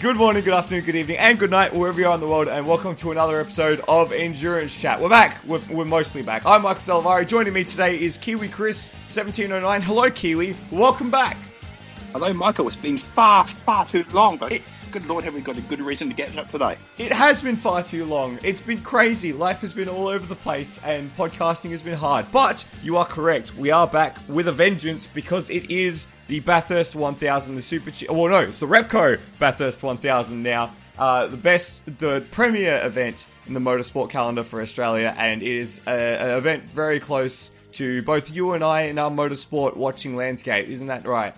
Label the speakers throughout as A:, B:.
A: Good morning, good afternoon, good evening, and good night, wherever you are in the world, and welcome to another episode of Endurance Chat. We're back. We're, we're mostly back. I'm Michael Salvari. Joining me today is Kiwi Chris, 1709. Hello, Kiwi. Welcome back.
B: Hello, Michael. It's been far, far too long, but it, good lord, have we got a good reason to get up today?
A: It has been far too long. It's been crazy. Life has been all over the place, and podcasting has been hard. But you are correct. We are back with a vengeance because it is the Bathurst 1000, the Super. Ch- well, no, it's the Repco Bathurst 1000 now. Uh, the best, the premier event in the motorsport calendar for Australia, and it is a, an event very close to both you and I in our motorsport watching landscape. Isn't that right?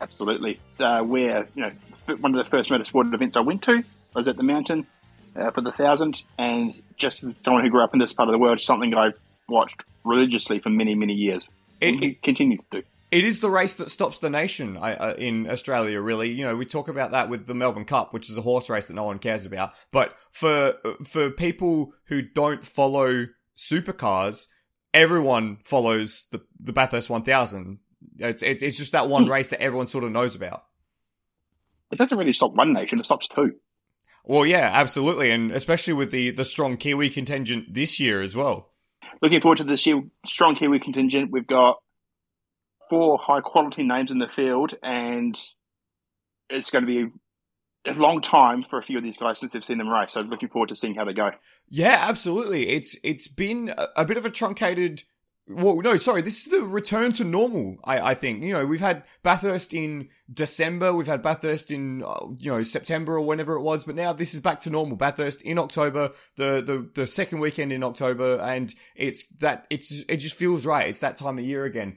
B: Absolutely. Uh, where you know one of the first motorsport events I went to was at the mountain uh, for the thousand, and just someone who grew up in this part of the world, something I've watched religiously for many, many years. It, and continue to do
A: it is the race that stops the nation uh, in Australia. Really, you know, we talk about that with the Melbourne Cup, which is a horse race that no one cares about. But for for people who don't follow supercars, everyone follows the the Bathurst 1000. It's, it's it's just that one race that everyone sort of knows about.
B: It doesn't really stop one nation; it stops two.
A: Well, yeah, absolutely, and especially with the the strong Kiwi contingent this year as well.
B: Looking forward to this year, strong Kiwi contingent. We've got four high quality names in the field, and it's going to be a long time for a few of these guys since they've seen them race. So looking forward to seeing how they go.
A: Yeah, absolutely. It's it's been a, a bit of a truncated. Well, no, sorry. This is the return to normal. I, I think you know we've had Bathurst in December, we've had Bathurst in you know September or whenever it was, but now this is back to normal. Bathurst in October, the the the second weekend in October, and it's that it's it just feels right. It's that time of year again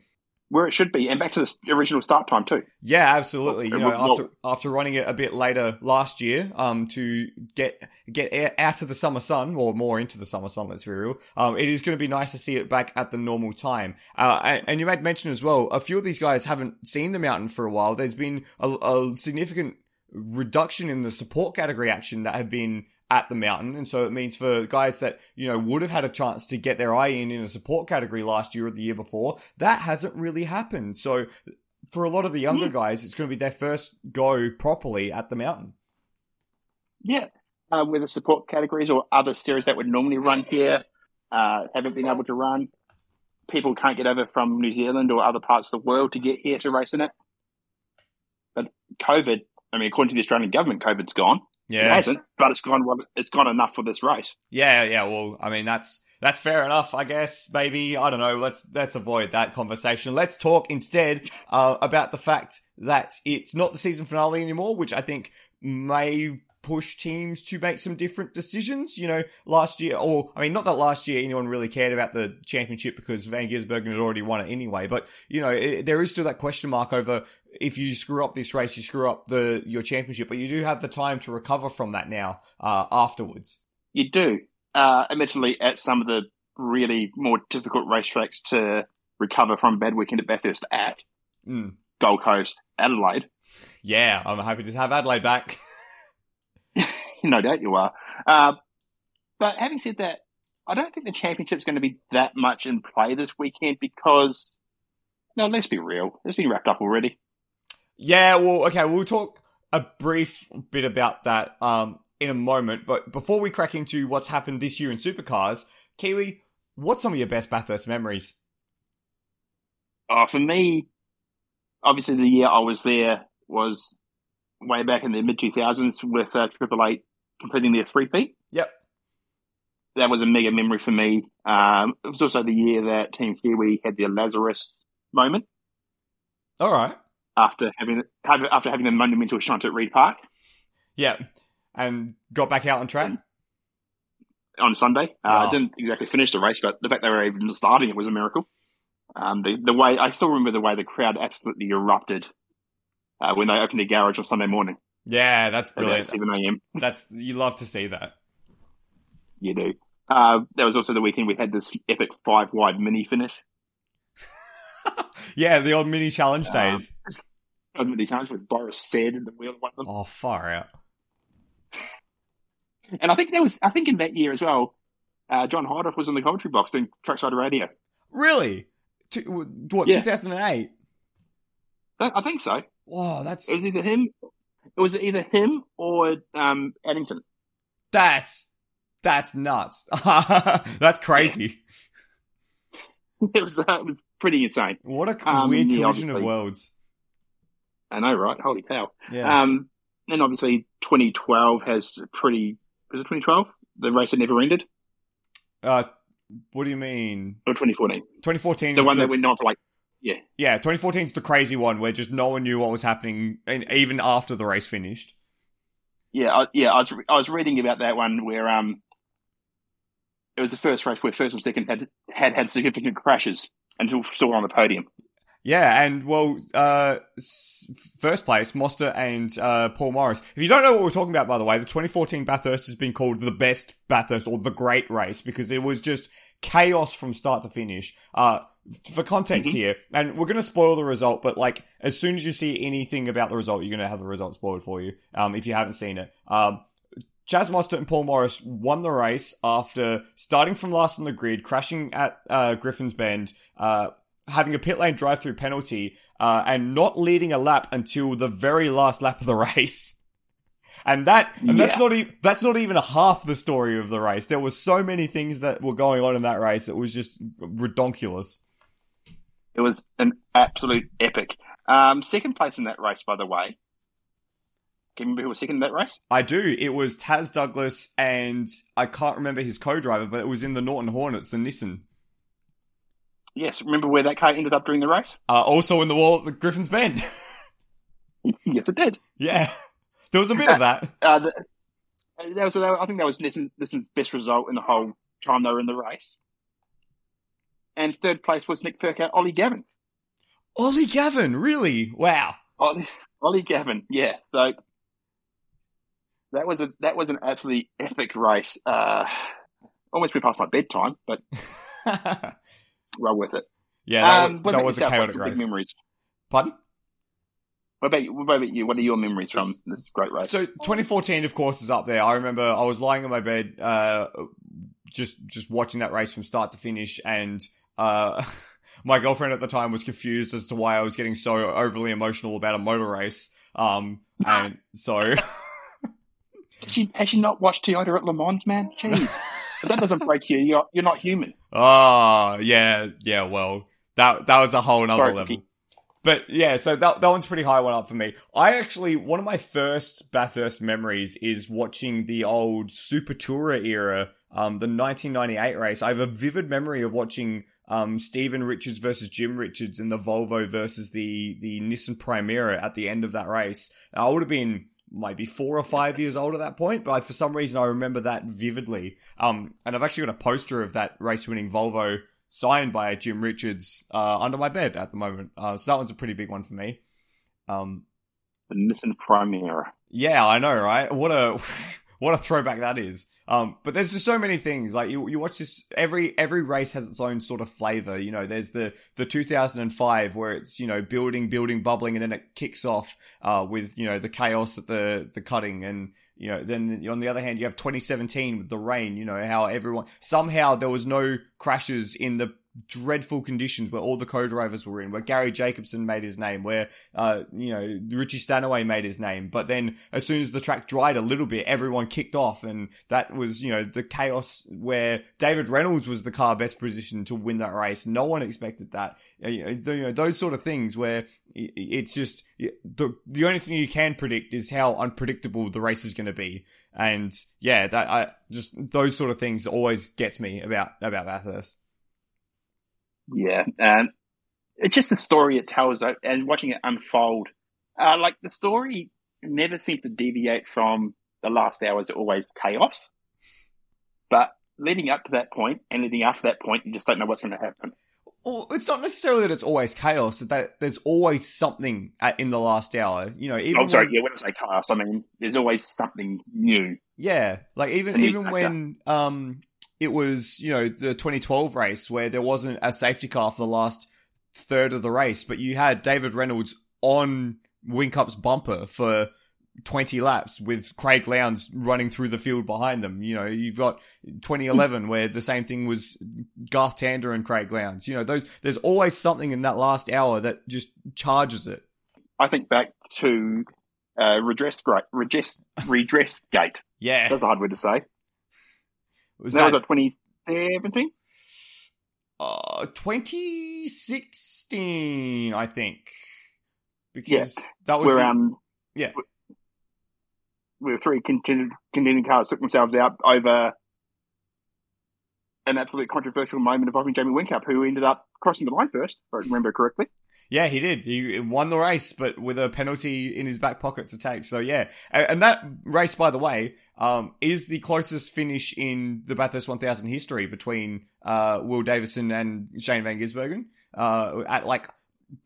B: where it should be, and back to the original start time too.
A: Yeah, absolutely. You know, after after running it a bit later last year, um, to get get out of the summer sun, or more into the summer sun. Let's be real. Um, it is going to be nice to see it back at the normal time. Uh, and, you made mention as well. A few of these guys haven't seen the mountain for a while. There's been a, a significant reduction in the support category action that have been at the mountain. And so it means for guys that, you know, would have had a chance to get their eye in in a support category last year or the year before, that hasn't really happened. So for a lot of the younger mm. guys, it's going to be their first go properly at the mountain.
B: Yeah. Uh, with the support categories or other series that would normally run here, uh, haven't been able to run. People can't get over from New Zealand or other parts of the world to get here to race in it. But COVID, I mean, according to the Australian government, COVID's gone. Yeah, it hasn't, but it's gone. Well, it's gone enough for this race.
A: Yeah, yeah. Well, I mean, that's that's fair enough, I guess. Maybe I don't know. Let's let's avoid that conversation. Let's talk instead uh, about the fact that it's not the season finale anymore, which I think may push teams to make some different decisions. You know, last year, or I mean, not that last year anyone really cared about the championship because Van Gisbergen had already won it anyway. But you know, it, there is still that question mark over if you screw up this race, you screw up the your championship. But you do have the time to recover from that now uh, afterwards.
B: You do, uh, admittedly, at some of the really more difficult racetracks to recover from bad weekend at Bathurst at mm. Gold Coast, Adelaide.
A: Yeah, I'm happy to have Adelaide back.
B: no doubt you are. Uh, but having said that, I don't think the championship's going to be that much in play this weekend because, no, let's be real, it's been wrapped up already.
A: Yeah, well, okay, we'll talk a brief bit about that um, in a moment. But before we crack into what's happened this year in supercars, Kiwi, what's some of your best Bathurst memories?
B: Uh, for me, obviously the year I was there was way back in the mid 2000s with uh, Triple Eight completing their three feet.
A: Yep.
B: That was a mega memory for me. Um, it was also the year that Team Kiwi had their Lazarus moment.
A: All right.
B: After having after having the monumental shunt at Reid Park.
A: Yeah, and got back out on track
B: on Sunday. Uh, wow. Uh, didn't exactly finish the race, but the fact they were even starting it was a miracle. Um, the the way I still remember the way the crowd absolutely erupted uh, when they opened the garage on Sunday morning.
A: Yeah, that's brilliant.
B: Seven a.m.
A: That's you love to see that.
B: You do. Uh, that was also the weekend we had this epic five wide mini finish.
A: yeah, the old mini challenge um, days.
B: Um, mini challenge with Boris said in the wheel one of them.
A: Oh, far out.
B: and I think there was, I think in that year as well, uh, John Hydroff was in the commentary box doing trackside radio.
A: Really? what, yeah. 2008?
B: I think so.
A: Wow, that's
B: it was either him it was either him or um, Addington.
A: That's that's nuts. that's crazy.
B: it was uh, it was pretty insane.
A: What a um, weird collision of worlds.
B: I know, right? Holy cow!
A: Yeah.
B: Um, and obviously, 2012 has pretty. Was it 2012? The race that never ended.
A: Uh, what do you mean?
B: Or 2014?
A: 2014.
B: The one the... that went on for like yeah.
A: Yeah, 2014 is the crazy one where just no one knew what was happening, and even after the race finished.
B: Yeah, I, yeah, I was I was reading about that one where um, it was the first race where first and second had had had significant crashes until still on the podium.
A: Yeah, and well, uh, first place, Mostert and uh, Paul Morris. If you don't know what we're talking about, by the way, the 2014 Bathurst has been called the best Bathurst or the great race because it was just chaos from start to finish. Uh, for context mm-hmm. here, and we're going to spoil the result, but like as soon as you see anything about the result, you're going to have the result spoiled for you. Um, if you haven't seen it, um, Chaz Mostert and Paul Morris won the race after starting from last on the grid, crashing at uh, Griffin's Bend, uh, having a pit lane drive through penalty, uh, and not leading a lap until the very last lap of the race. And that, and yeah. that's not even, that's not even half the story of the race. There were so many things that were going on in that race that was just redonkulous.
B: It was an absolute epic. Um, second place in that race, by the way. Can you remember who was second in that race?
A: I do. It was Taz Douglas and I can't remember his co-driver, but it was in the Norton Hornets, the Nissan.
B: Yes, remember where that car ended up during the race?
A: Uh, also in the wall at the Griffin's Bend.
B: yes, it did.
A: Yeah, there was a bit of that.
B: Uh, the, that was, I think that was Nissan, Nissan's best result in the whole time they were in the race. And third place was Nick Percat, Ollie Gavin.
A: Ollie Gavin, really? Wow.
B: Ollie, Ollie Gavin, yeah. So that was a that was an absolutely epic race. Uh, almost been past my bedtime, but well worth it.
A: Yeah, that, um, that was a chaotic race.
B: Memories.
A: Pardon?
B: What about, you, what about you? What are your memories from this great race?
A: So 2014, of course, is up there. I remember I was lying in my bed, uh, just just watching that race from start to finish, and uh, my girlfriend at the time was confused as to why I was getting so overly emotional about a motor race. Um, and so.
B: has, she, has she not watched Toyota at Le Mans, man? Jeez. if that doesn't break you, you're, you're not human.
A: Oh, yeah, yeah, well, that, that was a whole other level. Ricky. But yeah, so that, that one's pretty high one up for me. I actually, one of my first Bathurst memories is watching the old Super Tourer era, um, the 1998 race. I have a vivid memory of watching um, Steven Richards versus Jim Richards in the Volvo versus the the Nissan Primera at the end of that race. I would have been maybe four or five years old at that point, but I, for some reason I remember that vividly. Um, and I've actually got a poster of that race winning Volvo signed by Jim Richards uh, under my bed at the moment. Uh, so that one's a pretty big one for me. Um,
B: the Nissan Primera.
A: Yeah, I know, right? What a what a throwback that is. Um, but there's just so many things. Like you, you watch this. Every every race has its own sort of flavor. You know, there's the the 2005 where it's you know building, building, bubbling, and then it kicks off uh, with you know the chaos at the the cutting, and you know then on the other hand you have 2017 with the rain. You know how everyone somehow there was no crashes in the dreadful conditions where all the co-drivers were in, where Garry Jacobson made his name, where, uh, you know, Richie Stanaway made his name. But then as soon as the track dried a little bit, everyone kicked off. And that was, you know, the chaos where David Reynolds was the car best positioned to win that race. No one expected that. You know, those sort of things where it's just the the only thing you can predict is how unpredictable the race is going to be, and yeah, that I just those sort of things always gets me about about Bathurst.
B: Yeah, and it's just the story it tells, uh, and watching it unfold. Uh, like the story never seems to deviate from the last hours. Are always chaos, but leading up to that point and leading after that point, you just don't know what's going to happen.
A: Well, it's not necessarily that it's always chaos. That there's always something at, in the last hour. You know, even
B: I'm sorry. When, yeah, when I say chaos, I mean there's always something new.
A: Yeah, like even even when um it was, you know, the 2012 race where there wasn't a safety car for the last third of the race, but you had David Reynolds on Whincup's bumper for 20 laps with Craig Lowndes running through the field behind them. You know, you've got 2011 where the same thing was Garth Tander and Craig Lowndes. You know, those, there's always something in that last hour that just charges it.
B: I think back to uh, redress redress redress gate.
A: Yeah,
B: that's a hard word to say.
A: Was
B: that,
A: that,
B: was a 2017?
A: Uh, 2016, I think. Because yeah. that was
B: where
A: the,
B: um
A: yeah
B: where three contending, cars took themselves out over an absolutely controversial moment involving Jamie Whincup, who ended up crossing the line first, if I remember correctly.
A: Yeah, he did. He won the race, but with a penalty in his back pocket to take. So yeah, and that race, by the way, um, is the closest finish in the Bathurst 1000 history between uh, Will Davison and Shane Van Gisbergen uh, at like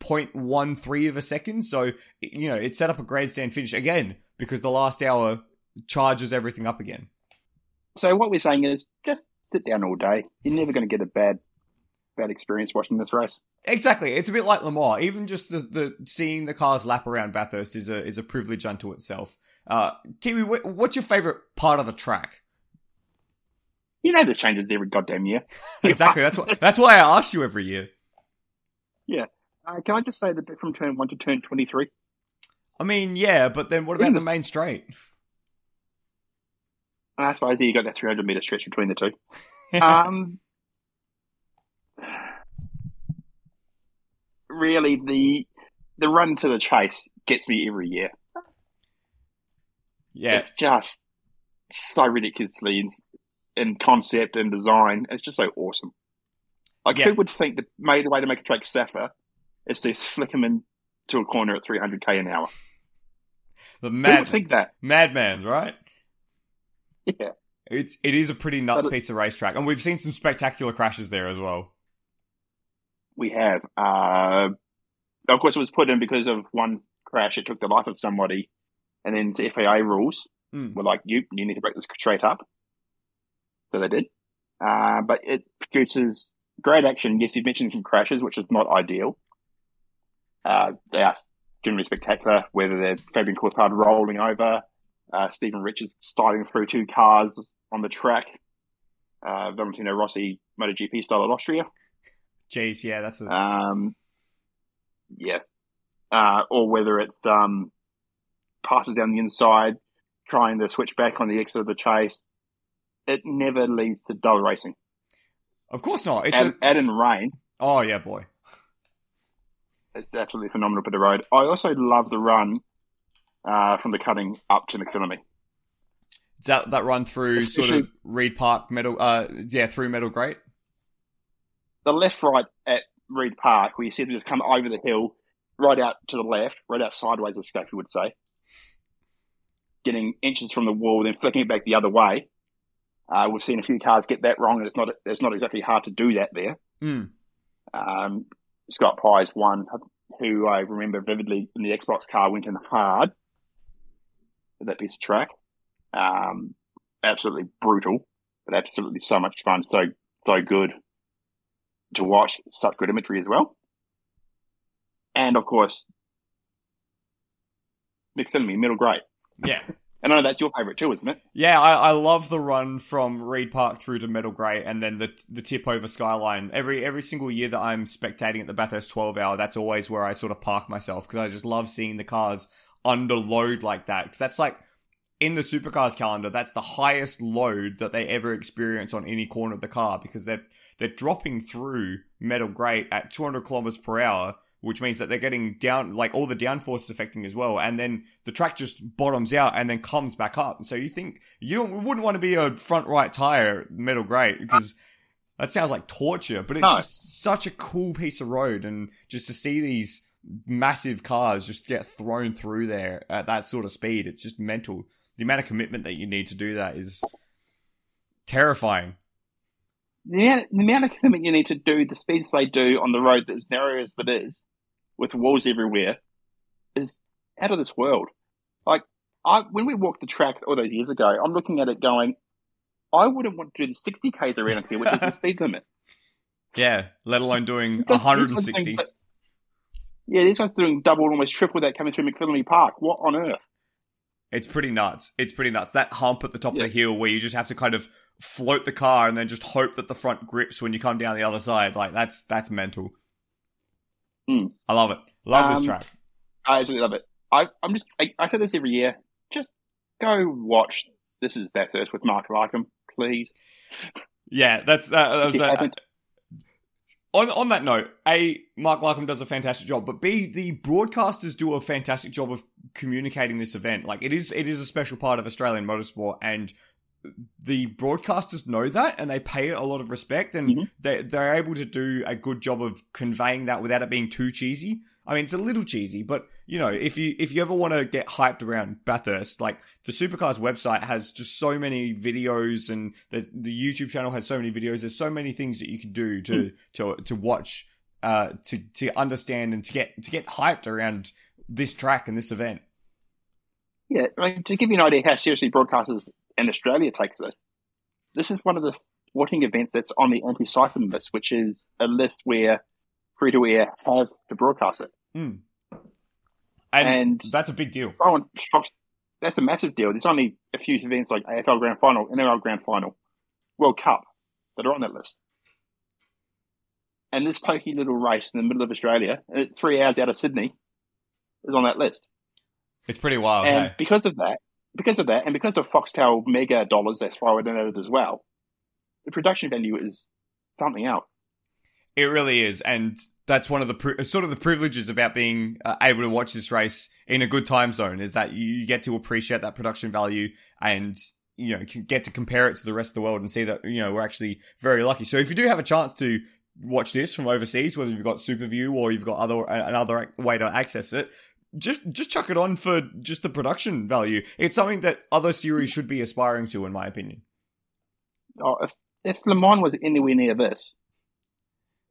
A: 0.13 of a second. So you know, it set up a grandstand finish again because the last hour charges everything up again.
B: So what we're saying is just sit down all day. You're never going to get a bad bad experience watching this race.
A: Exactly, it's a bit like Le Mans. Even just the, the seeing the cars lap around Bathurst is a is a privilege unto itself. Uh, Kiwi, what's your favorite part of the track?
B: You know, the changes every goddamn year.
A: exactly. That's why. That's why I ask you every year.
B: Yeah. Uh, can I just say the bit from turn one to turn twenty three?
A: I mean, yeah, but then what about the main straight?
B: I suppose you got that 300 meter stretch between the two. um, really, the the run to the chase gets me every year.
A: Yeah,
B: it's just so ridiculously in, in concept and design. It's just so awesome. Like, yeah. who would think the made the way to make a track safer is to flick him into a corner at 300k an hour?
A: The mad,
B: who would think that
A: madman, right?
B: Yeah.
A: It's it is a pretty nuts but piece of racetrack, and we've seen some spectacular crashes there as well.
B: We have. Uh, of course, it was put in because of one crash. It took the life of somebody, and then the FIA rules
A: mm.
B: were like, "You you need to break this straight up." So they did. Uh, but it produces great action. Yes, you've mentioned some crashes, which is not ideal. Uh, they are generally spectacular, whether they're Fabian Coulthard rolling over, uh, Steven Richards sliding through two cars on the track. Uh, Valentino Rossi MotoGP style at Austria.
A: Jeez, yeah, that's a...
B: um, yeah, uh, or whether it um, passes down the inside, trying to switch back on the exit of the chase. It never leads to dull racing.
A: Of course not. It's
B: add,
A: a...
B: add in rain.
A: Oh yeah, boy.
B: It's absolutely phenomenal for the road. I also love the run uh, from the cutting up to McPhillamy.
A: Is that that run through Especially, sort of Reid Park Meadow? Uh, yeah, through Metal Grate.
B: The left right at Reid Park, where you see them just come over the hill, right out to the left, right out sideways, as Skaifey would say, getting inches from the wall, then flicking it back the other way. Uh, we've seen a few cars get that wrong, and it's not it's not exactly hard to do that there.
A: Mm.
B: Um, Scott Pye's one, who I remember vividly in the Xbox car, went in hard that piece of track. Um, absolutely brutal, but absolutely so much fun. So, so good to watch. Such good imagery as well. And of course, McPhillamy, middle grade.
A: Yeah.
B: And I know that's your favourite too, isn't it?
A: Yeah, I, I love the run from Reid Park through to Metal Grate, and then the the tip over Skyline. Every every single year that I'm spectating at the Bathurst 12 Hour, that's always where I sort of park myself because I just love seeing the cars under load like that. Because that's like in the supercars calendar, that's the highest load that they ever experience on any corner of the car because they're they're dropping through metal grate at 200 kilometers per hour, which means that they're getting down like all the downforce is affecting as well, and then the track just bottoms out and then comes back up. And so you think you don't, wouldn't want to be a front right tire metal grate because. That sounds like torture, but it's no. just such a cool piece of road, and just to see these massive cars just get thrown through there at that sort of speed. It's just mental. The amount of commitment that you need to do that is terrifying.
B: The amount, the amount of commitment you need to do, the speeds they do on the road that's narrow as it is, with walls everywhere, is out of this world. Like, I, when we walked the track all those years ago, I'm looking at it going, I wouldn't want to do the 60 k's around here, which is the speed limit.
A: Yeah, let alone doing 160.
B: Yeah, these guys doing double, almost triple that coming through McPhillamy Park. What on earth?
A: It's pretty nuts. It's pretty nuts. That hump at the top yeah. of the hill where you just have to kind of float the car and then just hope that the front grips when you come down the other side. Like that's that's mental.
B: Mm.
A: I love it. Love um, this track.
B: I absolutely love it. I, I'm just, I, I say this every year. Just go watch This Is Bathurst with Mark Larkham, please.
A: Yeah, that's that, that was a, on on that note, a Mark Larkham does a fantastic job, but b the broadcasters do a fantastic job of communicating this event. Like it is, it is a special part of Australian motorsport, and the broadcasters know that, and they pay it a lot of respect, and mm-hmm. they they're able to do a good job of conveying that without it being too cheesy. I mean, it's a little cheesy, but you know, if you if you ever want to get hyped around Bathurst, like the Supercars website has just so many videos, and there's the YouTube channel has so many videos. There's so many things that you can do to mm. to to watch, uh, to to understand and to get to get hyped around this track and this event.
B: Yeah, I mean, to give you an idea how seriously broadcasters in Australia takes it. this is one of the sporting events that's on the anti-siphon list, which is a list where free to air have to broadcast it.
A: Mm. And, and, that's a big deal.
B: Oh, that's a massive deal. There's only a few events like AFL Grand Final, NRL Grand Final, World Cup that are on that list. And this pokey little race in the middle of Australia, uh, three hours out of Sydney, is on that list.
A: It's pretty wild.
B: And
A: hey?
B: because of that, because of that, and because of Foxtel mega dollars that's thrown in it as well, the production value is something else.
A: It really is, and that's one of the sort of the privileges about being uh, able to watch this race in a good time zone is that you get to appreciate that production value and you know get to compare it to the rest of the world and see that you know we're actually very lucky. So if you do have a chance to watch this from overseas, whether you've got SuperView or you've got other another way to access it, just just chuck it on for just the production value. It's something that other series should be aspiring to, in my opinion.
B: Oh, if if Le Mans was anywhere near this,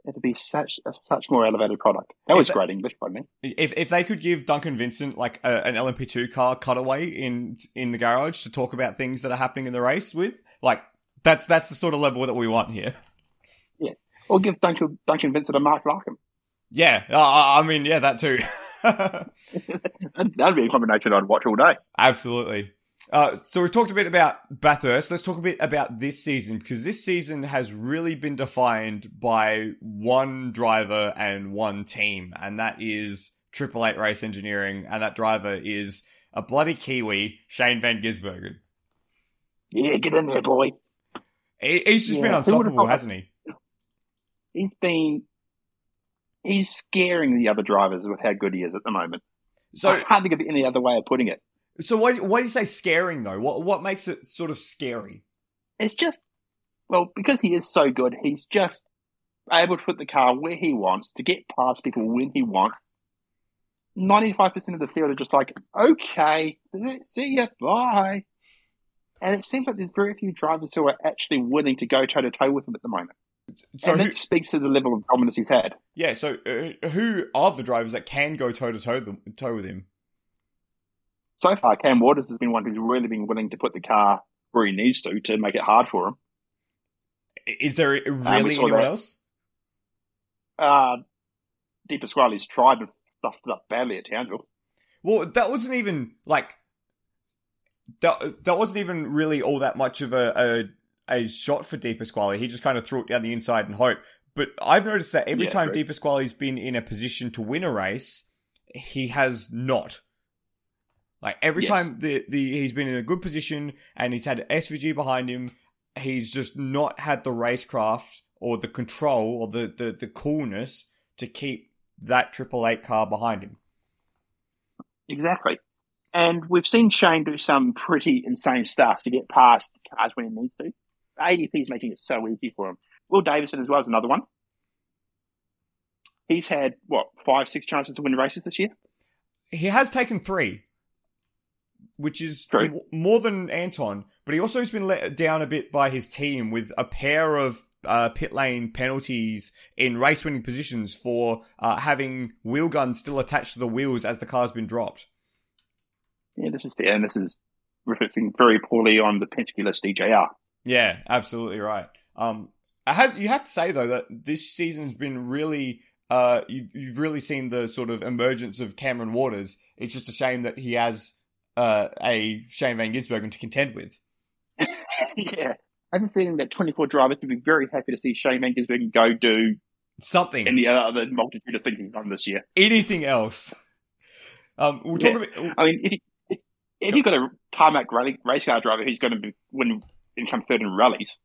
B: it'd be such a such more elevated product. That was great English by me.
A: If if they could give Duncan Vincent like a, an LMP2 car cutaway in in the garage to talk about things that are happening in the race with, like that's that's the sort of level that we want here.
B: Yeah, or give Duncan Duncan Vincent a Mark Larkham.
A: Yeah, uh, I mean, yeah, that too.
B: That'd be a combination I'd watch all day.
A: Absolutely. Uh, so we've talked a bit about Bathurst. Let's talk a bit about this season because this season has really been defined by one driver and one team, and that is Triple Eight Race Engineering, and that driver is a bloody Kiwi, Shane Van Gisbergen.
B: Yeah, get in there, boy.
A: he's just yeah, been unstoppable, hasn't he?
B: He's been. He's scaring the other drivers with how good he is at the moment. So I can't think of any other way of putting it.
A: So why why do you say scaring though? What what makes it sort of scary?
B: It's just well because he is so good. He's just able to put the car where he wants to get past people when he wants. Ninety-five percent of the field are just like, okay, see ya, bye. And it seems like there's very few drivers who are actually willing to go toe to toe with him at the moment. So and who, speaks to the level of dominance he's had.
A: Yeah. So uh, who are the drivers that can go toe to toe with him?
B: so far, Cam Waters has been one who's really been willing to put the car where he needs to to make it hard for him.
A: Is there really um, anyone that. else?
B: Uh, De Pasquale's tried and stuffed it up badly at Townsville.
A: Well, that wasn't even like that. That wasn't even really all that much of a a, a shot for De Pasquale. He just kind of threw it down the inside and hope. But I've noticed that every yeah, time De Pasquale's been in a position to win a race, he has not. Like every yes. time the, the he's been in a good position and he's had SVG behind him, he's just not had the racecraft or the control or the, the, the coolness to keep that Triple Eight car behind him.
B: Exactly. And we've seen Shane do some pretty insane stuff to get past cars when he needs to. ADP is making it so easy for him. Will Davison as well is another one. He's had what five, six chances to win races this year.
A: He has taken three which is m- more than Anton, but he also has been let down a bit by his team with a pair of uh, pit lane penalties in race winning positions for uh, having wheel guns still attached to the wheels as the car's been dropped.
B: Yeah, this is fair, and this is reflecting very poorly on the Penske list DJR.
A: Yeah, absolutely right. Um, has, you have to say though that this season's been really uh, you've, you've really seen the sort of emergence of Cameron Waters. It's just a shame that he has uh, a Shane Van Gisbergen to contend with.
B: yeah. I have a feeling that 24 drivers would be very happy to see Shane Van Gisbergen go do
A: something.
B: And the other multitude of things he's done this year.
A: Anything else. Um, we'll talk yeah.
B: about. I mean, if, you, if you've got a tarmac race car driver who's going to be win and come third in rallies,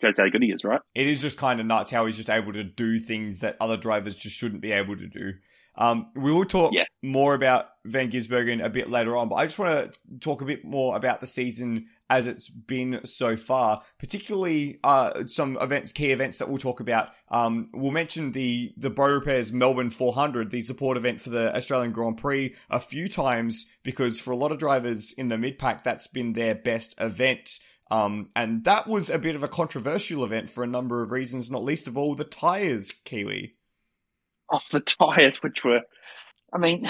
B: that's how good he is, right?
A: It is just kind of nuts how he's just able to do things that other drivers just shouldn't be able to do. Um, we will talk yeah. more about Van Gisbergen a bit later on, but I just want to talk a bit more about the season as it's been so far, particularly uh, some events, key events that we'll talk about. Um, we'll mention the the Beaurepaires Melbourne 400, the support event for the Australian Grand Prix, a few times because for a lot of drivers in the mid pack, that's been their best event. Um, and that was a bit of a controversial event for a number of reasons, not least of all the tyres, Kiwi.
B: Off the tyres, which were, I mean,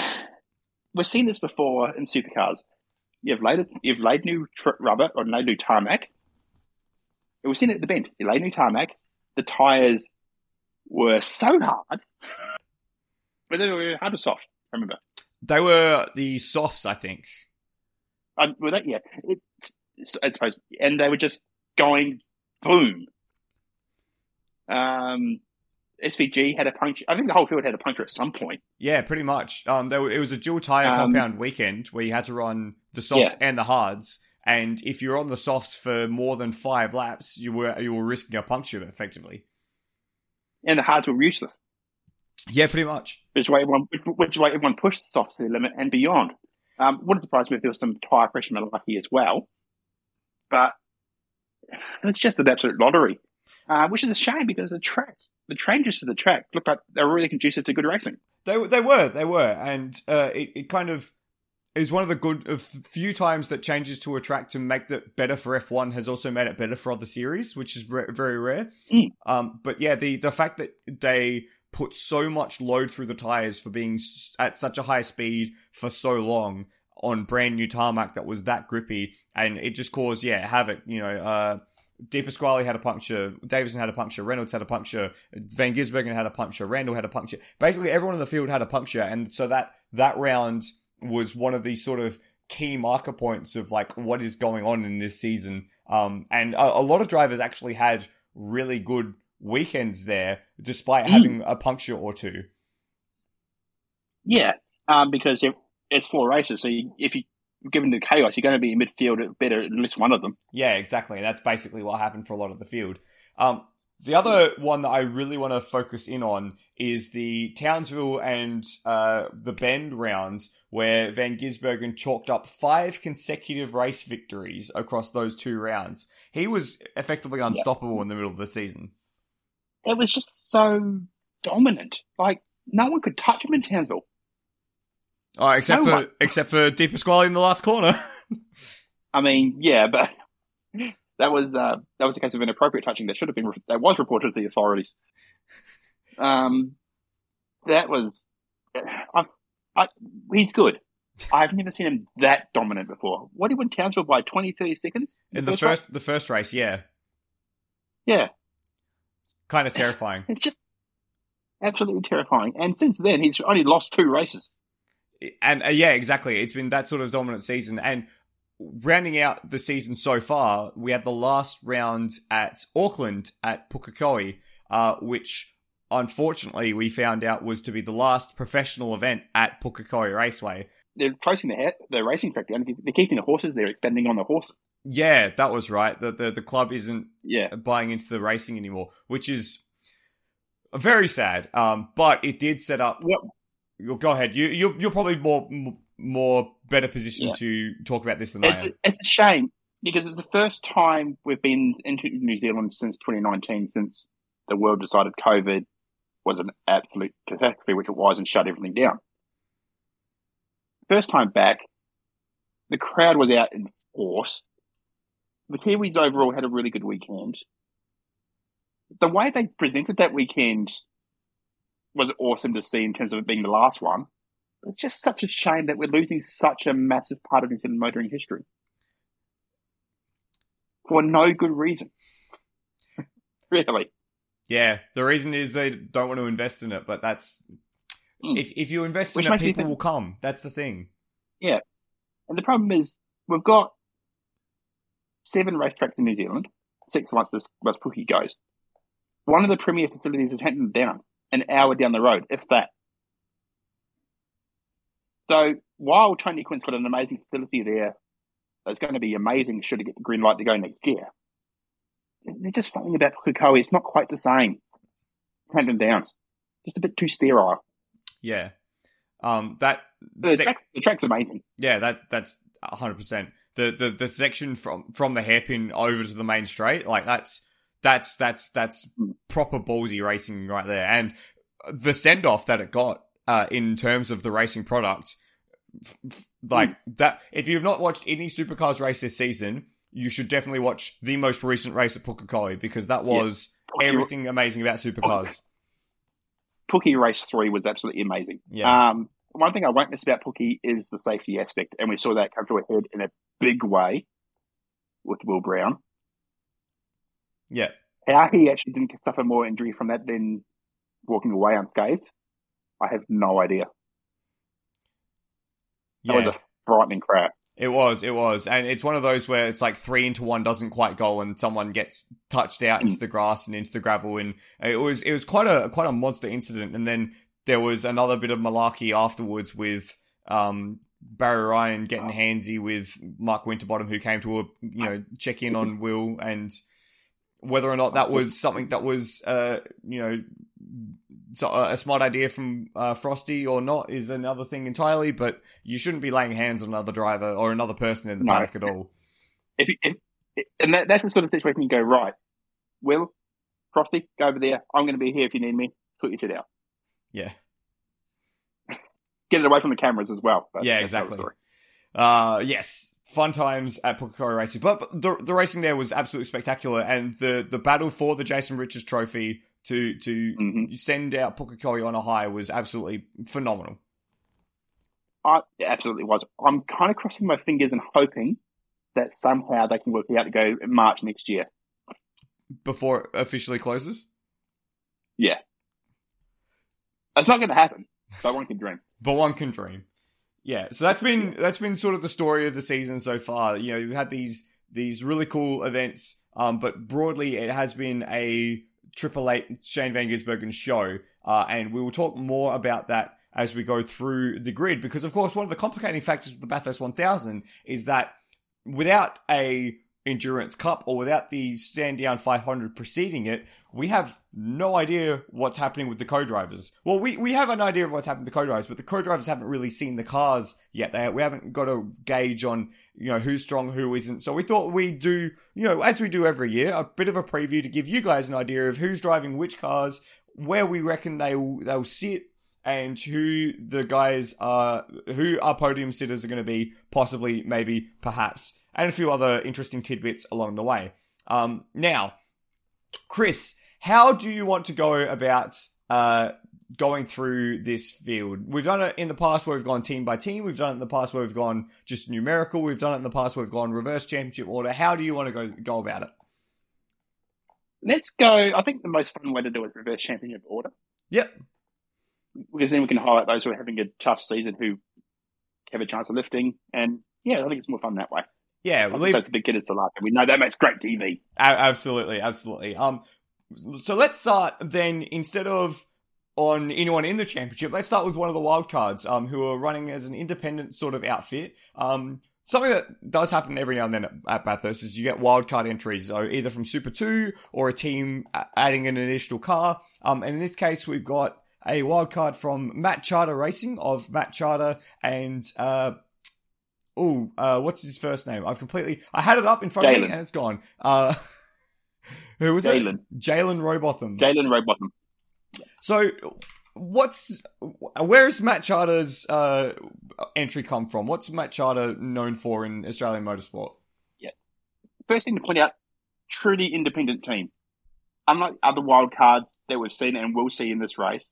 B: we've seen this before in supercars. You've laid you've laid new tr- rubber or laid new tarmac. We've seen it at the bend. You laid new tarmac. The tyres were so hard, but they were hard or soft. I remember
A: they were the softs, I think.
B: Uh, were they? Yeah. It, I suppose, and they were just going boom. Um, SVG had a puncture. I think the whole field had a puncture at some point.
A: Yeah, pretty much. Um, there, it was a dual tire um, compound weekend where you had to run the softs yeah. and the hards. And if you're on the softs for more than five laps, you were you were risking a puncture effectively.
B: And the hards were useless.
A: Yeah, pretty much.
B: Which way everyone, which way everyone pushed the softs to the limit and beyond. Um, wouldn't surprise me if there was some tire pressure malarkey as well but it's just an absolute lottery, uh, which is a shame because the tracks, the changes to the track look like they're really conducive to good racing.
A: They they were they were, and uh, it it kind of is one of the good of few times that changes to a track to make that better for F1 has also made it better for other series, which is re- very rare.
B: Mm.
A: Um, but yeah, the the fact that they put so much load through the tires for being at such a high speed for so long on brand new tarmac that was that grippy, and it just caused yeah havoc. You know, uh, De Pasquale had a puncture, Davison had a puncture, Reynolds had a puncture, Van Gisbergen had a puncture, Randle had a puncture. Basically, everyone in the field had a puncture, and so that that round was one of these sort of key marker points of like what is going on in this season. Um, and a, a lot of drivers actually had really good weekends there, despite mm. having a puncture or two.
B: Yeah, um, because it, it's four races, so you, if you given the chaos, you're going to be in midfield at better at least one of them.
A: Yeah, exactly. And That's basically what happened for a lot of the field. Um, the other one that I really want to focus in on is the Townsville and uh, the Bend rounds, where Van Gisbergen chalked up five consecutive race victories across those two rounds. He was effectively unstoppable yep. in the middle of the season.
B: It was just so dominant. Like, no one could touch him in Townsville.
A: Oh, except no for except for De Pasquale in the last corner.
B: I mean, yeah, but that was uh, that was a case of inappropriate touching that should have been that was reported to the authorities. Um, that was, I, I, he's good. I've never seen him that dominant before. What did he win Townsville by 20, 30 seconds
A: in the, the first, first the first race? Yeah,
B: yeah,
A: kind of terrifying.
B: It's just absolutely terrifying. And since then, he's only lost two races
A: and uh, yeah, exactly. It's been that sort of dominant season. And rounding out the season so far, we had the last round at Auckland at Pukekohe, uh, which unfortunately we found out was to be the last professional event at Pukekohe Raceway.
B: They're closing the, the racing track down. They're keeping the horses They're expanding on the horses.
A: Yeah, that was right. The, the the club isn't
B: yeah.
A: buying into the racing anymore, which is very sad. Um, but it did set up. Go ahead. You you're, you're probably more more better positioned yeah. to talk about this than
B: it's,
A: I am.
B: It's a shame because it's the first time we've been into New Zealand since 2019, since the world decided COVID was an absolute catastrophe, which it was, and shut everything down. First time back, the crowd was out in force. The Kiwis overall had a really good weekend. The way they presented that weekend was awesome to see in terms of it being the last one. It's just such a shame that we're losing such a massive part of New Zealand motoring history for no good reason. really.
A: Yeah, the reason is they don't want to invest in it, but that's mm. if if you invest Which in it, people will come. That's the thing.
B: Yeah, and the problem is we've got seven racetracks in New Zealand, six once this once Pookie goes. One of the premier facilities is Hampton Down an hour down the road, if that. So while Tony Quinn's got an amazing facility there, it's going to be amazing should it get the green light to go next year. There's just something about Pukekohe. It's not quite the same. Hampton Downs, just a bit too sterile.
A: Yeah. Um, that
B: the, sec- track, the track's amazing.
A: Yeah, that that's hundred percent. The, the the section from from the hairpin over to the main straight, like that's that's that's that's hmm. proper ballsy racing right there. And the send off that it got uh, in terms of the racing product, like mm. that. If you've not watched any supercars race this season, you should definitely watch the most recent race at Pukekohe because that was yeah. everything amazing about supercars.
B: Pookie Race 3 was absolutely amazing. Yeah. Um, one thing I won't miss about Pookie is the safety aspect, and we saw that come to a head in a big way with Will Brown.
A: Yeah.
B: How he actually didn't suffer more injury from that than walking away unscathed, I have no idea. That yeah. was a frightening crash.
A: It was, it was. And it's one of those where it's like three into one doesn't quite go and someone gets touched out into mm. the grass and into the gravel and it was it was quite a quite a monster incident. And then there was another bit of malarkey afterwards with um Barry Ryan getting handsy with Mark Winterbottom, who came to a you know check in on Will, and whether or not that was something that was uh you know a smart idea from uh, Frosty or not is another thing entirely. But you shouldn't be laying hands on another driver or another person in the no. paddock at all.
B: If, if, and that, that's the sort of situation you go right. Will Frosty, go over there. I'm going to be here if you need me. Put your shit out.
A: Yeah.
B: Get it away from the cameras as well.
A: yeah, exactly. Uh, yes, fun times at Pukekohe Racing. But, but, the the racing there was absolutely spectacular, and the the battle for the Jason Richards Trophy to to mm-hmm. send out Pukekohe on a high was absolutely phenomenal.
B: I, it absolutely was. I'm kind of crossing my fingers and hoping that somehow they can work it out to go in March next year.
A: Before it officially closes?
B: Yeah. It's not going to happen, but one can dream.
A: but one can dream. Yeah, so that's been that's been sort of the story of the season so far. You know, we've had these these really cool events, um, but broadly it has been a Triple Eight Shane Van Gisbergen show, uh, and we will talk more about that as we go through the grid. Because of course, one of the complicating factors with the Bathurst 1000 is that without a Endurance Cup or without the Sandown 500 preceding it, we have no idea what's happening with the co-drivers. Well, we, we have an idea of what's happening with the co-drivers, but the co-drivers haven't really seen the cars yet. They, we haven't got a gauge on, you know, who's strong, who isn't. So we thought we'd do, you know, as we do every year, a bit of a preview to give you guys an idea of who's driving which cars, where we reckon they'll, they'll sit, and who the guys are, who our podium sitters are going to be, possibly, maybe, perhaps and a few other interesting tidbits along the way. Um, now, Chris, how do you want to go about uh, going through this field? We've done it in the past where we've gone team by team. We've done it in the past where we've gone just numerical. We've done it in the past where we've gone reverse championship order. How do you want to go go about it?
B: Let's go. I think the most fun way to do it is reverse championship order.
A: Yep.
B: Because then we can highlight those who are having a tough season who have a chance of lifting. And yeah, I think it's more fun that way.
A: Yeah,
B: we'll leave... the big kid is the. We know that makes great TV.
A: absolutely, absolutely. Um, so let's start then. Instead of on anyone in the championship, let's start with one of the wild cards. Um, who are running as an independent sort of outfit. Um, something that does happen every now and then at, at Bathurst is you get wildcard entries, so either from Super 2 or a team adding an additional car. Um, and in this case, we've got a wildcard from Matt Chahda Racing of Matt Chahda and, uh, oh, uh, what's his first name? I've completely, I had it up in front Jaylyn. of me and it's gone. Uh, who was Jaylyn. it? Jaylyn Robotham.
B: Jaylyn Robotham.
A: So, what's, where's Matt Chahda's, uh, entry come from? What's Matt Chahda known for in Australian motorsport?
B: Yeah. First thing to point out, truly independent team. Unlike other wild cards that we've seen and will see in this race,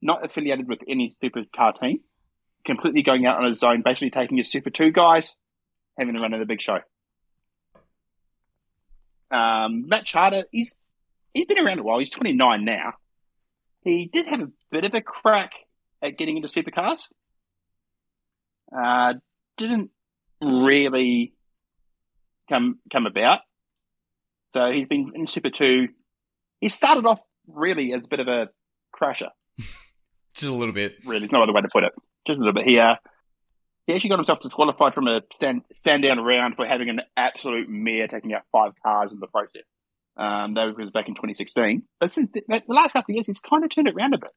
B: not affiliated with any supercar team completely going out on his own, basically taking his Super 2 guys, having a run in the big show. Um, Matt Chahda, he's, he's been around a while. He's 29 now. He did have a bit of a crack at getting into supercars. Uh, didn't really come come about. So he's been in Super 2. He started off really as a bit of a crasher.
A: Just a little bit.
B: Really, there's no other way to put it just a little bit here. he actually got himself disqualified from a stand, stand down round for having an absolute mare taking out five cars in the process. Um, that was back in 2016. But since the, the last couple of years, he's kind of turned it around a bit.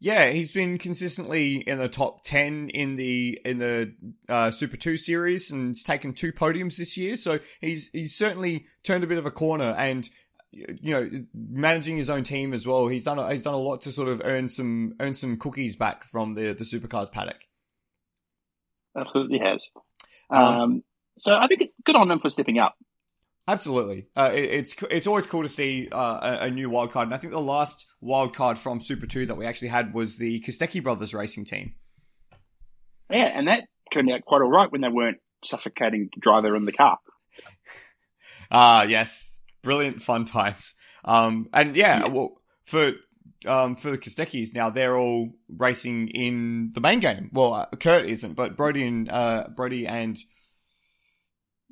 A: Yeah, he's been consistently in the top ten in the in the uh, Super Two series, and he's taken two podiums this year. So he's he's certainly turned a bit of a corner, and you know, managing his own team as well. He's done a, he's done a lot to sort of earn some earn some cookies back from the the supercars paddock.
B: Absolutely has. Um, um, so I think it's good on them for stepping up.
A: Absolutely, uh, it, it's it's always cool to see uh, a, a, new wild card. And I think the last wild card from Super Two that we actually had was the Kostecki brothers racing team.
B: Yeah, and that turned out quite all right when they weren't suffocating the driver in the car.
A: Ah, uh, yes, brilliant fun times. Um, and yeah, yeah. well, for um, for the Kosteckis now, they're all racing in the main game. Well, uh, Kurt isn't, but Brodie and uh, Brodie and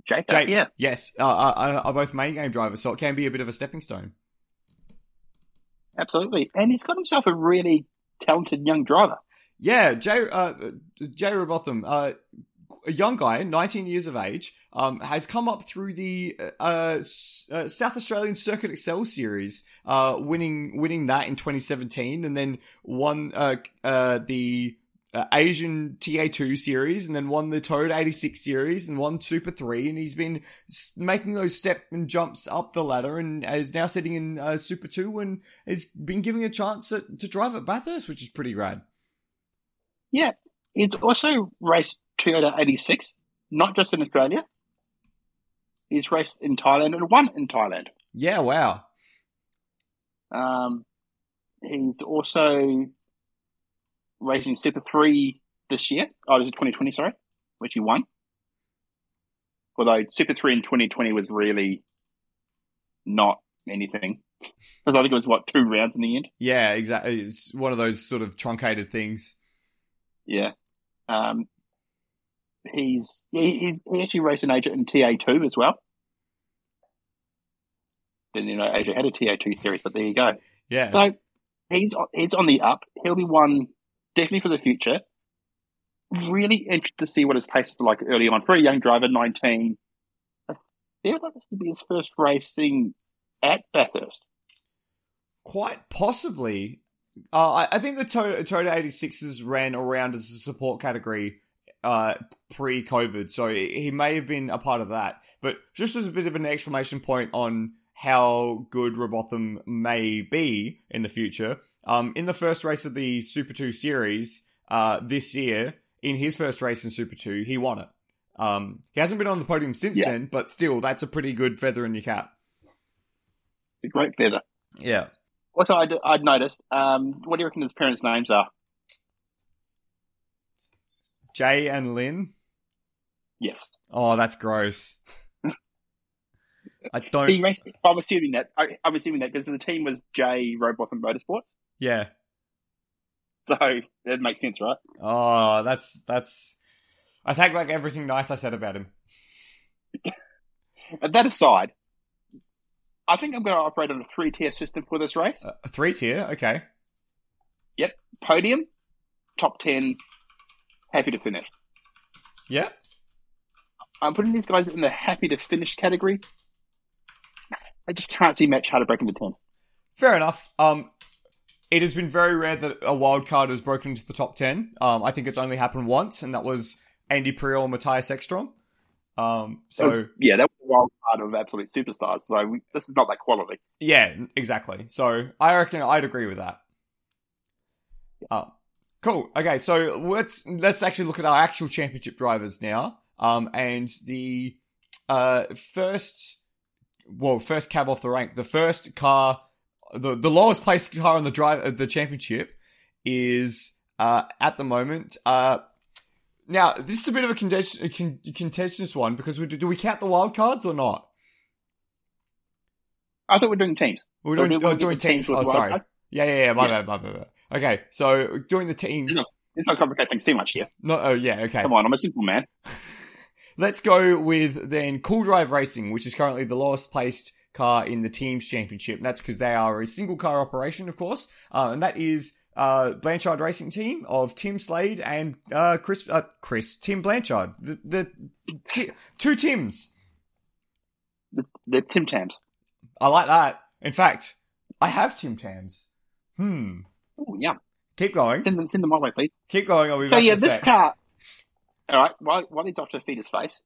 B: Jake, Jake yeah,
A: yes, are, uh, are both main game drivers, so it can be a bit of a stepping stone.
B: Absolutely, and he's got himself a really talented young driver.
A: Yeah, Jay uh, Jay Robotham, uh, a young guy, 19 years of age, um, has come up through the uh, uh, South Australian Circuit Excel series, uh, winning winning that in 2017, and then won uh, uh, the uh, Asian TA2 series, and then won the Toad 86 series, and won Super 3, and he's been making those step and jumps up the ladder, and is now sitting in Super 2, and has been giving a chance to, to drive at Bathurst, which is pretty rad.
B: Yeah, he's also raced Toyota 86, not just in Australia. He's raced in Thailand and won in Thailand.
A: Yeah, wow.
B: Um, he's also racing Super 3 this year. Oh, it was 2020, sorry, which he won. Although Super 3 in 2020 was really not anything. Because I think it was, what, two rounds in the end?
A: Yeah, exactly. It's one of those sort of truncated things.
B: Yeah. Um, he's he, he actually raced an Asia in TA two as well. Didn't you know Asia had a TA two series, but there you go.
A: Yeah.
B: So he's he's on the up. He'll be one definitely for the future. Really interested to see what his pace is like early on for a young driver, nineteen. I feel like this could be his first racing at Bathurst.
A: Quite possibly. Uh, I, I think the Toyota, Toyota 86s ran around as a support category uh, pre-COVID, so he may have been a part of that. But just as a bit of an exclamation point on how good Robotham may be in the future, um, in the first race of the Super 2 series uh, this year, in his first race in Super 2, he won it. Um, he hasn't been on the podium since yeah. then, but still, that's a pretty good feather in your cap.
B: A great feather.
A: Yeah.
B: What I'd, I'd noticed, um, what do you reckon his parents' names are?
A: Jay and Lynn?
B: Yes.
A: Oh, that's gross. I don't.
B: He raced, I'm assuming that. I, am assuming that because the team was J Robotham Motorsports.
A: Yeah.
B: So that makes sense, right?
A: Oh, that's that's. I take back everything nice I said about him.
B: that aside, I think I'm going to operate on a three tier system for this race.
A: Uh, a three tier, okay.
B: Yep, podium, top ten, happy to finish.
A: Yeah.
B: I'm putting these guys in the happy to finish category. I just can't see Matt Chahda breaking the 10.
A: Fair enough. Um, it has been very rare that a wild card has broken into the top 10. Um, I think it's only happened once, and that was Andy Priaulx and Mattias Ekstrom. Um, so
B: oh, yeah, that was a wild card of absolute superstars. So we, this is not that quality.
A: Yeah, exactly. So I reckon I'd agree with that. Uh, Cool. Okay, so let's let's actually look at our actual championship drivers now. Um, and the uh first, well, first cab off the rank, the first car, the the lowest placed car on the drive uh, the championship is uh at the moment uh. Now this is a bit of a contentious one because we, do we count the wild cards or not?
B: I thought we are doing teams.
A: We're doing, so we're doing, teams. teams. Oh, sorry. Cards? Yeah, yeah, yeah. My yeah. bad, my bad. Okay, so doing the teams.
B: It's not, complicating too much here.
A: No, oh yeah, okay.
B: Come on, I'm a simple man.
A: Let's go with then Cool Drive Racing, which is currently the lowest placed car in the teams championship. That's because they are a single car operation, of course, uh, and that is uh, Blanchard Racing Team of Tim Slade and uh, Chris uh, Chris Tim Blanchard. The, the t- two Tims.
B: The, the Tim Tams.
A: I like that. In fact, I have Tim Tams. Hmm.
B: Oh yeah.
A: Keep going.
B: Send them, send them my way, please.
A: Keep going. I'll be
B: So
A: back
B: yeah, this
A: sec.
B: car. All right, while, while he's off to feed his face,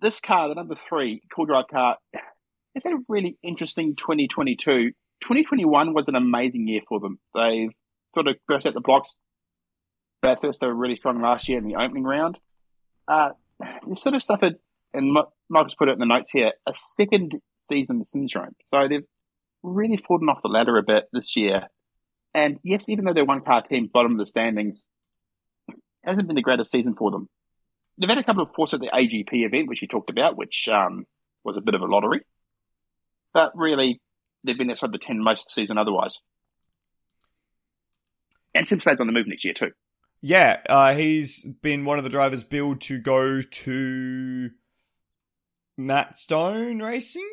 B: this car, the number three cool drive car, has had a really interesting 2022. 2021 was an amazing year for them. They sort of burst out the blocks. Bathurst, they were really strong last year in the opening round. Uh, they sort of suffered, and Michael's put it in the notes here, a second season syndrome. So they've really fallen off the ladder a bit this year. And yes, even though they're one car team, bottom of the standings, hasn't been the greatest season for them. They've had a couple of fourths at the AGP event, which you talked about, which um, was a bit of a lottery. But really, they've been outside the 10 most of the season otherwise. And Tim Slade's on the move next year, too.
A: Yeah, uh, he's been one of the drivers billed to go to Matt Stone Racing.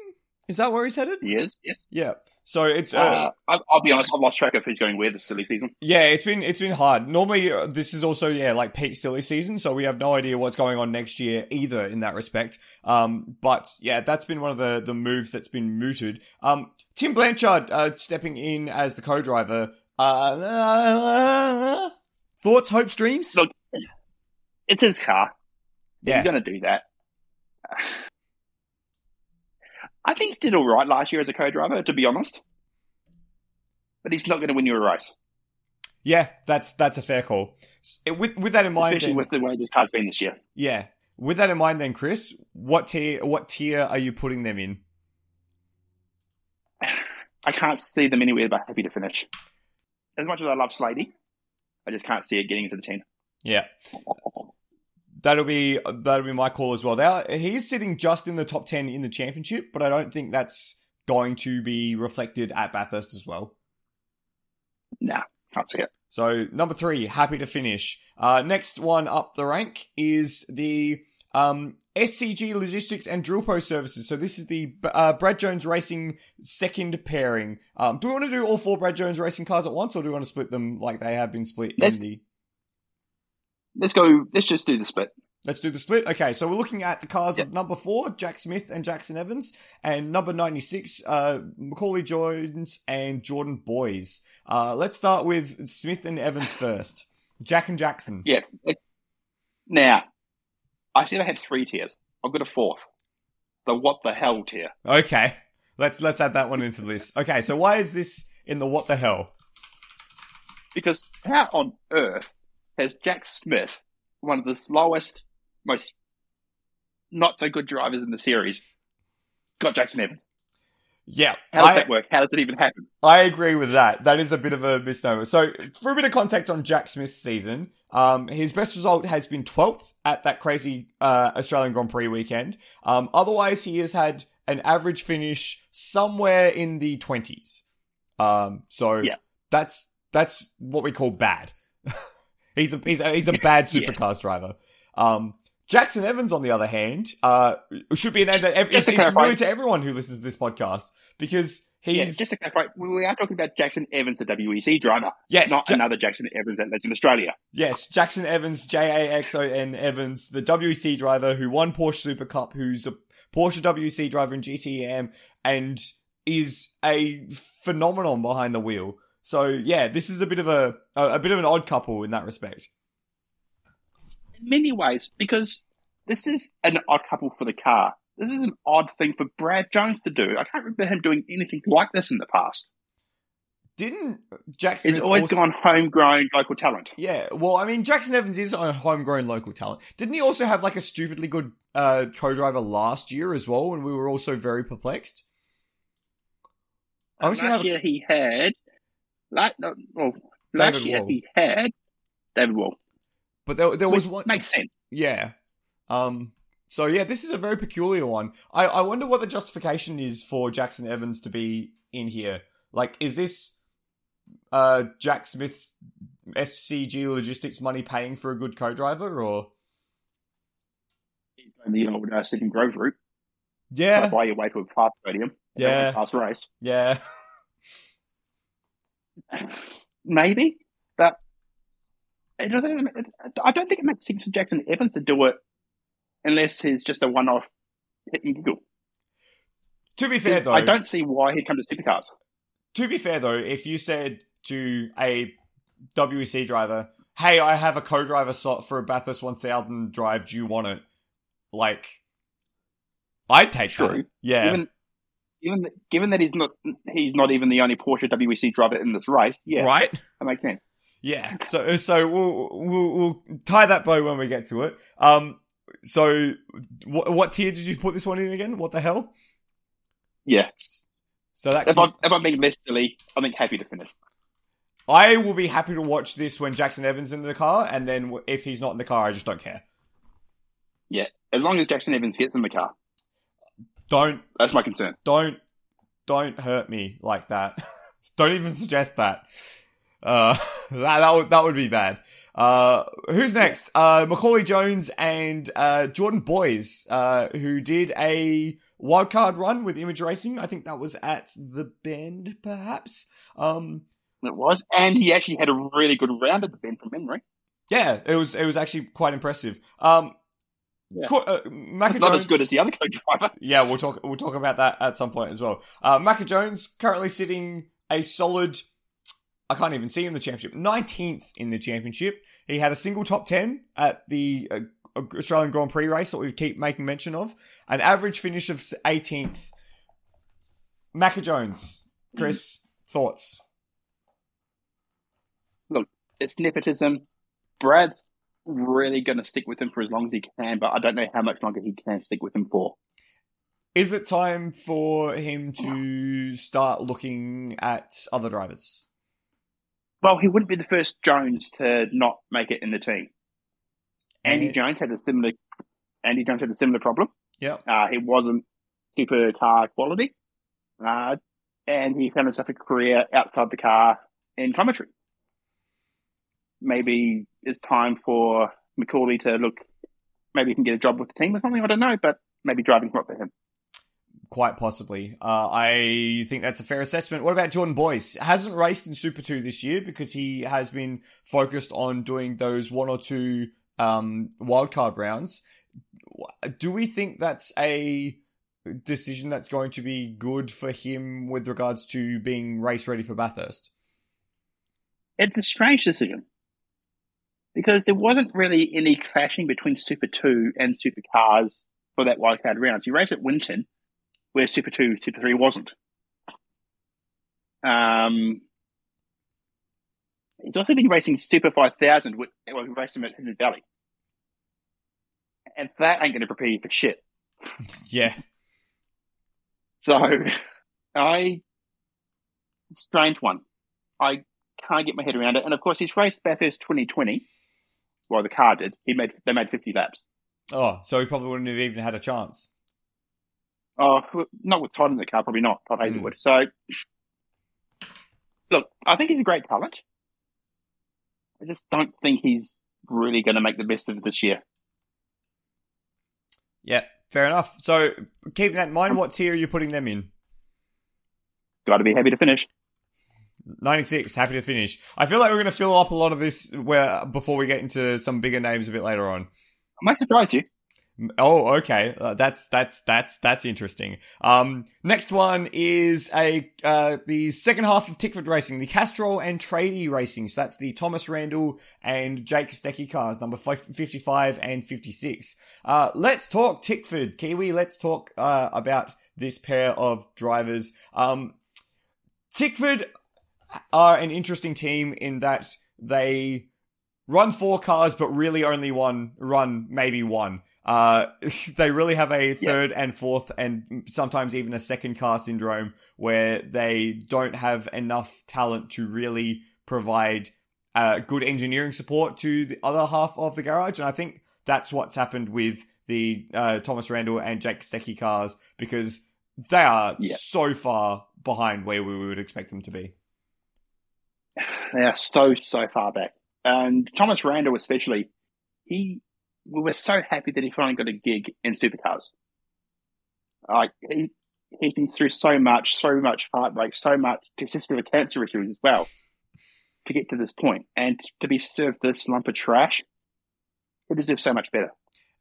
A: Is that where he's headed?
B: He is, yes.
A: Yeah. So it's uh,
B: Uh, I, I'll be honest, I've lost track of who's going where this silly season.
A: yeah, it's been it's been hard. Normally, uh, this is also yeah like peak silly season, so we have no idea what's going on next year either in that respect. Um, but yeah, that's been one of the the moves that's been mooted. Um, Tim Blanchard uh, stepping in as the co-driver. Uh, thoughts, hopes, dreams?
B: Look, It's his car.
A: yeah,
B: He's going to do that. I think he did all right last year as a co-driver, to be honest. But he's not going to win you a race,
A: yeah, that's that's a fair call. With with that in mind,
B: especially
A: then-
B: with the way this car's been this year.
A: Yeah. With that in mind, then, Chris, what tier what tier are you putting them in?
B: I can't see them anywhere but happy to finish. As much as I love Slady, I just can't see it getting into the 10.
A: Yeah, that'll be that'll be my call as well. Now he's sitting just in the top ten in the championship, but I don't think that's going to be reflected at Bathurst as well.
B: Nah, can't see it.
A: So number three, happy to finish. Uh, next one up the rank is the um, SCT Logistics and Drill Services. So this is the uh, Brad Jones Racing second pairing. Um, do we want to do all four Brad Jones Racing cars at once, or do we want to split them like they have been split
B: Let's-
A: in the?
B: Let's go, let's just do the split.
A: Let's do the split. Okay, so we're looking at the cars
B: Yep.
A: of number four, Jack Smith and Jaxon Evans, and number 96, uh, Macauley Jones and Jordan Boys. Uh, let's start with Smith and Evans first. Jack and Jaxon.
B: Yeah. Now, I said I had three tiers. I've got a fourth. The what the hell tier.
A: Okay, let's let's add that one into this. Okay, so why is this in the what the hell?
B: Because how on earth has Jack Smith, one of the slowest, most not so good drivers in the series, got Jaxon Evans?
A: Yeah,
B: How does
A: I,
B: that work? How does it even happen?
A: I agree with that. That is a bit of a misnomer. So, for a bit of context on Jack Smith's season, um, his best result has been 12th at that crazy uh, Australian Grand Prix weekend. Um, otherwise, he has had an average finish somewhere in the 20s. Um, so
B: Yeah.
A: that's that's what we call bad. he's a he's a, he's a bad
B: Yes.
A: supercars driver. Um, Jaxon Evans, on the other hand, uh, should be a name that ev-
B: Just
A: familiar to everyone who listens to this podcast because he's
B: Yeah, just to clarify, we are talking about Jaxon Evans, the WEC driver,
A: yes,
B: not
A: Ja-
B: another Jackson Evans that lives in Australia.
A: Yes, Jaxon Evans, J A X O N Evans, the WEC driver who won Porsche Super Cup, who's a Porsche WEC driver in GTM, and is a phenomenon behind the wheel. So yeah, this is a bit of a a, a bit of an odd couple in that respect.
B: In many ways, because this is an odd couple for the car. This is an odd thing for Brad Jones to do. I can't remember him doing anything like this in the past.
A: Didn't Jaxon?
B: He's always
A: also-
B: gone homegrown local talent.
A: Yeah, well, I mean, Jaxon Evans is a homegrown local talent. Didn't he also have like a stupidly good uh, co-driver last year as well, and we were also very perplexed? I was
B: last
A: have-
B: year he had, like, no, well, last
A: David
B: year
A: Wall.
B: he had David Wall.
A: But there, there was one.
B: makes sense.
A: Yeah. Um. So yeah, this is a very peculiar one. I I wonder what the justification is for Jaxon Evans to be in here. Like, is this uh Jack Smith's SCT Logistics money paying for a good co-driver, or
B: He's going the old uh, Stephen Grove route.
A: yeah,
B: Buy your way to a fast podium.
A: Yeah.
B: Fast race.
A: yeah,
B: Maybe, but it doesn't. I don't think it makes sense for Jaxon Evans to do it unless he's just a one-off hit and giggle.
A: To be fair, though,
B: I don't see why he'd come to supercars.
A: To be fair, though, if you said to a WEC driver, "Hey, I have a co-driver slot for a Bathurst 1000 drive. Do you want it?" Like, I'd take
B: True.
A: that. Yeah,
B: Given, given, that, given that he's not he's not even the only Porsche WEC driver in this race, yeah,
A: right.
B: that makes sense.
A: Yeah. So so we'll, we'll we'll tie that bow when we get to it. Um. So what what tier did you put this one in again? What the hell?
B: Yeah.
A: So that
B: If I'm if I'm being less silly, I'm happy to finish.
A: I will be happy to watch this when Jaxon Evans is in the car, and then if he's not in the car, I just don't care.
B: Yeah, as long as Jaxon Evans gets in the car,
A: Don't
B: that's my concern.
A: don't don't hurt me like that. don't even suggest that. Uh, that that would that would be bad. Uh, who's next? Uh, Macauley Jones and uh, Jordan Boys, uh, who did a wildcard run with Image Racing. I think that was at the Bend, perhaps. Um,
B: It was, and he actually had a really good round at the bend from memory.
A: yeah, it was it was actually quite impressive. Um,
B: Yeah.
A: co- uh, Macca
B: Not
A: Jones-
B: as good as the other co-driver.
A: Yeah, we'll talk. We'll talk about that at some point as well. Uh, Macca Jones currently sitting a solid. I can't even see him in the championship. Nineteenth in the championship. He had a single top ten at the uh, Australian Grand Prix race that we keep making mention of. An average finish of eighteenth. Macca Jones, Chris, thoughts?
B: Look, it's nepotism. Brad's really going to stick with him for as long as he can, but I don't know how much longer he can stick with him for.
A: Is it time for him to start looking at other drivers?
B: Well, he wouldn't be the first Jones to not make it in the team. Andy
A: And-
B: Jones had a similar. Andy Jones had a similar problem.
A: Yep.
B: Uh, he wasn't super car quality, uh, and he found himself a career outside the car in commentary. Maybe it's time for Macauley to look. Maybe he can get a job with the team or something. I don't know, but maybe driving's not for him.
A: Quite possibly. Uh, I think that's a fair assessment. What about Jordan Boys? Hasn't raced in Super 2 this year because he has been focused on doing those one or two um, wildcard rounds. Do we think that's a decision that's going to be good for him with regards to being race ready for Bathurst?
B: It's a strange decision because there wasn't really any clashing between Super 2 and Super Cars for that wildcard round. You raced at Winton, where Super 2, Super 3 wasn't. Um, he's also been racing Super 5000, which well, we raced him at Hidden Valley. And that ain't going to prepare you for shit.
A: Yeah.
B: So, I, strange one. I can't get my head around it. And of course, he's raced Bathurst 2020. Well, the car did. He made they made 50 laps.
A: Oh, so he probably wouldn't have even had a chance.
B: Oh, not with Todd in the car, probably not. Todd Hazelwood. Hmm. So, look, I think he's a great talent. I just don't think he's really going to make the best of it this year.
A: Yeah, fair enough. So, keeping that in mind, what tier are you putting them in?
B: Got to be happy to finish.
A: 96, happy to finish. I feel like we're going to fill up a lot of this where before we get into some bigger names a bit later on.
B: I might surprise you.
A: Oh, okay. Uh, that's that's that's that's interesting. Um, next one is a uh, the second half of Tickford Racing, the Castrol and Tradie Racing. So that's the Thomas Randle and Jake Kostecki cars, number fi- fifty-five and fifty-six. Uh, let's talk Tickford, Kiwi. Let's talk uh, about this pair of drivers. Um, Tickford are an interesting team in that they run four cars, but really only one run, maybe one. Uh, they really have a third and fourth and sometimes even a second car syndrome where they don't have enough talent to really provide uh, good engineering support to the other half of the garage. And I think that's what's happened with the uh, Thomas Randle and Jake Stecky cars because they are
B: Yeah.
A: so far behind where we would expect them to be.
B: They are so, so far back. And Thomas Randle, especially, he, we were so happy that he finally got a gig in supercars. Like, he, he's been through so much, so much heartbreak, so much testicular cancer issues as well. to get to this point, and to be served this lump of trash, it deserves so much better.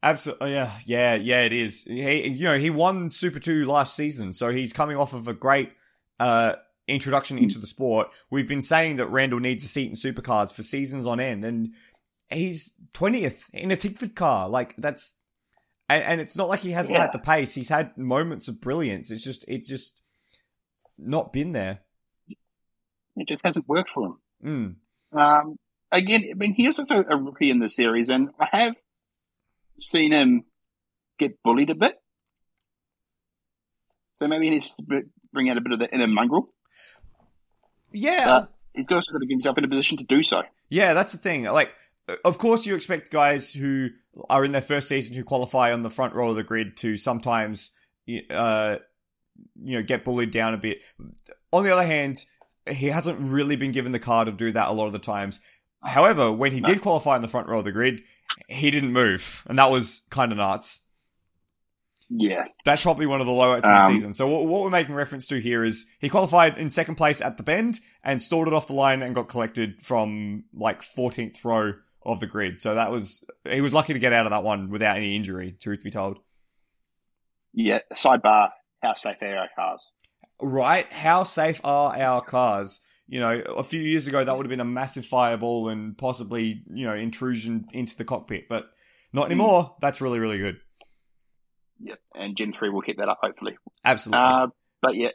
A: Absolutely, yeah, yeah, yeah. It is. He, you know, he won Super Two last season, so he's coming off of a great uh, introduction into the sport. We've been saying that Randle needs a seat in supercars for seasons on end, and he's twentieth in a Tickford car. Like that's, and, and it's not like he hasn't yeah. had the pace. He's had moments of brilliance. It's just, it's just not been there.
B: It just hasn't worked for
A: him.
B: Mm. Um, again, I mean, he is also a rookie in the series, and I have seen him get bullied a bit. So maybe he needs to bring out a bit of the inner mongrel.
A: Yeah. But
B: he's also got to get himself in a position to do so.
A: Yeah, that's the thing. Like, of course, you expect guys who are in their first season who qualify on the front row of the grid to sometimes, uh, you know, get bullied down a bit. On the other hand, he hasn't really been given the car to do that a lot of the times. However, when he no. did qualify in the front row of the grid, he didn't move, and that was kind of nuts.
B: Yeah,
A: that's probably one of the lowlights um, of the um, season. So what, what, we're making reference to here is he qualified in second place at the bend and stalled it off the line and got collected from like 14th row of the grid. So that was he was lucky to get out of that one without any injury. Truth be told.
B: Yeah. Sidebar: How safe are our cars?
A: Right. How safe are our cars? you know, a few years ago that would have been a massive fireball and possibly, you know, intrusion into the cockpit, but not hmm. anymore. That's really, really good.
B: Yep, and Gen 3 will keep that up, hopefully.
A: Absolutely.
B: Uh, but yeah,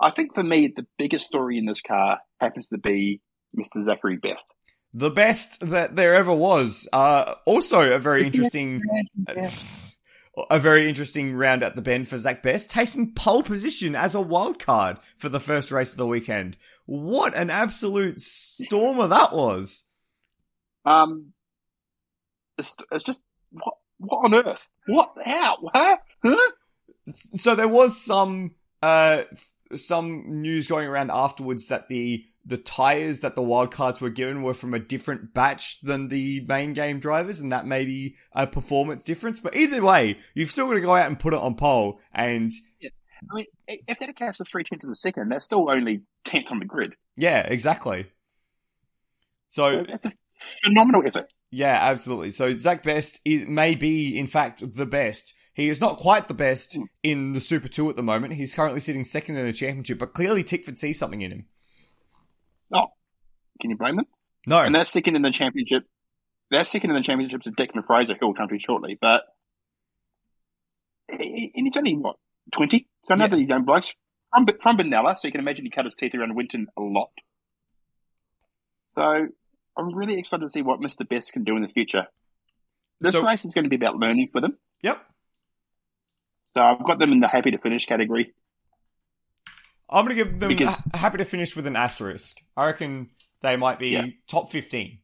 B: I think for me, the biggest story in this car happens to be Mr. Zachary Best.
A: The best that there ever was. Uh, also, a very interesting a very interesting round at the bend for Zak Best, taking pole position as a wild card for the first race of the weekend. What an absolute stormer that was!
B: Um, it's, it's just what what on earth? What how? Huh? Huh?
A: So there was some uh some news going around afterwards that the the tires that the wildcards were given were from a different batch than the main game drivers, and that may be a performance difference. But either way, you've still got to go out and put it on pole. And
B: yeah. I mean, if that accounts for three tenths of a second, that's still only tenth on the grid.
A: Yeah, exactly. So
B: it's a phenomenal effort.
A: Yeah, absolutely. So Zak Best is, may be, in fact, the best. He is not quite the best mm. in the Super 2 at the moment. He's currently sitting second in the championship, but clearly Tickford sees something in him.
B: Oh, can you blame them?
A: No.
B: And they're second in the championship. They're second in the championships of Declan Fraser Hill Country shortly, but and he's only what twenty. So I know another yeah. young blokes from from Benalla, so you can imagine he cut his teeth around Winton a lot. So I'm really excited to see what Mr. Best can do in the future. This so, race is going to be about learning for them.
A: Yep.
B: So I've got them in the happy to finish category.
A: I'm going to give them because, happy to finish with an asterisk. I reckon they might be yeah. top 15.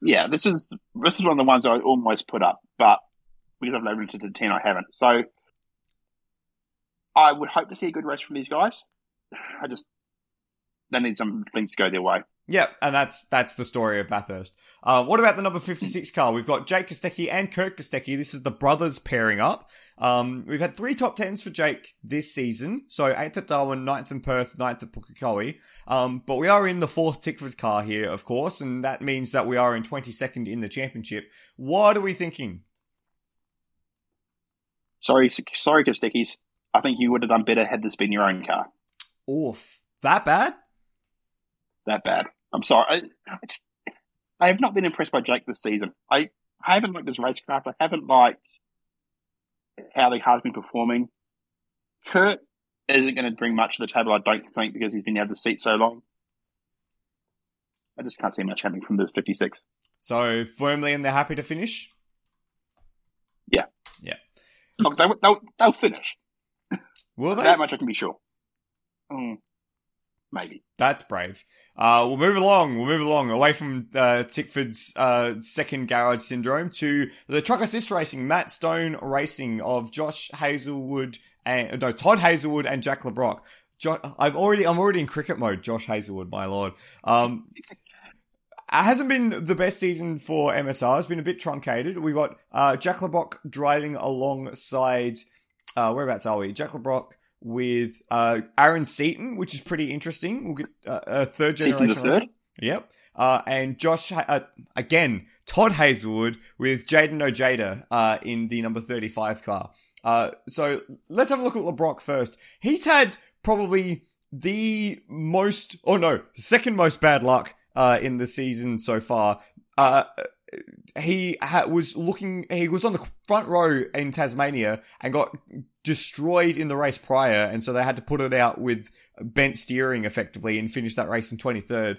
B: Yeah, this is this is one of the ones I almost put up, but because I've it to 10, I haven't. So I would hope to see a good race from these guys. I just they need some things to go their way.
A: Yep, and that's that's the story of Bathurst. Uh, what about the number 56 car? We've got Jake Kostecki and Kurt Kostecki. This is the brothers pairing up. Um, we've had three top tens for Jake this season. So 8th at Darwin, ninth in Perth, ninth at Pukekohe. Um, but we are in the fourth Tickford car here, of course, and that means that we are in 22nd in the championship. What are we thinking?
B: Sorry, sorry, Kosteckis. I think you would have done better had this been your own car.
A: Oof. That bad?
B: That bad. I'm sorry. I, I, just, I have not been impressed by Jake this season. I, I haven't liked his racecraft. I haven't liked how the car's been performing. Kurt isn't going to bring much to the table, I don't think, because he's been out of the seat so long. I just can't see much happening from the 56.
A: So firmly, and they're happy to finish.
B: Yeah,
A: yeah.
B: Look, they, they'll, they'll finish.
A: Will they?
B: That much I can be sure. Mm maybe.
A: That's brave. Uh, we'll move along. We'll move along away from uh, Tickford's uh, second garage syndrome to the truck assist racing, Matt Stone Racing of Josh Hazelwood and no Todd Hazelwood and Jack Le Brocq. Jo- I've already I'm already in cricket mode. Josh Hazelwood, my lord. Um, it hasn't been the best season for MSR. It's been a bit truncated. We've got uh, Jack Le Brocq driving alongside. Uh, whereabouts are we? Jack Le Brocq with uh, Aaron Seton, which is pretty interesting. We'll get uh, a third generation.
B: Third.
A: Yep. Uh, and Josh, uh, again, Todd Hazelwood with Jayden Ojeda uh, in the number 35 car. Uh, so let's have a look at Le Brocq first. He's had probably the most, or no, second most bad luck uh, in the season so far. Uh, he ha- was looking, he was on the front row in Tasmania and got destroyed in the race prior. And so they had to put it out with bent steering effectively and finish that race in 23rd.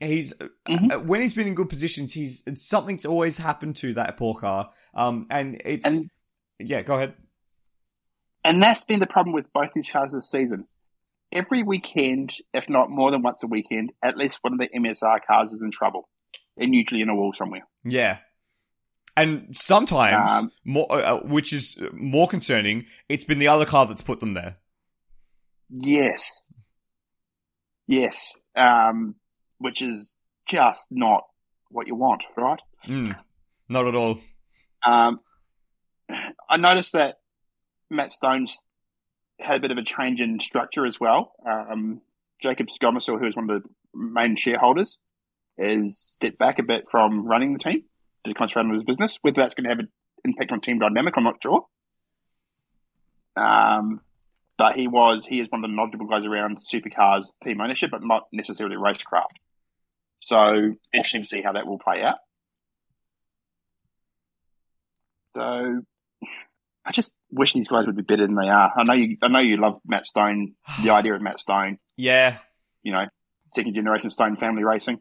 A: He's mm-hmm. when he's been in good positions, he's something's always happened to that poor car. Um, and it's and, yeah, go ahead.
B: And that's been the problem with both these cars this season. Every weekend, if not more than once a weekend, at least one of the MSR cars is in trouble, and usually in a wall somewhere.
A: Yeah, and sometimes um, more, uh, uh which is more concerning. It's been the other car that's put them there.
B: Yes, yes. Um, which is just not what you want, right?
A: Mm, not at all.
B: Um, I noticed that Matt Stone's had a bit of a change in structure as well. Um, Jacob Scomersil, who is one of the main shareholders, has stepped back a bit from running the team to concentrate on his business. Whether that's going to have an impact on team dynamic, I'm not sure. Um, but he was he is one of the knowledgeable guys around supercars team ownership, but not necessarily racecraft. So interesting to see how that will play out. So I just wish these guys would be better than they are. I know you. I know you love Matt Stone. The idea of Matt Stone.
A: Yeah.
B: You know, second generation Stone family racing.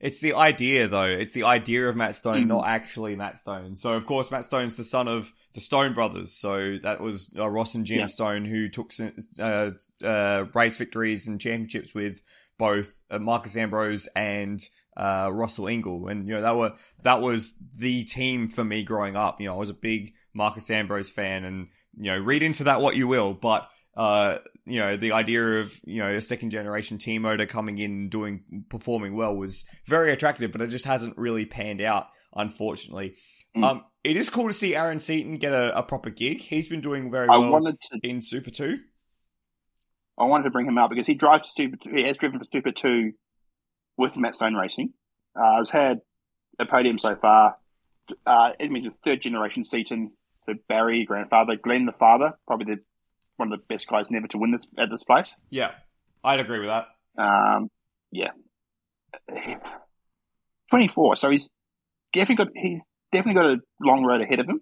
A: It's the idea, though. It's the idea of Matt Stone, mm-hmm. not actually Matt Stone. So, of course, Matt Stone's the son of the Stone brothers. So that was uh, Ross and Jim yeah. Stone, who took uh, uh, race victories and championships with both uh, Marcus Ambrose and uh, Russell Ingall, and you know that were that was the team for me growing up. You know, I was a big Marcus Ambrose fan, and you know, read into that what you will, but uh, you know, the idea of you know a second generation team motor coming in and doing performing well was very attractive, but it just hasn't really panned out, unfortunately. Mm. Um, it is cool to see Aaron Seton get a, a proper gig. He's been doing very well to, in Super Two.
B: I wanted to bring him out because he drives Super. He has driven for Super Two with Matt Stone Racing. Uh, has had a podium so far. Uh, it means third generation Seton, the Barry grandfather, Glenn the father, probably the one of the best guys never to win this at this place.
A: Yeah, I'd agree with that.
B: Um, yeah, twenty four. So he's definitely got he's definitely got a long road ahead of him.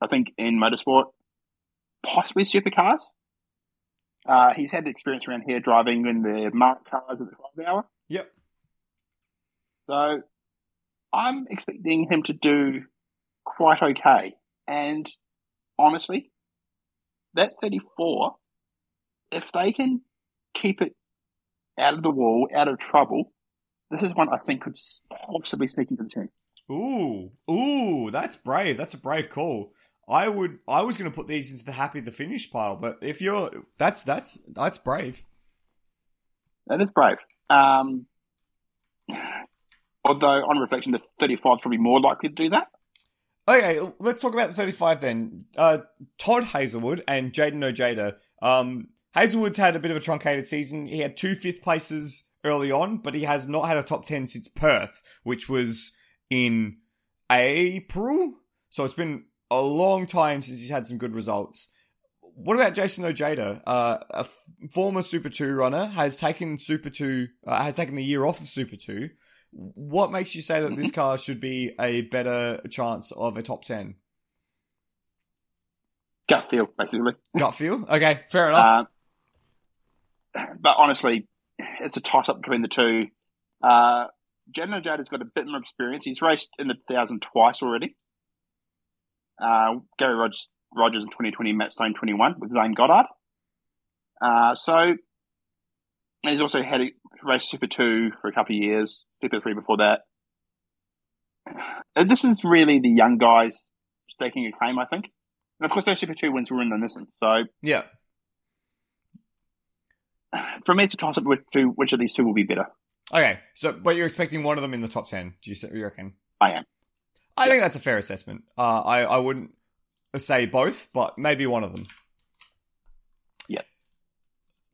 B: I think in motorsport, possibly supercars. Uh, he's had experience around here driving in the MARC cars at the five hour.
A: Yep.
B: So I'm expecting him to do quite okay. And honestly, that 34, if they can keep it out of the wall, out of trouble, this is one I think could possibly sneak into the team.
A: Ooh, ooh, that's brave. That's a brave call. I would I was going to put these into the happy the finish pile, but if you're that's that's that's brave.
B: That is brave. Um, although on reflection, the 35 is probably more likely to do that.
A: Okay, let's talk about the 35 then. Uh, Todd Hazelwood and Jayden Ojeda. Um, Hazelwood's had a bit of a truncated season. He had two fifth places early on, but he has not had a top 10 since Perth, which was in April. So it's been a long time since he's had some good results. What about Jayden Ojeda, uh, a f- former Super 2 runner, has taken Super 2, uh, has taken the year off of Super 2. What makes you say that this car should be a better chance of a top 10?
B: Gut feel, basically.
A: Gut feel? Okay, fair enough.
B: Uh, but honestly, it's a toss up between the two. Uh, Jayden Ojeda's got a bit more experience. He's raced in the thousand twice already. Uh, Garry Rogers, Rogers in 2020, Matt Stone 21 with Zane Goddard. Uh, so he's also had a race Super 2 for a couple of years, Super 3 before that. And this is really the young guys staking a claim, I think. And of course, those Super 2 wins were in the Nissan. So,
A: yeah.
B: For me to toss up which, which of these two will be better.
A: Okay, so but you're expecting one of them in the top 10, do you, you reckon?
B: I am.
A: I think that's a fair assessment. Uh, I I wouldn't say both, but maybe one of them.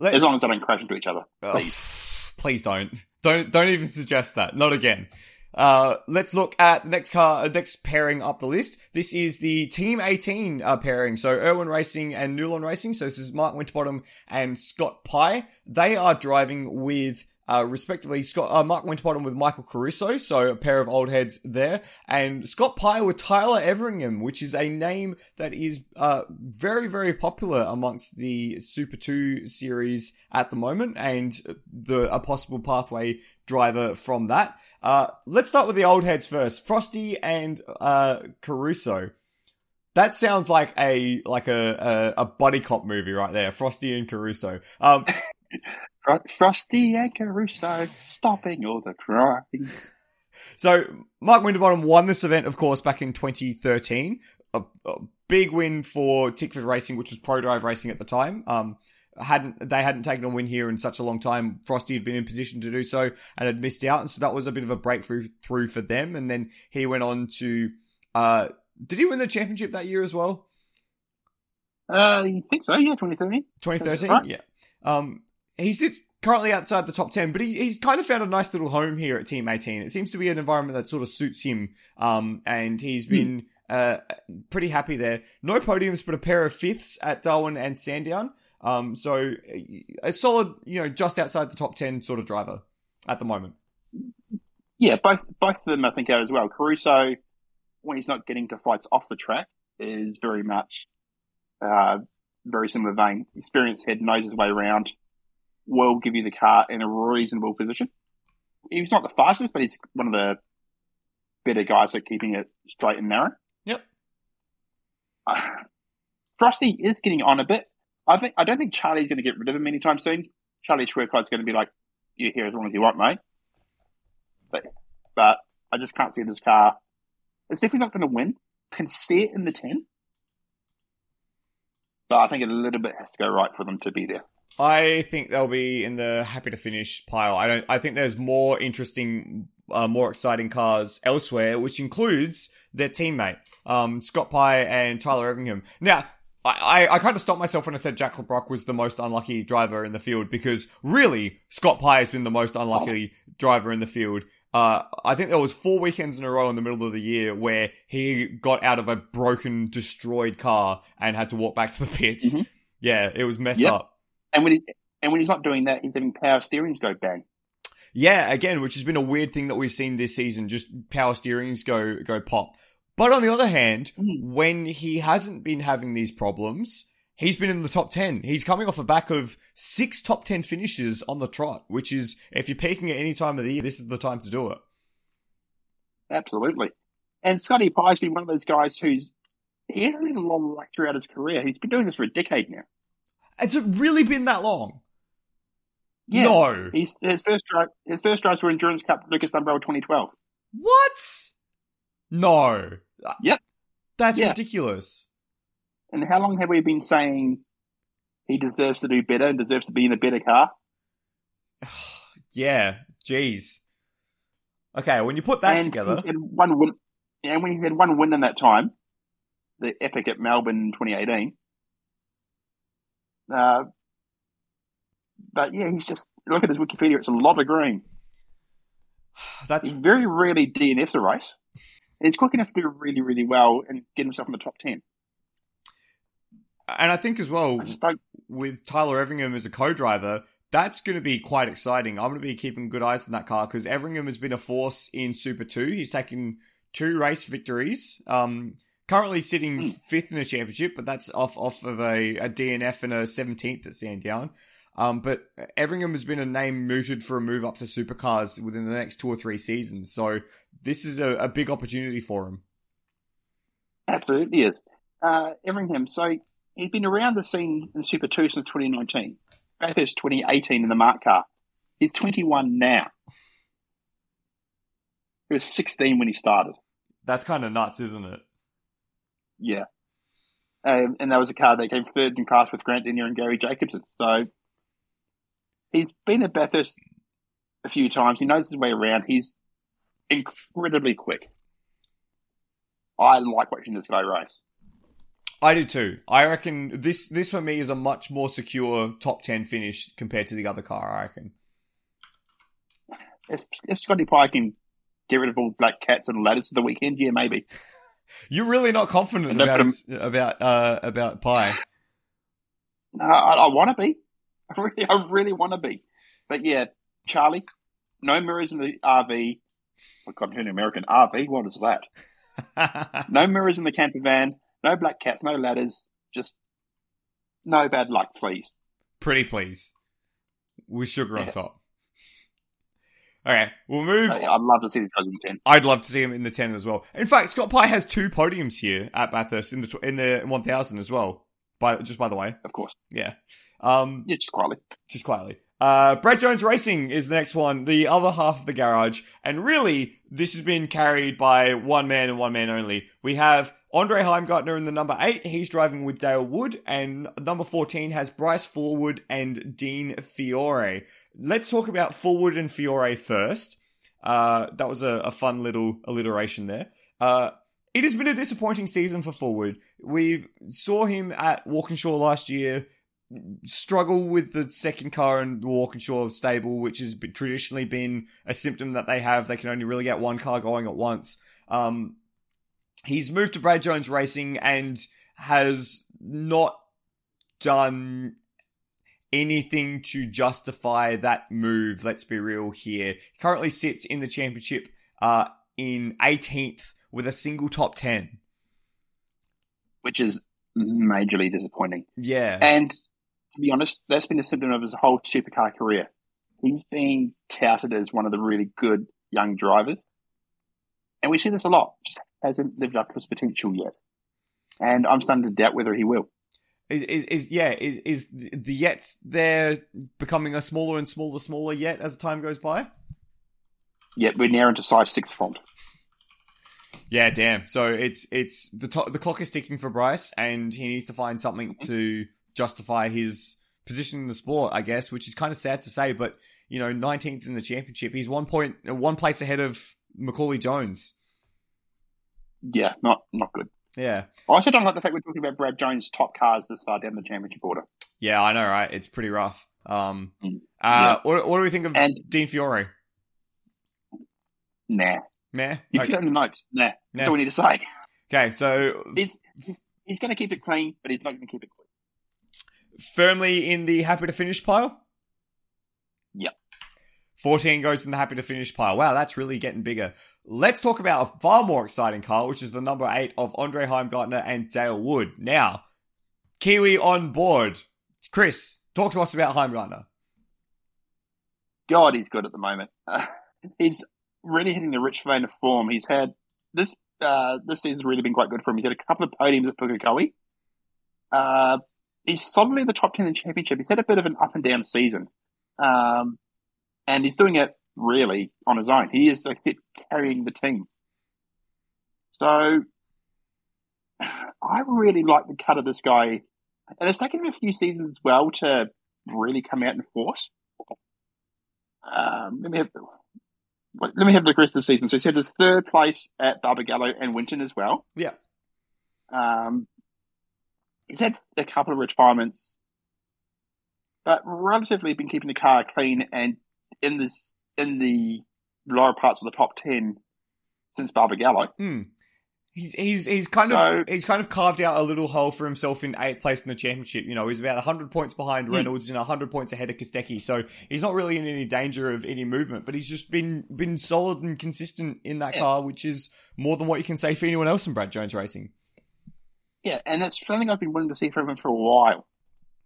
B: Let's, as long as I don't crash into each other, please.
A: Oh, please don't. Don't don't even suggest that. Not again. Uh, let's look at the next car, uh, next pairing up the list. This is the Team 18 uh, pairing. So Irwin Racing and Nulon Racing. So this is Mark Winterbottom and Scott Pye. They are driving with uh, respectively Scott uh, Mark Winterbottom with Michael Caruso, so a pair of old heads there, and Scott Pye with Tyler Everingham, which is a name that is uh, very very popular amongst the Super Two series at the moment, and the a possible pathway driver from that. Uh, let's start with the old heads first, Frosty and uh, Caruso. That sounds like a like a, a, a buddy cop movie right there, Frosty and Caruso. Um,
B: Frosty and Caruso stopping all the crime.
A: So Mark Winterbottom won this event, of course, back in 2013. A, a big win for Tickford Racing, which was Prodrive Racing at the time. Um, hadn't they hadn't taken a win here in such a long time. Frosty had been in position to do so and had missed out, and so that was a bit of a breakthrough through for them. And then he went on to, uh, did he win the championship that year as well?
B: Uh, I think so. Yeah, 2013.
A: 2013. Right. Yeah. Um, he sits currently outside the top 10, but he, he's kind of found a nice little home here at Team 18. It seems to be an environment that sort of suits him. Um, and he's been, uh, pretty happy there. No podiums, but a pair of fifths at Darwin and Sandown. Um, so a solid, you know, just outside the top 10 sort of driver at the moment.
B: Yeah, both, both of them I think are as well. Caruso, when he's not getting to fights off the track, is very much, uh, very similar vein. Experienced head knows his way around will give you the car in a reasonable position. He's not the fastest, but he's one of the better guys at keeping it straight and narrow.
A: Yep.
B: Uh, Frosty is getting on a bit. I think I don't think Charlie's going to get rid of him anytime soon. Charlie Schwerkolt's going to be like, "You're here as long as you want, mate." But, but I just can't see this car. It's definitely not going to win. Can see it in the ten, but I think a little bit has to go right for them to be there.
A: I think they'll be in the happy to finish pile. I don't. I think there's more interesting, uh, more exciting cars elsewhere, which includes their teammate, um, Scott Pye and Tyler Everingham. Now, I, I, I kind of stopped myself when I said Jack Le Brocq was the most unlucky driver in the field because really Scott Pye has been the most unlucky oh. driver in the field. Uh, I think there was four weekends in a row in the middle of the year where he got out of a broken, destroyed car and had to walk back to the pits. Mm-hmm. Yeah, it was messed yep. up.
B: And when he, and when he's not doing that, he's having power steerings go bang.
A: Yeah, again, which has been a weird thing that we've seen this season, just power steerings go go pop. But on the other hand, mm. when he hasn't been having these problems, he's been in the top 10. He's coming off a back of six top 10 finishes on the trot, which is, if you're peaking at any time of the year, this is the time to do it.
B: Absolutely. And Scotty Pye's been one of those guys who's, he hasn't had a lot of luck throughout his career. He's been doing this for a decade now.
A: Has it really been that long?
B: Yeah. No. He's, his first drive, his first drives were Endurance Cup Lucas Dumbrell 2012.
A: What? No.
B: Yep.
A: That's yeah. ridiculous.
B: And how long have we been saying he deserves to do better and deserves to be in a better car?
A: yeah. Jeez. Okay, when you put that and together,
B: one win, and when he had one win in that time, the epic at Melbourne 2018, uh, but yeah, he's just look at his Wikipedia. It's a lot of green.
A: That's
B: he very rarely DNFs a race. And he's quick enough to do really, really well and get himself in the top ten.
A: And I think as well, with Tyler Everingham as a co-driver, that's going to be quite exciting. I'm going to be keeping good eyes on that car because Everingham has been a force in Super Two. He's taken two race victories. Um, Currently sitting mm. fifth in the championship, but that's off off of a, a DNF and a 17th at Sandown. Um, but Everingham has been a name mooted for a move up to supercars within the next two or three seasons. So this is a, a big opportunity for him.
B: Absolutely is. Uh, Everingham, so he's been around the scene in Super 2 since 2019. Bathurst 2018 in the MARC car. He's 21 now. He was 16 when he started.
A: That's kind of nuts, isn't it?
B: Yeah. Um, and that was a car that came third in class with Grant Denyer and Garry Jacobson. So he's been at Bathurst a few times. He knows his way around. He's incredibly quick. I like watching this guy race.
A: I do too. I reckon this this for me is a much more secure top ten finish compared to the other car. I reckon.
B: If, if Scotty Pye can get rid of all black cats and ladders for the weekend, yeah, maybe.
A: You're really not confident about his, about uh, about Pye.
B: No, I, I want to be. I really, I really want to be. But yeah, Charlie, no mirrors in the RV. I got an American RV. What is that? no mirrors in the camper van. No black cats. No ladders. Just no bad luck, please.
A: Pretty please, with sugar yes. on top. Okay, we'll move.
B: I'd love to see this guy in the ten.
A: I'd love to see him in the ten as well. In fact, Scott Pye has two podiums here at Bathurst in the in the one thousand as well. By just by the way,
B: of course,
A: yeah, um,
B: yeah, just quietly,
A: just quietly. Uh, Brad Jones Racing is the next one, the other half of the garage, and really, this has been carried by one man and one man only. We have Andre Heimgartner in the number eight. He's driving with Dale Wood, and number fourteen has Bryce Fullwood and Dean Fiore. Let's talk about Fullwood and Fiore first. Uh, that was a, a, fun little alliteration there. Uh, it has been a disappointing season for Fullwood. We saw him at Walkinshaw last year struggle with the second car in the Walkinshaw stable, which has traditionally been a symptom that they have. They can only really get one car going at once. Um, he's moved to Brad Jones Racing and has not done anything to justify that move. Let's be real here. He currently sits in the championship uh, in 18th with a single top 10.
B: Which is majorly disappointing.
A: Yeah.
B: And to be honest, that's been a symptom of his whole supercar career. He's been touted as one of the really good young drivers. And we see this a lot. Just hasn't lived up to his potential yet. And I'm starting to doubt whether he will.
A: Is, is, is yeah, is, is the yet there becoming a smaller and smaller, smaller yet as time goes by?
B: Yet we're near into size six font.
A: Yeah, damn. So it's it's the to- the clock is ticking for Bryce, and he needs to find something to justify his position in the sport, I guess, which is kind of sad to say, but you know, 19th in the championship, he's one point, one place ahead of Macauley Jones.
B: Yeah, not not good.
A: Yeah.
B: I also don't like the fact we're talking about Brad Jones' top cars this far down the championship order.
A: Yeah, I know, right? It's pretty rough. Um, mm. uh, yeah. what, what do we think of and, Dean Fiore?
B: Nah.
A: Nah?
B: You okay. put it in the notes. Nah. nah. That's all we need to say.
A: Okay, so...
B: He's, he's going to keep it clean, but he's not going to keep it clean
A: firmly in the happy to finish pile?
B: Yep.
A: 14 goes in the happy to finish pile. Wow, that's really getting bigger. Let's talk about a far more exciting car, which is the number eight of Andre Heimgartner and Dale Wood. Now, Kiwi on board. Chris, talk to us about Heimgartner.
B: God, he's good at the moment. Uh, he's really hitting the rich vein of form. He's had this uh, this season's really been quite good for him. He's had a couple of podiums at Pukekohe. Uh, he's solidly in the top 10 in the championship. He's had a bit of an up and down season. Um, and he's doing it really on his own. He is the kid carrying the team. So I really like the cut of this guy. And it's taken him a few seasons as well to really come out in force. Um, let me have let me have the rest of the season. So he's had the third place at Barbagallo and Winton as well.
A: Yeah.
B: Um, he's had a couple of retirements, but relatively been keeping the car clean and in this in the lower parts of the top ten since Barbagallo.
A: Hmm. He's he's he's kind so, of he's kind of carved out a little hole for himself in eighth place in the championship. You know, he's about hundred points behind hmm. Reynolds and hundred points ahead of Kostecki. So he's not really in any danger of any movement. But he's just been been solid and consistent in that yeah. car, which is more than what you can say for anyone else in Brad Jones Racing.
B: Yeah, and that's something I've been wanting to see from him for a while,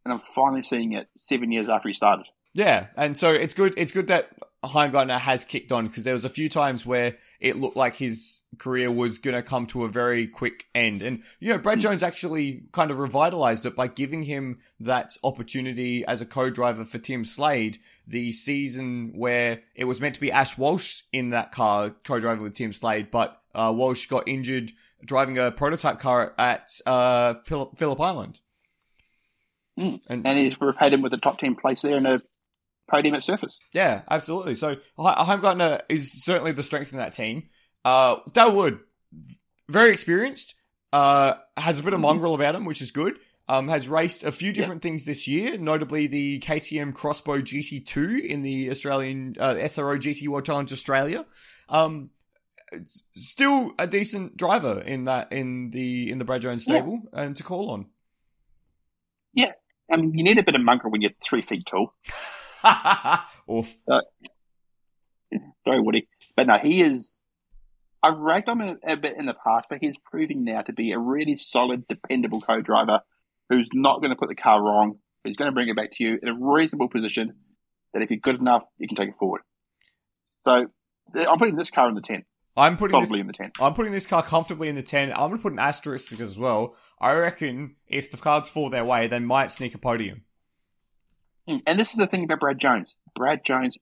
B: and I'm finally seeing it seven years after he started.
A: Yeah, and so it's good. It's good that Heimgartner has kicked on because there was a few times where it looked like his career was going to come to a very quick end, and you know Brad hmm. Jones actually kind of revitalized it by giving him that opportunity as a co-driver for Tim Slade. The season where it was meant to be Ash Walsh in that car co-driver with Tim Slade, but uh, Walsh got injured driving a prototype car at uh, Phillip, Phillip Island.
B: Mm. And, and he's repaid him with a top 10 place there and a podium at Surfers.
A: Yeah, absolutely. So Heimgartner is certainly the strength in that team. Uh, Dale Wood, very experienced. Uh, has a bit of mongrel about him, which is good. Um, has raced a few different things this year, notably the KTM X-Bow GT2 in the Australian uh, SRO GT World Challenge Australia. Um, still a decent driver in that in the in the Brad Jones stable yeah. and to call on.
B: Yeah, I mean you need a bit of mongrel when you're three feet tall.
A: Oof.
B: Uh, sorry, Woody, but no, he is. I've ragged on him a bit in the past, but he's proving now to be a really solid, dependable co-driver who's not going to put the car wrong. He's going to bring it back to you in a reasonable position. That if you're good enough, you can take it forward. So I'm putting this car in the ten.
A: I'm putting
B: probably
A: this,
B: in the ten.
A: I'm putting this car comfortably in the ten. I'm going to put an asterisk as well. I reckon if the cards fall their way, they might sneak a podium.
B: Hmm. And this is the thing about Brad Jones. Brad Jones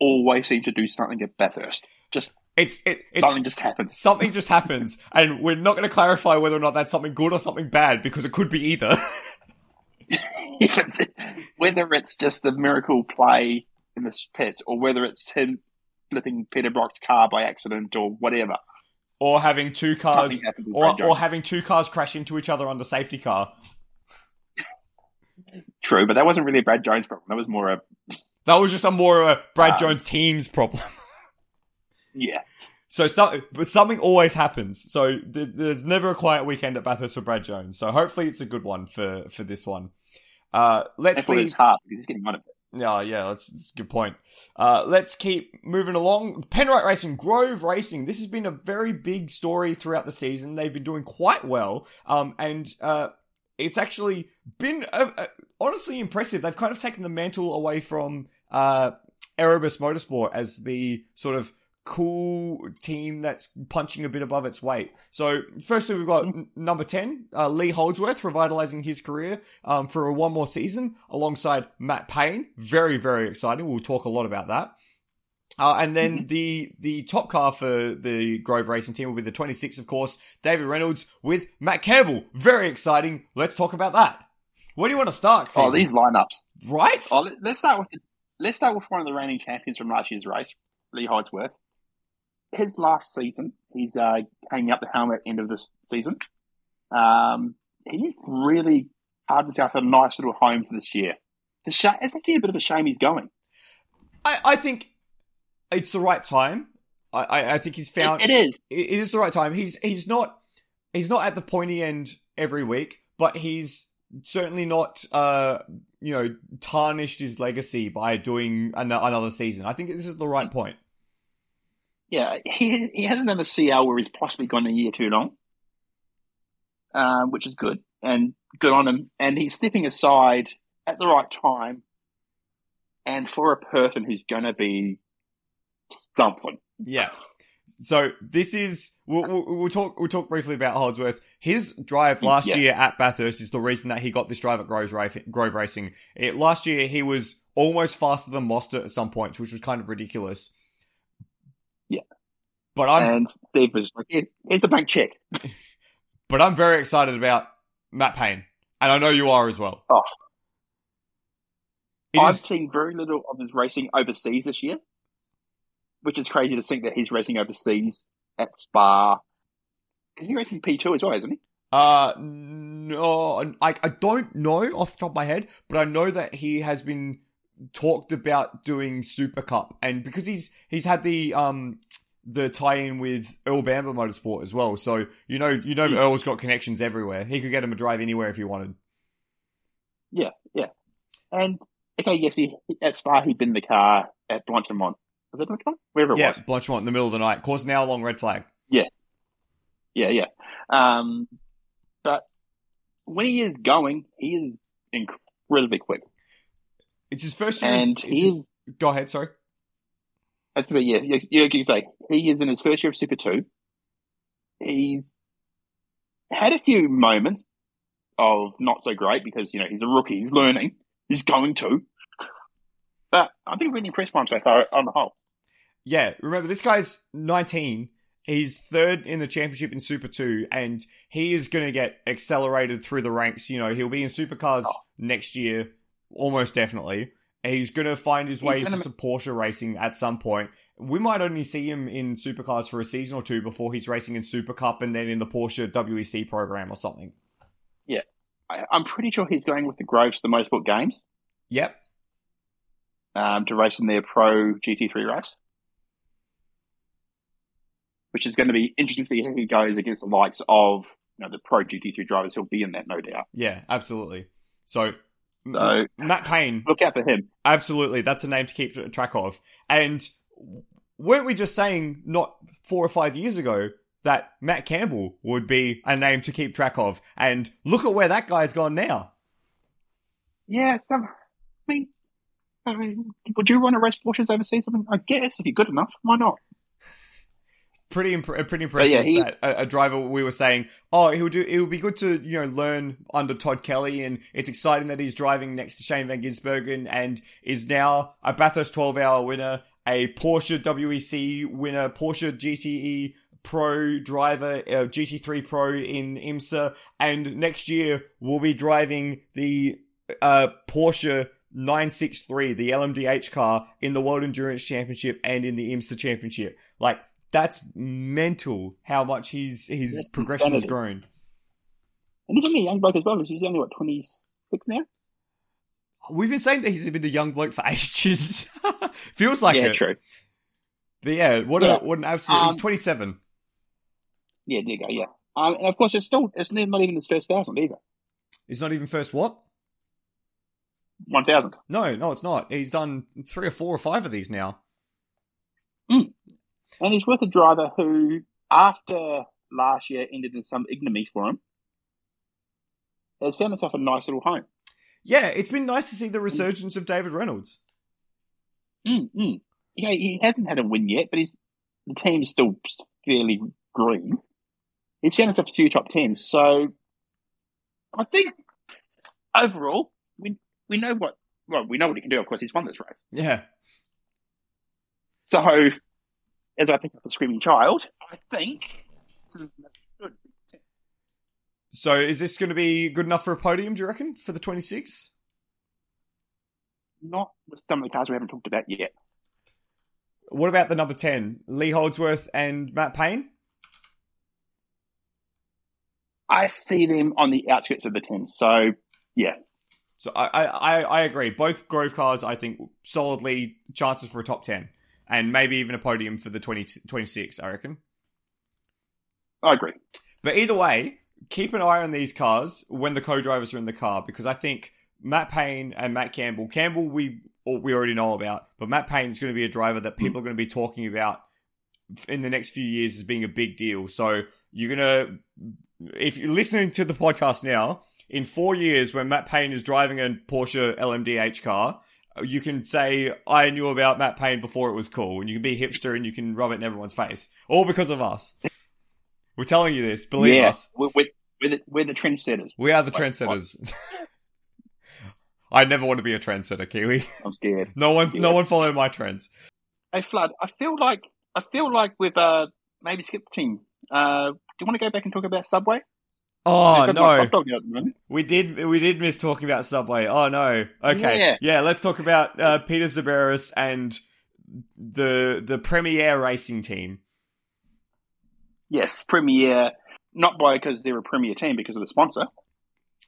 B: always seems to do something at Bathurst. Just
A: it's it, it's
B: something just happens.
A: Something just happens, and we're not going to clarify whether or not that's something good or something bad because it could be either.
B: whether it's just the miracle play in the pits or whether it's him flipping Peter Brock's car by accident or whatever.
A: Or having two cars, or, or having two cars crash into each other on the safety car.
B: True, but that wasn't really a Brad Jones problem. That was more a.
A: That was just a more a Brad um, Jones team's problem.
B: yeah.
A: So some, but something always happens. So th- there's never a quiet weekend at Bathurst for Brad Jones. So hopefully it's a good one for for this one. Uh, let's
B: Hopefully it's hard because he's getting on it.
A: Yeah, yeah, that's, that's, a good point. Uh, let's keep moving along. Penrite Racing, Grove Racing. This has been a very big story throughout the season. They've been doing quite well. Um, and, uh, it's actually been, uh, uh honestly impressive. They've kind of taken the mantle away from, uh, Erebus Motorsport as the sort of cool team that's punching a bit above its weight. So, firstly, we've got n- number 10, uh, Lee Holdsworth, revitalizing his career um, for one more season alongside Matt Payne. Very, very exciting. We'll talk a lot about that. Uh, and then mm-hmm. the the top car for the Grove Racing team will be the 26, of course, David Reynolds with Matt Campbell. Very exciting. Let's talk about that. Where do you want to start?
B: Oh, these lineups,
A: right?
B: Oh, let's start with the, let's start with one of the reigning champions from last year's race, Lee Holdsworth his last season, he's uh, hanging up the helmet at the end of this season. Um, he really carved himself a nice little home for this year. It's, sh- it's actually a bit of a shame he's going.
A: I, I think it's the right time. I, I think he's found
B: it, it is.
A: It is the right time. He's he's not he's not at the pointy end every week, but he's certainly not uh you know tarnished his legacy by doing an- another season. I think this is the right point
B: yeah, he he hasn't done a CL where he's possibly gone a year too long, um, which is good and good on him. And he's stepping aside at the right time, and for a person who's going to be something.
A: Yeah. So this is we'll, we'll, we'll, talk we'll talk briefly about Holdsworth. His drive last yeah. year at Bathurst is the reason that he got this drive at Grove, Grove Racing. It, last year he was almost faster than Mostert at some points, which was kind of ridiculous.
B: Yeah.
A: But I'm
B: and Steve was like, "Here's the bank check."
A: but I'm very excited about Matt Payne, and I know you are as well.
B: Oh, it I've is... seen very little of his racing overseas this year, which is crazy to think that he's racing overseas at Spa. Is he racing P two as well, isn't he?
A: Uh, no, I, I don't know off the top of my head, but I know that he has been talked about doing Super Cup, and because he's he's had the um the tie-in with Earl Bamber Motorsport as well, so you know you know yeah. Earl's got connections everywhere. He could get him a drive anywhere if he wanted.
B: Yeah, yeah, and okay, yes, he at Spa he'd been in the car at Blanchimont. Was it Blanchimont? Wherever it
A: yeah,
B: was.
A: Yeah, Blanchimont in the middle of the night. Course now long red flag.
B: Yeah, yeah, yeah. Um, but when he is going, he is incredibly quick.
A: It's his first year.
B: And he's. His,
A: go ahead, sorry.
B: That's about, yeah, you, you can say he is in his first year of Super 2. He's had a few moments of not so great because, you know, he's a rookie, he's learning, he's going to. But I think really impressed by him so far on the whole.
A: Yeah, remember, this guy's 19. He's third in the championship in Super 2, and he is going to get accelerated through the ranks. You know, he'll be in Supercars oh. next year almost definitely. He's going to find his way into some Porsche racing at some point. We might only see him in supercars for a season or two before he's racing in Super Cup and then in the Porsche WEC program or something.
B: I, I'm pretty sure he's going with the Groves, the Motorsport Games,
A: Yep.
B: Um, to race in their Pro GT3 race, which is going to be interesting to see how he goes against the likes of you know the Pro GT3 drivers. He'll be in that, no doubt.
A: Yeah, absolutely. So,
B: So
A: Matt Payne,
B: look out for him.
A: absolutely, that's a name to keep track of. And weren't we just saying not four or five years ago that Matt Campbell would be a name to keep track of? And look at where that guy's gone now.
B: Yeah, some, I mean, I mean, would you run a race Porsches overseas? I, mean, I guess if you're good enough, why not?
A: pretty imp- pretty impressive
B: yeah, he-
A: that a, a driver we were saying oh he would do it would be good to you know learn under Todd Kelly and it's exciting that he's driving next to Shane van Gisbergen and is now a Bathurst 12 hour winner a Porsche WEC winner Porsche GTE Pro driver uh, GT3 Pro in IMSA and next year we'll be driving the uh, Porsche 963 the LMDH car in the World Endurance Championship and in the IMSA Championship like that's mental how much his his
B: That's
A: progression has grown.
B: And he's only a young bloke as well. He's only what 26 now.
A: We've been saying that he's been a young bloke for ages. Feels like
B: yeah,
A: it.
B: true.
A: But yeah, what
B: Yeah.
A: a what an absolute. he's
B: Um,
A: twenty seven.
B: Yeah, there you go. Yeah, um, and of course, it's still it's not even his first thousand either.
A: He's not even first what?
B: One thousand.
A: No, no, it's not. He's done three or four or five of these now.
B: And he's with a driver who, after last year ended in some ignominy for him, has found himself a nice little home.
A: Yeah, it's been nice to see the resurgence of David Reynolds.
B: Mm, mm. Yeah, he hasn't had a win yet, but he's the team's still fairly green. He's found himself a few top tens, so I think overall we know what well we know what he can do. Of course, he's won this race.
A: Yeah,
B: So as I pick up a screaming child, I think this is good.
A: So is this going to be good enough for a podium? Do you reckon for the twenty six?
B: Not with some of the cars we haven't talked about yet.
A: What about the number ten, Lee Holdsworth and Matt Payne?
B: I see them on the outskirts of the ten. So yeah,
A: So I, I, I- I agree. Both Grove cars, I think, solidly chances for a top 10. And maybe even a podium for the 20, 26, I reckon.
B: I agree.
A: But either way, keep an eye on these cars when the co-drivers are in the car because I think Matt Payne and Matt Campbell, Campbell we we already know about, but Matt Payne is going to be a driver that people are going to be talking about in the next few years as being a big deal. So you're going to, if you're listening to the podcast now, in four years when Matt Payne is driving a Porsche LMDH car, you can say, I knew about Matt Payne before it was cool, and you can be hipster and you can rub it in everyone's face. All because of us. We're telling you this, believe
B: yeah,
A: us.
B: we're, we're, the, we're the trendsetters.
A: We are the
B: Wait,
A: trendsetters. I never want to be a trendsetter, Kiwi.
B: I'm scared.
A: No one, no one follow my trends.
B: Hey, Flood, I feel like I feel like we've uh, maybe skipped team. Uh, do you want to go back and talk about Subway?
A: Oh
B: They've got my
A: no,
B: hot dog out at the moment.
A: we did, we did miss talking about Subway. Oh no. Okay,
B: Yeah.
A: yeah, let's talk about uh, Peter Xiberras and the the PremiAir Racing Team.
B: Yes, Premier. Not by because they're a Premier team, because of the sponsor.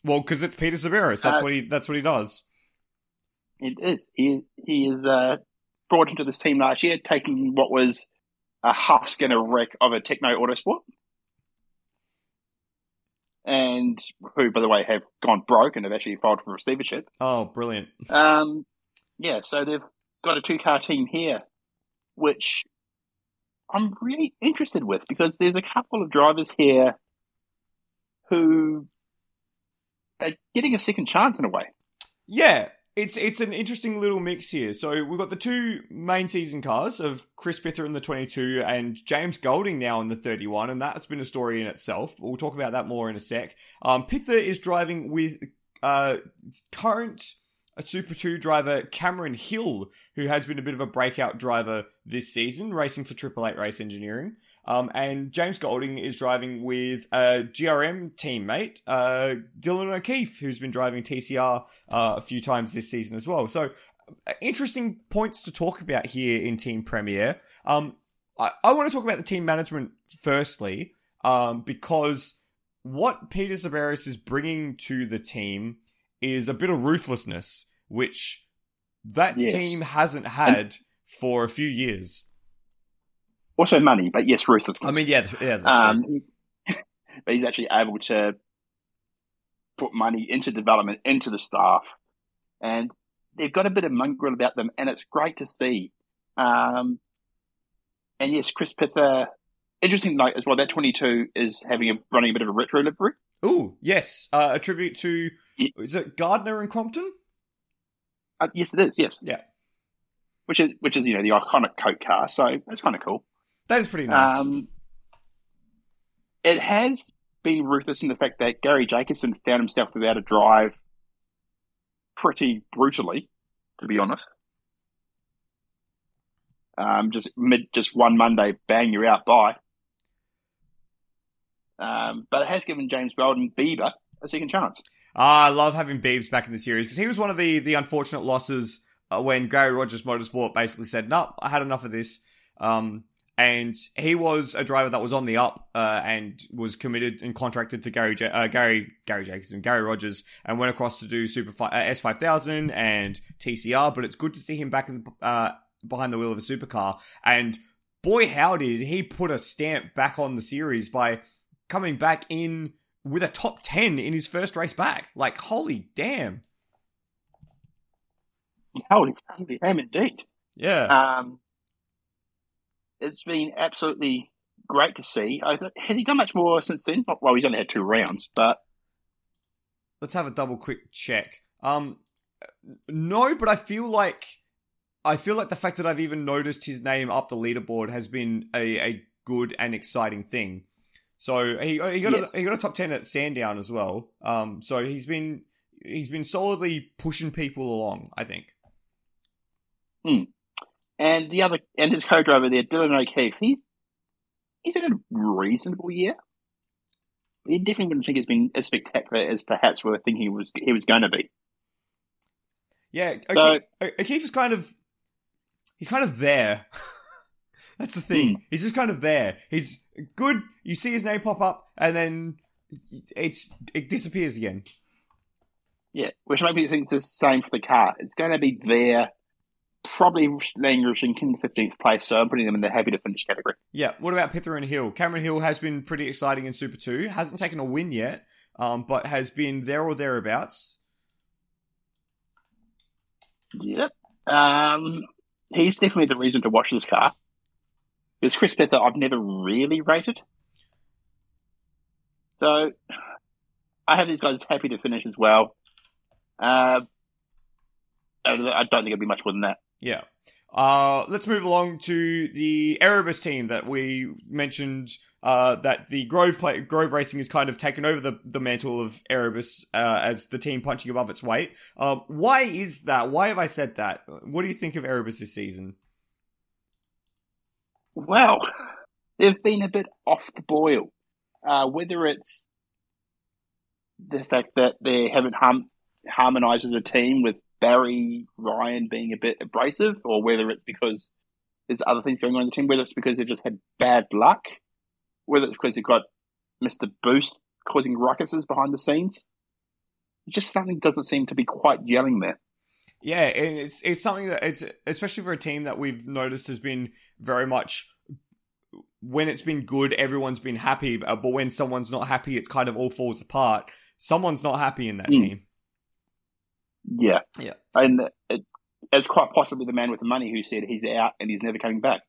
A: Well, because it's Peter Xiberras. That's
B: Uh,
A: what he. That's what he does.
B: It is. He he is uh, brought into this team last year, taking what was a husk and a wreck of a Tekno Autosport, and who, by the way, have gone broke and have actually filed for receivership.
A: Oh, brilliant.
B: Um, yeah, so they've got a two car team here, which I'm really interested with because there's a couple of drivers here who are getting a second chance in a way.
A: Yeah, it's it's an interesting little mix here. So we've got the two main season cars of Chris Pither in the 22 and James Golding now in the 31, and that's been a story in itself. We'll talk about that more in a sec. Um, Pither is driving with uh, current Super 2 driver Cameron Hill, who has been a bit of a breakout driver this season, racing for Triple Eight Race Engineering. Um, and James Golding is driving with a GRM teammate, uh, Dylan O'Keeffe, who's been driving TCR uh, a few times this season as well. So interesting points to talk about here in Team PremiAir. Um, I, I want to talk about the team management firstly, um, because what Peter Xiberras is bringing to the team is a bit of ruthlessness, which that yes. team hasn't had and for a few years.
B: Also money, but yes, ruthlessness.
A: I mean, yeah, yeah.
B: Um, but he's actually able to put money into development, into the staff, and they've got a bit of mongrel about them, and it's great to see. Um, and yes, Chris Pither. Interesting note as well. That twenty two is having a running a bit of a retro livery.
A: Oh yes, uh, a tribute to yeah. is it Gardner and Crompton?
B: Uh, yes, it is. Yes.
A: Yeah.
B: Which is which is you know the iconic Coke car, so that's kind of cool.
A: That is pretty nice. Um,
B: it has been ruthless in the fact that Garry Jacobson found himself without a drive pretty brutally, to be honest. Um, just mid, just one Monday, bang, you're out by. Um, but it has given James Weldon Bieber a second chance.
A: Ah, I love having Beebs back in the series because he was one of the the unfortunate losses uh, when Garry Rogers Motorsport basically said, "No, nope, I had enough of this." Um, and he was a driver that was on the up uh, and was committed and contracted to Gary J- uh, Gary Garry Jacobson, Garry Rogers, and went across to do Super fi- uh, S five thousand and TCR. But it's good to see him back in the, uh, behind the wheel of a supercar. And boy, how did he put a stamp back on the series by coming back in with a top 10 in his first race back. Like, holy damn.
B: Holy, holy damn, indeed.
A: Yeah.
B: Um, it's been absolutely great to see. has he done much more since then? Well, he's only had two rounds, but.
A: Let's have a double quick check. Um, no, but I feel like I feel like the fact that I've even noticed his name up the leaderboard has been a, a good and exciting thing. So he he got yes. a, he got a top ten at Sandown as well. Um, so he's been he's been solidly pushing people along. I think.
B: Hmm. And the other and his co-driver there, Dylan O'Keeffe, he's he's had a reasonable year. He definitely wouldn't think it's been as spectacular as perhaps we are thinking he was he was going to be.
A: Yeah, O'Keeffe, so, O'Keeffe is kind of he's kind of there. That's the thing. Mm. He's just kind of there. He's good. You see his name pop up, and then it's it disappears again.
B: Yeah, which makes me think the same for the car. It's going to be there, probably languishing in the fifteenth place. So I'm putting them in the happy to finish category.
A: Yeah. What about Pither and Hill? Cameron Hill has been pretty exciting in Super Two. Hasn't taken a win yet, um, but has been there or thereabouts.
B: Yep. Um, he's definitely the reason to watch this car. Because Chris Pither, I've never really rated. So I have these guys happy to finish as well. Uh, I don't think it'll be much more than that.
A: Yeah. Uh, let's move along to the Erebus team that we mentioned. Uh, that the Grove play, Grove Racing has kind of taken over the, the mantle of Erebus uh, as the team punching above its weight. Uh, why is that? Why have I said that? What do you think of Erebus this season?
B: well, they've been a bit off the boil. Uh, whether it's the fact that they haven't harmonised as a team with Barry Ryan being a bit abrasive, or whether it's because there's other things going on in the team, whether it's because they've just had bad luck, whether it's because they've got Mr. Boost causing ruckuses behind the scenes. Just something doesn't seem to be quite gelling there.
A: Yeah, and it's it's something that it's especially for a team that we've noticed has been very much when it's been good, everyone's been happy, but when someone's not happy, it's kind of all falls apart. Someone's not happy in that mm. team.
B: Yeah,
A: yeah,
B: and it, it's quite possibly the man with the money who said he's out and he's never coming back.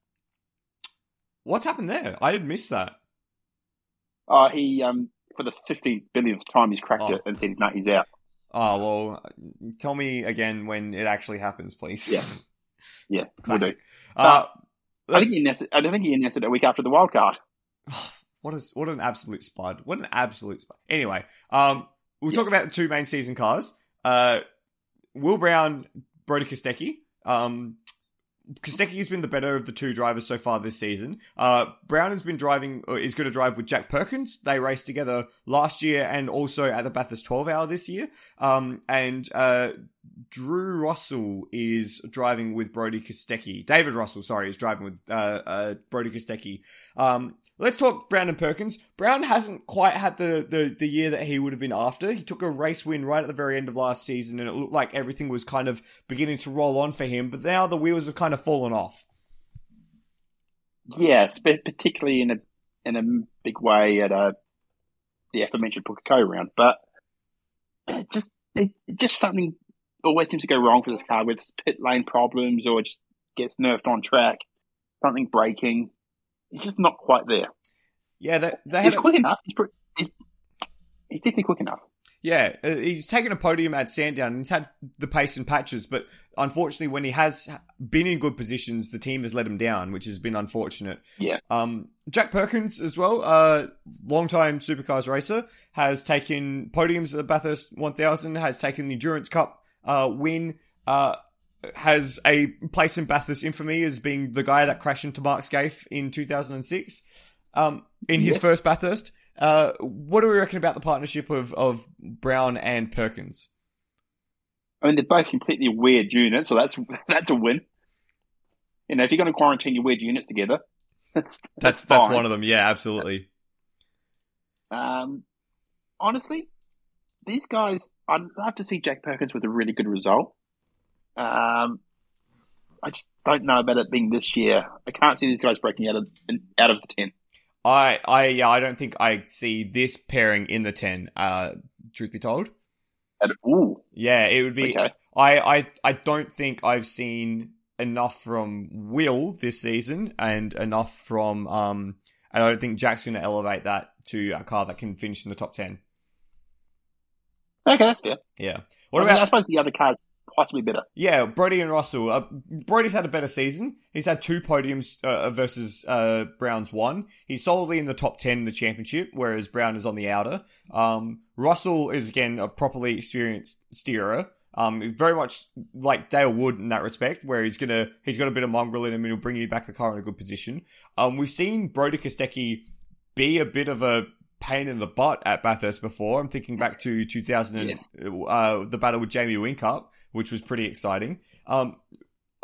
A: What's happened there? I had missed that.
B: Oh, uh, he um for the fifty billionth time he's cracked oh. it and said no, he's out.
A: Oh well, tell me again when it actually happens, please.
B: Yeah, yeah, we'll do. Uh, I think he announced it. I think he announced it a week after the wild card.
A: what is what an absolute spud! What an absolute spud! Anyway, um, we'll yeah. talk about the two main season cars. Uh, Will Brown, Brodie Kostecki. Um, Kostecki has been the better of the two drivers so far this season. Uh, Brown has been driving, is going to drive with Jack Perkins. They raced together last year and also at the Bathurst 12 hour this year. Um, and, uh, Drew Russell is driving with Brodie Kostecki. David Russell, sorry, is driving with uh, uh, Brodie Kostecki. Um, let's talk and Perkins. Brown hasn't quite had the, the, the year that he would have been after. He took a race win right at the very end of last season, and it looked like everything was kind of beginning to roll on for him. But now the wheels have kind of fallen off.
B: Yeah, particularly in a in a big way at a the aforementioned Pukekohe round, but just it, just something always seems to go wrong for this car with pit lane problems or just gets nerfed on track, something breaking. It's just not quite there.
A: Yeah, they, they
B: he's quick enough. He's, he's, he's definitely quick enough.
A: Yeah, uh, he's taken a podium at Sandown and he's had the pace in patches, but unfortunately, when he has been in good positions, the team has let him down, which has been unfortunate.
B: Yeah.
A: Um, Jack Perkins as well, uh, long-time supercars racer, has taken podiums at the Bathurst 1000, has taken the Endurance Cup uh, win, uh, has a place in Bathurst infamy as being the guy that crashed into Mark Skaife in 2006 um, in his first Bathurst. Uh, what do we reckon about the partnership of, of Brown and Perkins?
B: I mean, they're both completely weird units, so that's that's a win. You know, if you're going to quarantine your weird units together,
A: that's that's, that's, that's one of them. Yeah, absolutely.
B: Um, honestly, these guys, I'd love to see Jack Perkins with a really good result. Um, I just don't know about it being this year. I can't see these guys breaking out of out of the ten.
A: I, I, yeah, I don't think I see this pairing in the ten. Uh, truth be told.
B: And, ooh.
A: Yeah, it would be. Okay. I, I, I don't think I've seen enough from Will this season, and enough from um. And I don't think Jack's going to elevate that to a car that can finish in the top ten.
B: Okay, that's good.
A: Yeah.
B: What I about? Mean, I suppose the other cars possibly better.
A: Yeah, Brodie and Russell. Uh, Brodie's had a better season. He's had two podiums uh, versus uh, Brown's one. He's solidly in the top 10 in the championship, whereas Brown is on the outer. Um, Russell is, again, a properly experienced steerer. Um, very much like Dale Wood in that respect, where he's gonna he's got a bit of mongrel in him and he'll bring you back the car in a good position. Um, we've seen Brodie Kostecki be a bit of a pain in the butt at Bathurst before. I'm thinking back to 2000, yes. uh, the battle with Jamie Whincup, which was pretty exciting. Um,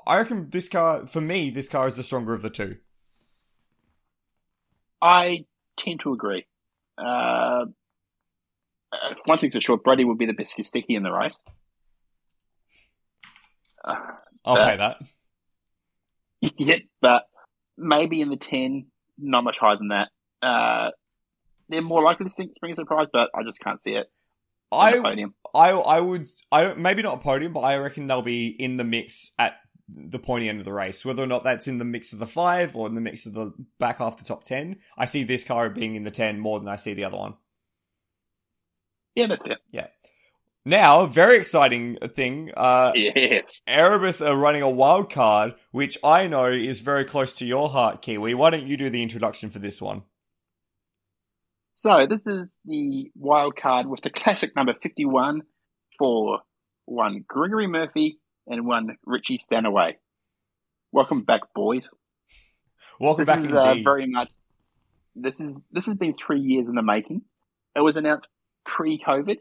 A: I reckon this car, for me, this car is the stronger of the two.
B: I tend to agree. Uh, one thing's for sure, Brady would be the best sticky in the race.
A: Uh, I'll but, pay that.
B: Yeah, but maybe in the 10, not much higher than that. Uh, they're more likely to spring a surprise, but I just can't see it.
A: I, I, I would, I maybe not a podium, but I reckon they'll be in the mix at the pointy end of the race. Whether or not that's in the mix of the five or in the mix of the back half the top ten, I see this car being in the ten more than I see the other one.
B: Yeah, that's it.
A: Yeah. Now, very exciting thing. Uh,
B: yes.
A: Erebus are running a wild card, which I know is very close to your heart, Kiwi. Why don't you do the introduction for this one?
B: So this is the wild card with the classic number 51 for one Gregory Murphy and one Richie Stanaway. Welcome back, boys.
A: Welcome
B: this
A: back,
B: is, uh, very much. This is this has been three years in the making. It was announced pre-COVID.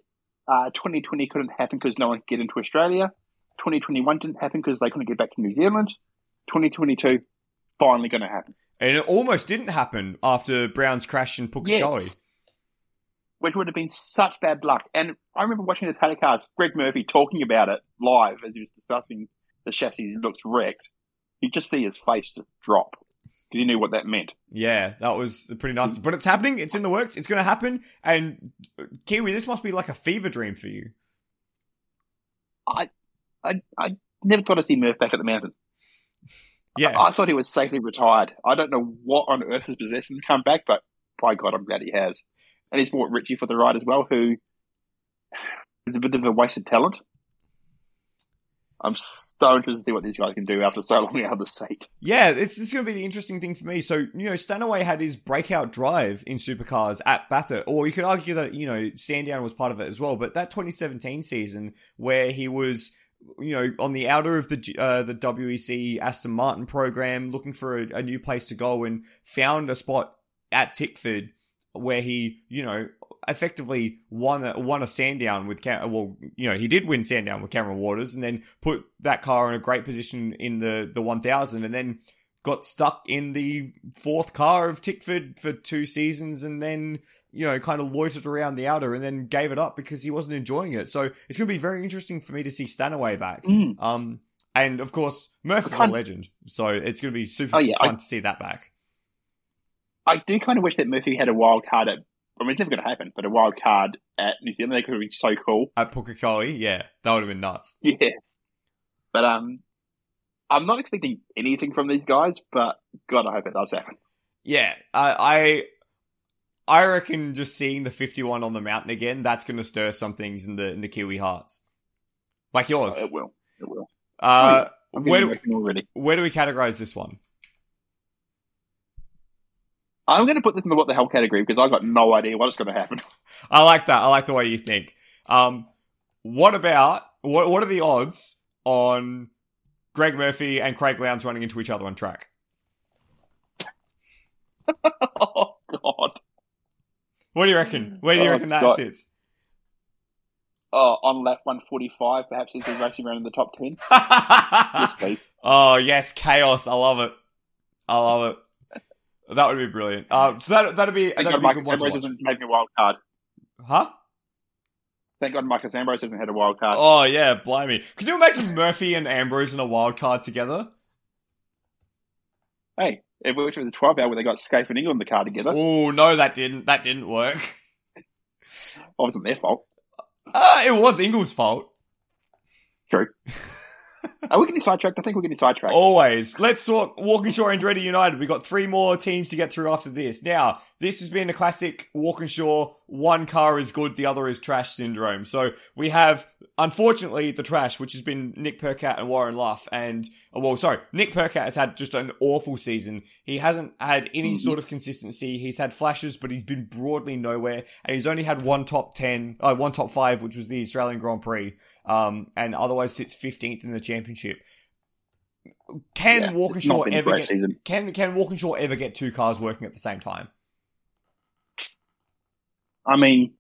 B: Uh, 2020 couldn't happen because no one could get into Australia. 2021 didn't happen because they couldn't get back to New Zealand. 2022 finally going to happen.
A: And it almost didn't happen after Brown's crash in Pukekohe. Yes
B: which would have been such bad luck. And I remember watching the telecast, Greg Murphy talking about it live as he was discussing the chassis he looks wrecked. You just see his face just drop because he knew what that meant.
A: Yeah, that was pretty nasty. But it's happening. It's in the works. It's going to happen. And uh, Kiwi, this must be like a fever dream for you.
B: I, I, I never thought I'd see Murph back at the mountain.
A: Yeah,
B: I, I thought he was safely retired. I don't know what on earth has possessed him to come back, but by God, I'm glad he has and he's brought Richie for the ride as well, who is a bit of a wasted talent. I'm so interested to see what these guys can do after so long out of the seat.
A: Yeah, it's, it's going to be the interesting thing for me. So, you know, Stanaway had his breakout drive in supercars at Bathurst, or you could argue that, you know, Sandown was part of it as well. But that 2017 season where he was, you know, on the outer of the uh, the WEC Aston Martin program, looking for a, a new place to go and found a spot at Tickford where he, you know, effectively won a, won a Sandown with Cam- well, you know, he did win Sandown with Cameron Waters, and then put that car in a great position in the the 1000, and then got stuck in the fourth car of Tickford for two seasons, and then you know kind of loitered around the outer, and then gave it up because he wasn't enjoying it. So it's going to be very interesting for me to see Stanaway back.
B: Mm.
A: Um, and of course Murphy's a legend, so it's going to be super
B: Oh, yeah,
A: fun
B: I-
A: to see that back.
B: I do kind of wish that Murphy had a wild card at. I mean, it's never going to happen, but a wild card at New Zealand that could be so cool.
A: At Pukekohe, yeah, that would have been nuts.
B: Yeah, but um, I'm not expecting anything from these guys, but God, I hope it does happen.
A: Yeah, I, I, I reckon just seeing the 51 on the mountain again, that's going to stir some things in the in the Kiwi hearts, like yours.
B: Oh, it will. It will.
A: Uh,
B: I'm
A: where do,
B: already.
A: where do we categorize this one?
B: I'm going to put this in the what the hell category because I've got no idea what's going to happen.
A: I like that. I like the way you think. Um, what about what? What are the odds on Greg Murphy and Craig Lowndes running into each other on track?
B: oh God!
A: What do you reckon? Where do you
B: Oh,
A: reckon that
B: God.
A: sits?
B: Oh, on lap 145, perhaps he's been racing around in the top 10. Yes,
A: oh yes, chaos! I love it. I love it. That would be brilliant. Um, so that that'd be
B: Thank
A: that'd
B: God
A: be a
B: Marcus
A: good one to
B: Ambrose isn't making a wild card.
A: Huh?
B: Thank God Marcus Ambrose hasn't had a wild card.
A: Oh yeah, blimey! Could you imagine Murphy and Ambrose in a wild card together?
B: Hey, it worked with the 12 hour where they got Skaife and Ingall in the car together.
A: Oh no, that didn't. That didn't work.
B: It wasn't their fault.
A: Uh, it was Ingall's fault.
B: True. Are we getting sidetracked? I think we're getting sidetracked.
A: Always. Let's talk Walkinshaw and Andretti United. We've got three more teams to get through after this. Now, this has been a classic Walkinshaw, one car is good, the other is trash syndrome. So we have, unfortunately, the trash, which has been Nick Percat and Warren Luff. And, oh, well, sorry, Nick Percat has had just an awful season. He hasn't had any
B: Mhm.
A: sort of consistency. He's had flashes, but he's been broadly nowhere. And he's only had one top 10, uh, one top 5, which was the Australian Grand Prix. Um, and otherwise sits 15th in the championship. Can
B: Yeah,
A: Walkinshaw ever get
B: season.
A: can can Walkinshaw ever get two cars working at the same time?
B: I mean,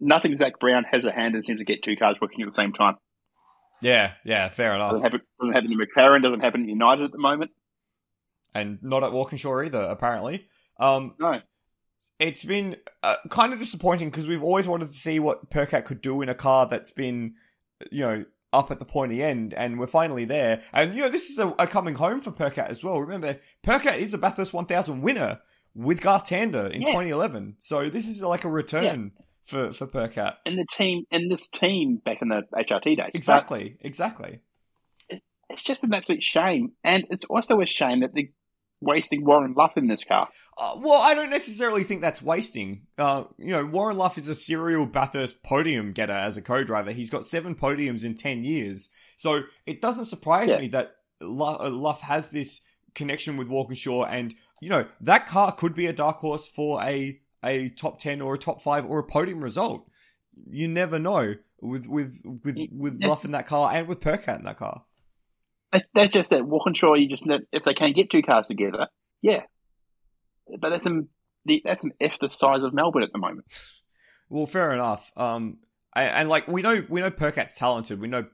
B: nothing Zak Brown has a hand and seems to get two cars working at the same time.
A: Yeah, yeah, fair
B: Doesn't
A: enough.
B: happen, doesn't happen in McLaren, doesn't happen in United at the moment.
A: And not at Walkinshaw either, apparently. Um,
B: No.
A: it's been uh, kind of disappointing because we've always wanted to see what Percat could do in a car that's been, you know, up at the pointy end, and we're finally there. And you know, this is a, a coming home for Percat as well. Remember, Percat is a Bathurst 1000 winner with Garth Tander in
B: Yeah.
A: 2011, so this is like a return for for Percat.
B: And the team, and this team back in the HRT days.
A: Exactly, exactly.
B: But it's just an absolute shame. And it's also a shame that they're wasting Warren Luff in this car.
A: Uh, well, I don't necessarily think that's wasting. Uh, you know, Warren Luff is a serial Bathurst podium getter as a co-driver. He's got seven podiums in ten years, so it doesn't surprise
B: Yeah.
A: me that uh, Luff has this connection with Walkinshaw, and you know that car could be a dark horse for a a top ten or a top five or a podium result. You never know with with with with Luff in that car and with Percat in that car.
B: That- That's just that Walkinshaw, you just, if they can't get two cars together, yeah. But that's an, the, that's an F the size of Melbourne at the moment.
A: Well, fair enough. Um, and, and like we know, we know Percat's talented. We know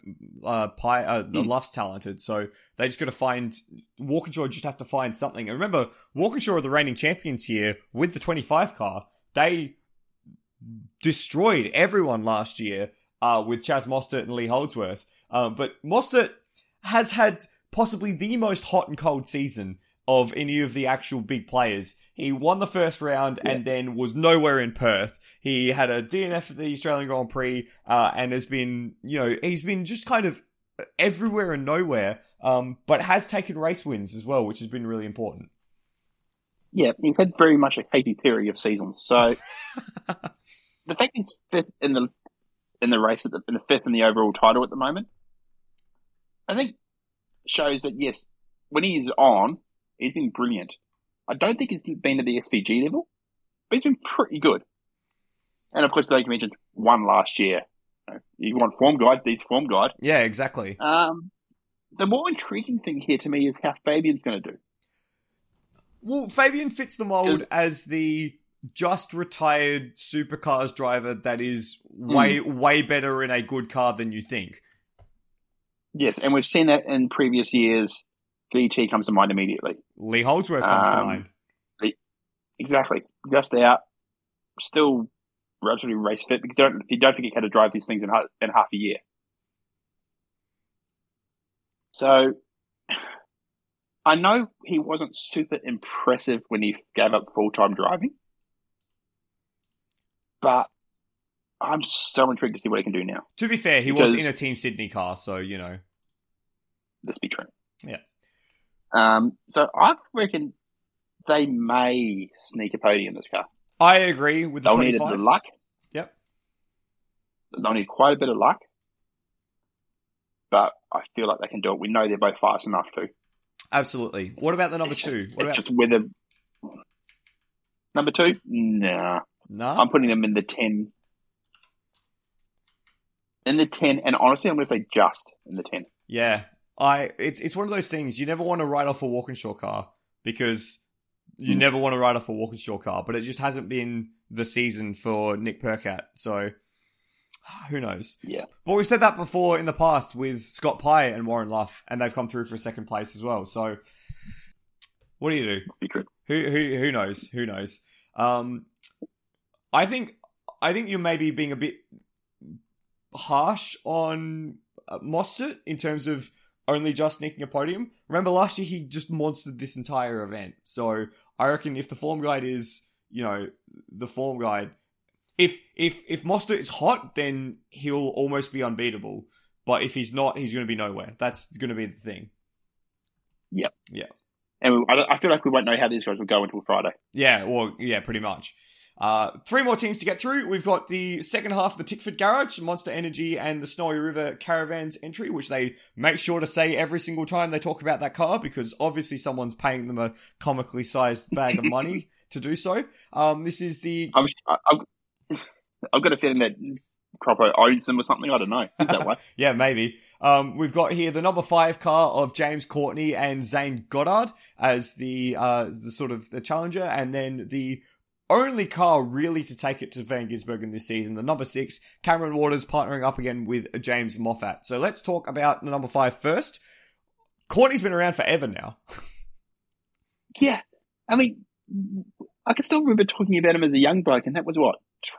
A: uh, Pi, uh, the
B: Hmm.
A: Luff's talented. So they just got to find Walkinshaw. Just have to find something. And remember, Walkinshaw are the reigning champions here with the 25 car. They destroyed everyone last year uh, with Chaz Mostert and Lee Holdsworth. Um, but Mostert has had possibly the most hot and cold season of any of the actual big players. He won the first round
B: Yeah.
A: and then was nowhere in Perth. He had a DNF at the Australian Grand Prix uh, and has been, you know, he's been just kind of everywhere and nowhere, um, but has taken race wins as well, which has been really important.
B: Yeah, he's had very much a Katy Perry of seasons. So the fact he's fifth in the in the race, at the, in the fifth in the overall title at the moment, I think shows that yes, when he is on, he's been brilliant. I don't think he's been at the SVG level, but he's been pretty good. And of course, like you mentioned, one last year. You want form guide, these form guide.
A: Yeah, exactly.
B: Um, the more intriguing thing here to me is how Fabian's going to do.
A: Well, Fabian fits the mold as the just retired supercars driver that is way mm. way better in a good car than you think.
B: Yes, and we've seen that in previous years. VT comes to mind immediately.
A: Lee Holdsworth comes um, to mind.
B: Exactly. Just out, still relatively race fit. Because don't, you don't forget how to drive these things in, in half a year. So I know he wasn't super impressive when he gave up full time driving, but I'm so intrigued to see what he can do now.
A: To be fair, he because, was in a Team Sydney car, so you know.
B: Let's be true.
A: Yeah.
B: Um, so I reckon they may sneak a podium in this car.
A: I agree with the
B: They'll
A: 25.
B: need a bit of luck.
A: Yep.
B: They'll need quite a bit of luck, but I feel like they can do it. We know they're both fast enough to.
A: Absolutely. What about the number two? What
B: it's
A: about
B: just whether number two? Nah,
A: no.
B: I'm putting them in the ten. In the ten, and honestly, I'm going to say just in the ten.
A: Yeah, I. It's it's one of those things you never want to write off a Walkinshaw car because you mm. never want to write off a Walkinshaw car, but it just hasn't been the season for Nick Percat. So who knows?
B: Yeah.
A: But we've said that before in the past with Scott Pye and Warren Luff, and they've come through for a second place as well. So, what do you
B: do?
A: Who who who knows? Who knows? Um, I think I think you're maybe being a bit harsh on uh, Mostert in terms of only just sneaking a podium. Remember last year he just monstered this entire event. So I reckon if the form guide is you know the form guide if if if Mostert is hot, then he'll almost be unbeatable. But if he's not, he's going to be nowhere. That's going to be the thing.
B: Yep.
A: Yeah.
B: And I feel like we won't know how these guys will go until Friday.
A: Yeah. Well, yeah, pretty much. Uh, three more teams to get through. We've got the second half of the Tickford Garage, Monster Energy, and the Snowy River Caravans entry, which they make sure to say every single time they talk about that car because obviously someone's paying them a comically sized bag of money to do so. Um, this is the.
B: I'm, I'm, I've got a feeling that Croppo owns them or something. I don't know. that way?
A: yeah, maybe. Um, we've got here the number five car of James Courtney and Zane Goddard as the uh, the sort of the challenger, and then the only car really to take it to Van Gisbergen this season, the number six, Cameron Waters partnering up again with James Moffat. So let's talk about the number five first. Courtney's been around forever now.
B: yeah, I mean, I can still remember talking about him as a young bloke, and that was what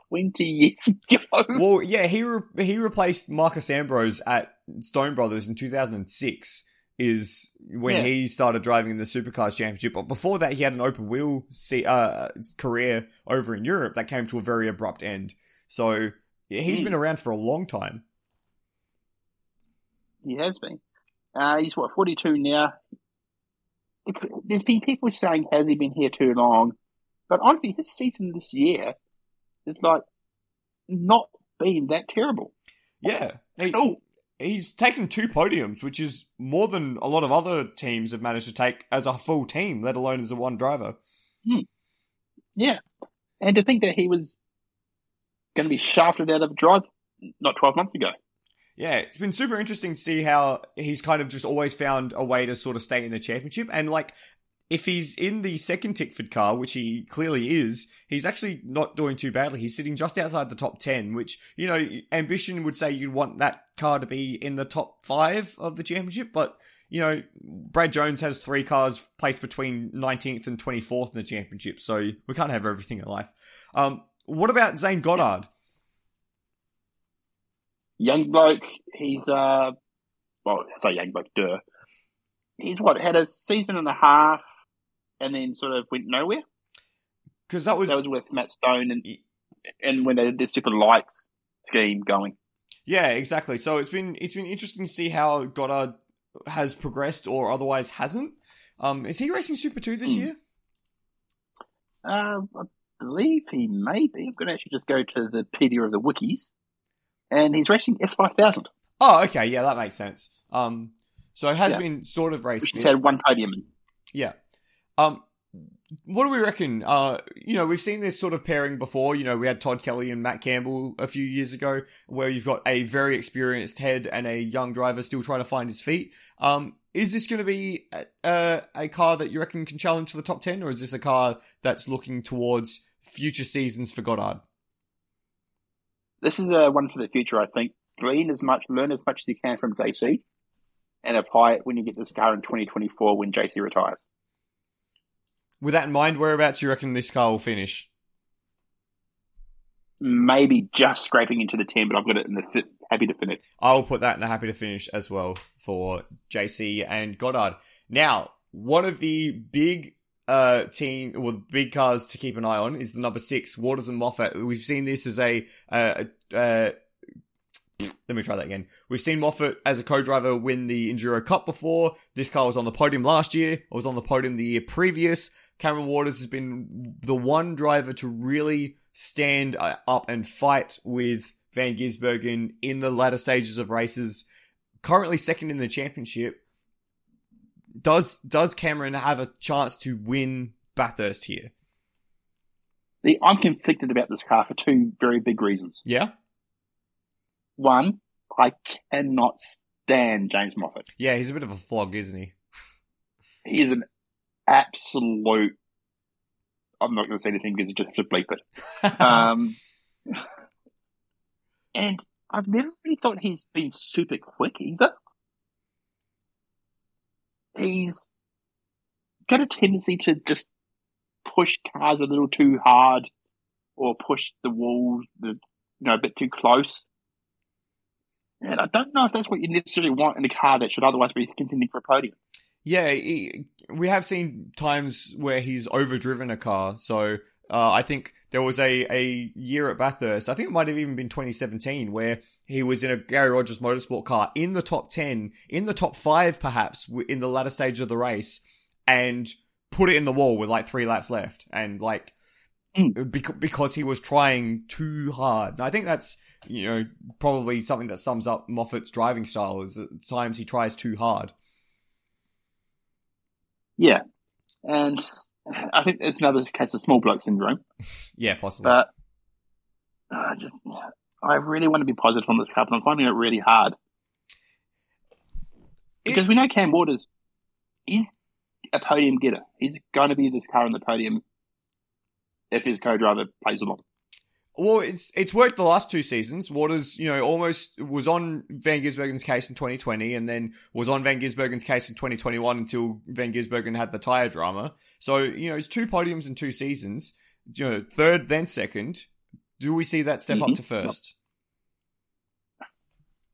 B: 20 years ago.
A: Well, yeah, he re- he replaced Marcus Ambrose at Stone Brothers in 2006 is when yeah. he started driving in the Supercars Championship. But before that, he had an open wheel uh, career over in Europe that came to a very abrupt end. So yeah, he's mm. been around for a long time.
B: He has been. Uh, he's what 42 now. There's been people saying, has he been here too long? But honestly, his season this year is like not being that terrible.
A: Yeah. He, he's taken two podiums, which is more than a lot of other teams have managed to take as a full team, let alone as a one driver.
B: Hmm. Yeah. And to think that he was going to be shafted out of a drive not 12 months ago.
A: Yeah, it's been super interesting to see how he's kind of just always found a way to sort of stay in the championship. And like, if he's in the second Tickford car, which he clearly is, he's actually not doing too badly. He's sitting just outside the top 10, which, you know, ambition would say you'd want that car to be in the top five of the championship, but, you know, Brad Jones has three cars placed between 19th and 24th in the championship, so we can't have everything in life. Um, what about Zane Goddard?
B: Young bloke, he's, uh, well, I say young bloke, duh. He's what, had a season and a half and then sort of went nowhere.
A: Because that was
B: that was with Matt Stone and and when they did this stupid lights scheme going.
A: Yeah, exactly. So it's been it's been interesting to see how Goddard has progressed or otherwise hasn't. Um, is he racing Super Two this hmm. year?
B: Uh, I believe he may be. I'm going to actually just go to the Pedia of the wikis, and he's racing S five thousand.
A: Oh, okay, yeah, that makes sense. Um, so it has yeah. been sort of raced.
B: He's had one podium.
A: Yeah, um, what do we reckon? Uh, you know, we've seen this sort of pairing before. You know, we had Todd Kelly and Matt Campbell a few years ago, where you've got a very experienced head and a young driver still trying to find his feet. Um, is this going to be a, a car that you reckon can challenge to the top 10, or is this a car that's looking towards future seasons for Goddard?
B: This is a one for the future, I think. Glean as much, learn as much as you can from JC, and apply it when you get this car in 2024 when JC retires.
A: With that in mind, whereabouts do you reckon this car will finish?
B: Maybe just scraping into the 10, but I've got it in the fi- happy to finish.
A: I'll put that in the happy to finish as well for JC and Goddard. Now, one of the big uh team well big cars to keep an eye on is the number six Waters and Moffat. We've seen this as a uh, uh let me try that again. We've seen Moffat as a co-driver win the Enduro Cup before. This car was on the podium last year. It was on the podium the year previous. Cameron Waters has been the one driver to really stand uh, up and fight with Van Gisbergen in the latter stages of races. Currently second in the championship. Does does Cameron have a chance to win Bathurst here?
B: See, I'm conflicted about this car for two very big reasons.
A: Yeah.
B: One, I cannot stand James Moffat.
A: Yeah, he's a bit of a flog, isn't he?
B: He is an absolute. I'm not going to say anything because you just have to bleep it. um, and I've never really thought he's been super quick either. He's got a tendency to just push cars a little too hard or push the wall the, you know, a bit too close. And I don't know if that's what you necessarily want in a car that should otherwise be contending for a podium.
A: Yeah, he, we have seen times where he's overdriven a car. So uh, I think there was a, a year at Bathurst, I think it might have even been 2017, where he was in a Garry Rogers motorsport car in the top 10, in the top 5 perhaps, in the latter stage of the race, and put it in the wall with like three laps left. And like,
B: Mm.
A: bec- because he was trying too hard. And I think that's, you know, probably something that sums up Moffat's driving style is at times he tries too hard.
B: Yeah. And I think it's another case of small bloke syndrome.
A: Yeah, possibly.
B: But uh, just, I really want to be positive on this car, but I'm finding it really hard. Because we know Cam Waters is a podium getter. He's going to be this car on the podium if his co-driver plays along.
A: Well, it's it's worked the last two seasons. Waters, you know, almost was on Van Gisbergen's case in 2020, and then was on Van Gisbergen's case in 2021 until Van Gisbergen had the tire drama. So you know, it's two podiums in two seasons. You know, third then second. Do we see that step mm-hmm. up to first?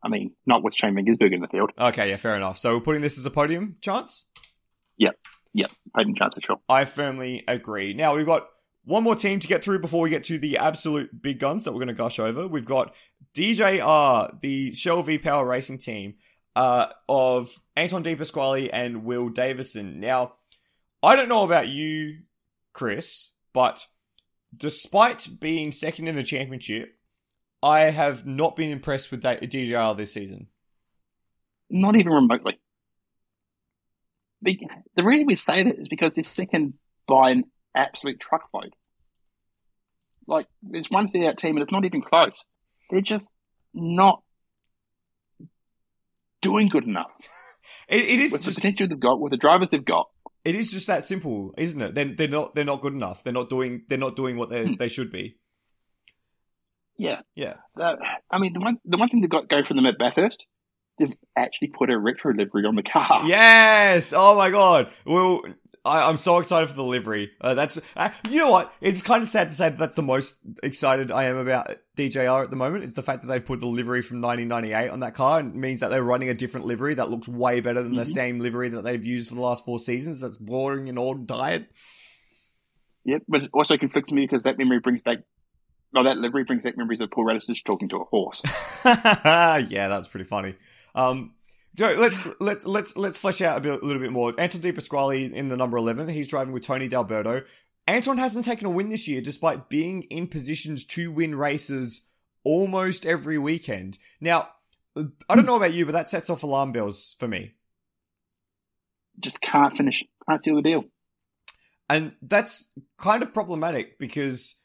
B: I mean, not with Shane Van Gisbergen in the field.
A: Okay, yeah, fair enough. So we're putting this as a podium chance.
B: Yep, yep, podium chance for sure.
A: I firmly agree. Now we've got one more team to get through before we get to the absolute big guns that we're going to gush over. We've got DJR, the Shell V Power Racing team, uh, of Anton De Pasquale and Will Davison. Now, I don't know about you, Chris, but despite being second in the championship, I have not been impressed with that DJR this season.
B: Not even remotely. The reason we say that is because they're second by an absolute truckload. Like, there's one out team and it's not even close. They're just not doing good enough.
A: it, it is
B: with
A: just,
B: the potential they've got, with the drivers they've got.
A: It is just that simple, isn't it? They're, they're not they're not good enough. They're not doing they're not doing what they hmm. they should be.
B: Yeah,
A: yeah.
B: Uh, I mean, the one the one thing they've got go from them at Bathurst, they've actually put a retro livery on the car.
A: Yes. Oh my god. Well, I, am so excited for the livery. Uh, that's uh, you know what? It's kind of sad to say that that's the most excited I am about DJR at the moment. Is the fact that they put the livery from 1998 on that car and means that they're running a different livery that looks way better than mm-hmm. the same livery that they've used for the last four seasons. That's boring and old tired.
B: Yep, but it also conflicts me because that memory brings back. No, that livery brings back memories of Paul Radisich talking to a horse.
A: yeah, that's pretty funny. Um, Joe, let's let's let's let's flesh out a, bit, a little bit more. Anton De Pasquale in the number eleven. He's driving with Tony D'Alberto. Anton hasn't taken a win this year, despite being in positions to win races almost every weekend. Now, I don't know about you, but that sets off alarm bells for me.
B: Just can't finish, can't seal the deal,
A: and that's kind of problematic because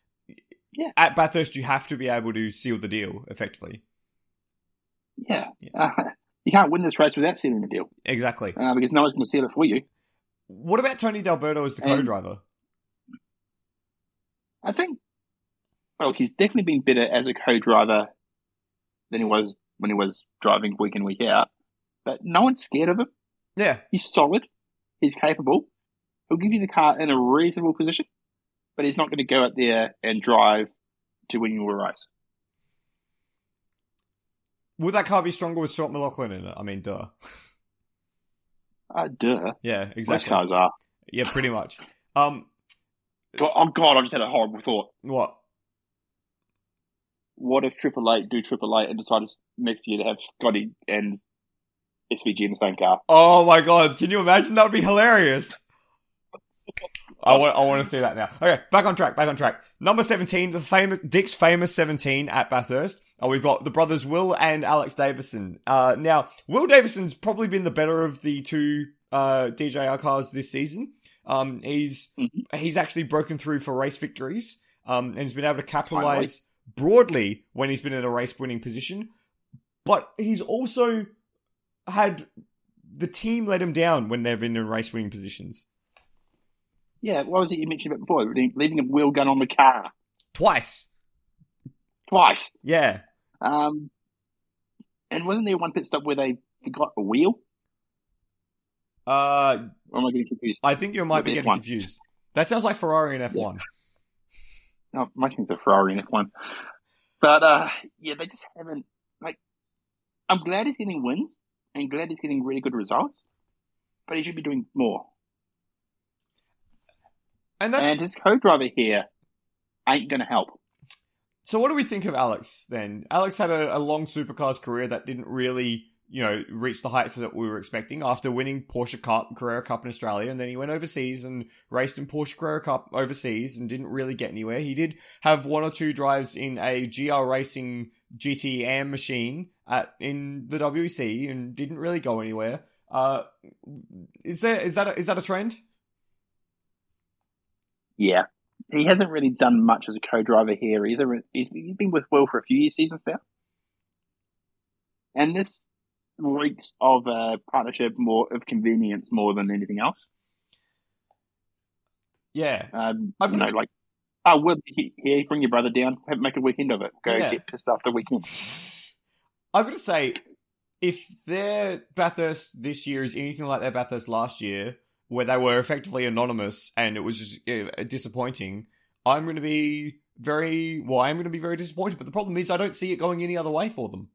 B: yeah.
A: at Bathurst you have to be able to seal the deal effectively.
B: Yeah. yeah. Uh, you can't win this race without sealing the deal.
A: Exactly.
B: Uh, because no one's going to seal it for you.
A: What about Tony D'Alberto as the co-driver?
B: I think, well, he's definitely been better as a co-driver than he was when he was driving week in, week out. But no one's scared of him.
A: Yeah.
B: He's solid. He's capable. He'll give you the car in a reasonable position, but he's not going to go out there and drive to win you a race.
A: Would that car be stronger with Scott McLaughlin in it? I mean, duh.
B: Uh, duh.
A: Yeah, exactly.
B: Most cars are.
A: Yeah, pretty much. Um,
B: God, oh God, I just had a horrible thought.
A: what?
B: What if Triple Eight do Triple Eight and decide next year to have Scotty and SVG in the same car?
A: Oh my god, can you imagine? That would be hilarious. I want, I want to see that now. Okay, back on track, back on track. Number 17, the famous, Dick's famous 17 at Bathurst. Uh, we've got the brothers Will and Alex Davison. Uh, now, Will Davison's probably been the better of the two, uh, DJR cars this season. Um, he's,
B: Mhm.
A: he's actually broken through for race victories. Um, and he's been able to capitalize broadly when he's been in a race winning position. But he's also had the team let him down when they've been in race winning positions.
B: Yeah, what was it you mentioned about before? Leaving a wheel gun on the car
A: Twice.
B: twice.
A: Yeah.
B: Um, and wasn't there one pit stop where they forgot a wheel?
A: Uh,
B: Or am I getting confused?
A: I think you might be
B: With
A: getting
B: F1.
A: confused. That sounds like Ferrari and F1.
B: No, most things a Ferrari in F1. But uh, yeah, they just haven't. Like, I'm glad he's getting wins and glad he's getting really good results, but he should be doing more.
A: And that's
B: And his co-driver here ain't going to help.
A: so. What do we think of Alex then? Alex had a, a long supercars career that didn't really, you know, reach the heights that we were expecting after winning Porsche Cup, Carrera Cup in Australia, and then he went overseas and raced in Porsche Carrera Cup overseas and didn't really get anywhere. He did have one or two drives in a GR Racing GTM machine at in the WC and didn't really go anywhere. Uh, is there is that a, is that a trend?
B: Yeah. He hasn't really done much as a co-driver here either. He's, he's been with Will for a few years seasons now. And this reeks of a partnership more of convenience more than anything else.
A: Yeah,
B: Um,
A: I've-
B: you know, like, oh, Will, here, bring your brother down, have, make a weekend of it. Go
A: Yeah.
B: get pissed off the weekend.
A: I've got to say, if their Bathurst this year is anything like their Bathurst last year, where they were effectively anonymous and it was just uh, disappointing, I'm going to be very well. I'm going to be very disappointed. But the problem is, I don't see it going any other way for them.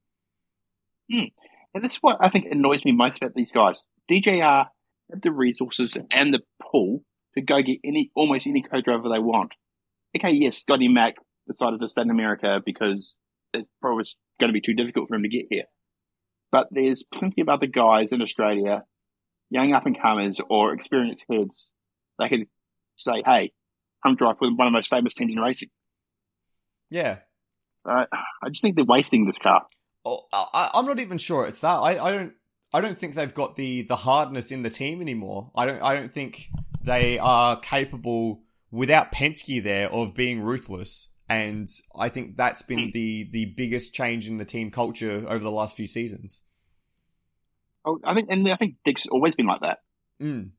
B: And this is what I think annoys me most about these guys. DJR have the resources and the pull to go get any almost any co-driver they want. Okay, yes, Scotty Mack decided to stay in America because it probably going to be too difficult for him to get here. But there's plenty of other guys in Australia, young up and comers or experienced heads, they could say, "Hey, come drive for one of the most famous teams in racing."
A: Yeah.
B: Uh, I just think they're wasting this car.
A: Oh, I, I'm not even sure it's that. I, I don't. I don't think they've got the the hardness in the team anymore. I don't. I don't think they are capable without Penske there of being ruthless. And I think that's been
B: Hmm.
A: the the biggest change in the team culture over the last few seasons.
B: Oh, I think, and I think Dick's always been like that
A: Mm.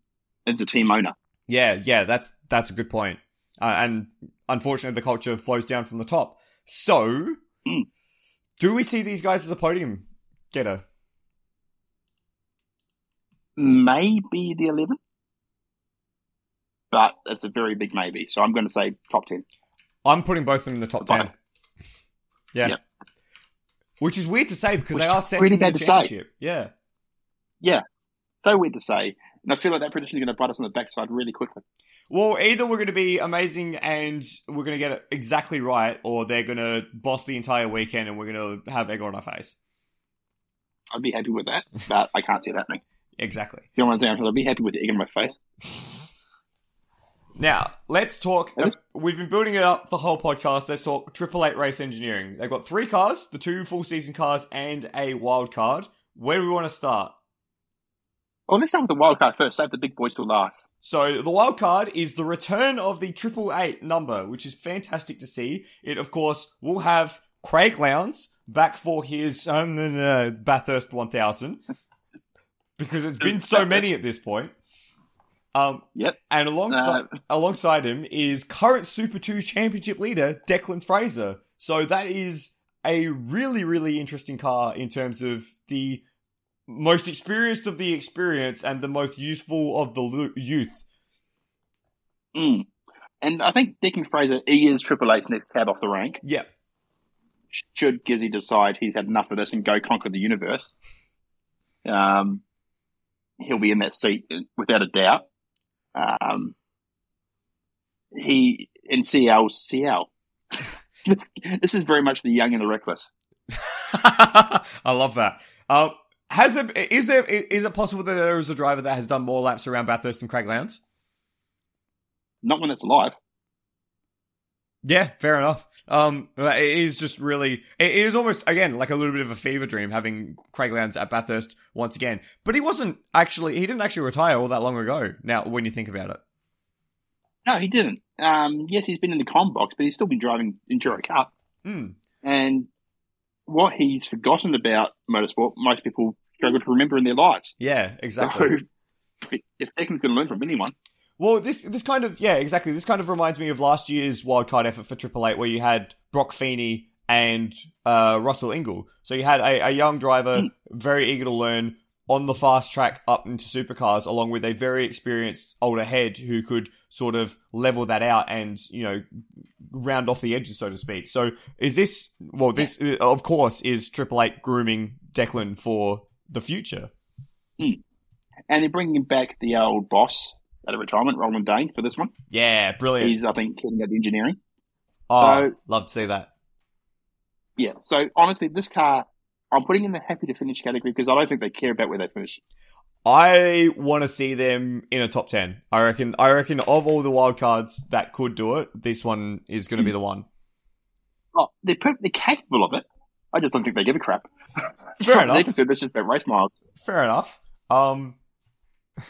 B: as a team owner.
A: Yeah, yeah, that's that's a good point. Uh, and unfortunately, the culture flows down from the top. So,
B: Mm.
A: do we see these guys as a podium getter?
B: maybe the 11, but it's a very big maybe. So I'm going to say top 10.
A: I'm putting both of them in the top ten. Yeah.
B: Yep.
A: Which is weird to say because
B: Which
A: they are second
B: really
A: in the championship. Yeah.
B: Yeah, so weird to say. And I feel like that prediction is going to bite us on the backside really quickly.
A: Well, either we're going to be amazing and we're going to get it exactly right, or they're going to boss the entire weekend and we're going to have egg on our face.
B: I'd be happy with that, but I can't see it happening.
A: Exactly.
B: You know what I'm saying? I'd be happy with egg in my face.
A: Now, let's talk.
B: Yes.
A: We've been building it up the whole podcast. Let's talk Triple Eight Race Engineering. They've got three cars, the two full season cars, and a wild card. Where do we want to start?
B: Well, let's start with the wild card first. Save the big boys till last.
A: So the wild card is the return of the triple eight number, which is fantastic to see. It, of course, will have Craig Lowndes back for his um, uh, Bathurst 1000 because it's been so many at this point. Um,
B: Yep.
A: and alongside
B: Uh,
A: alongside him is current Super Two Championship leader Declan Fraser. So that is a really really interesting car in terms of the most experienced of the experience and the most useful of the lo- youth.
B: mm. And I think Declan Fraser, he is Triple Eight's next cab off the rank.
A: Yeah,
B: Should Gizzy decide he's had enough of this and go conquer the universe, um, he'll be in that seat without a doubt. Um, he in CL CL. this, this is very much the young and the reckless.
A: I love that. Um, has there is there is it possible that there is a driver that has done more laps around Bathurst than Craig Lowndes?
B: Not when it's alive.
A: Yeah, fair enough. Um, it is just really, it is almost again like a little bit of a fever dream having Craig Lowndes at Bathurst once again. But he wasn't actually, he didn't actually retire all that long ago. Now, when you think about it,
B: No, he didn't. Um, yes, he's been in the com box, but he's still been driving Enduro Cup.
A: Hmm.
B: And what he's forgotten about motorsport, most people struggle to remember in their lives.
A: yeah, exactly.
B: So if Declan's going to learn from anyone,
A: Well, this this kind of yeah, exactly. This kind of reminds me of last year's wildcard effort for Triple Eight, where you had Brock Feeney and uh, Russell Ingall. So you had a, a young driver, very eager to learn, on the fast track up into supercars, along with a very experienced older head who could sort of level that out and you know round off the edges, so to speak. So is this well? This uh, of course is Triple Eight grooming Declan for the future. Hmm.
B: and they're bringing back the uh, old boss out of retirement, Roland Dane, for this one.
A: Yeah, brilliant.
B: He's, I think, heading out the engineering.
A: oh,
B: so-
A: love to see that.
B: Yeah. So honestly, this car, I'm putting in the happy to finish category because I don't think they care about where they finish.
A: I want to see them in a top ten. I reckon. I reckon of all the wildcards that could do it, this one is going to be hmm. the one.
B: Oh, they're per- they're capable of it. I just don't think they give a crap.
A: Fair enough.
B: They consider this just about race miles.
A: Fair enough. Um,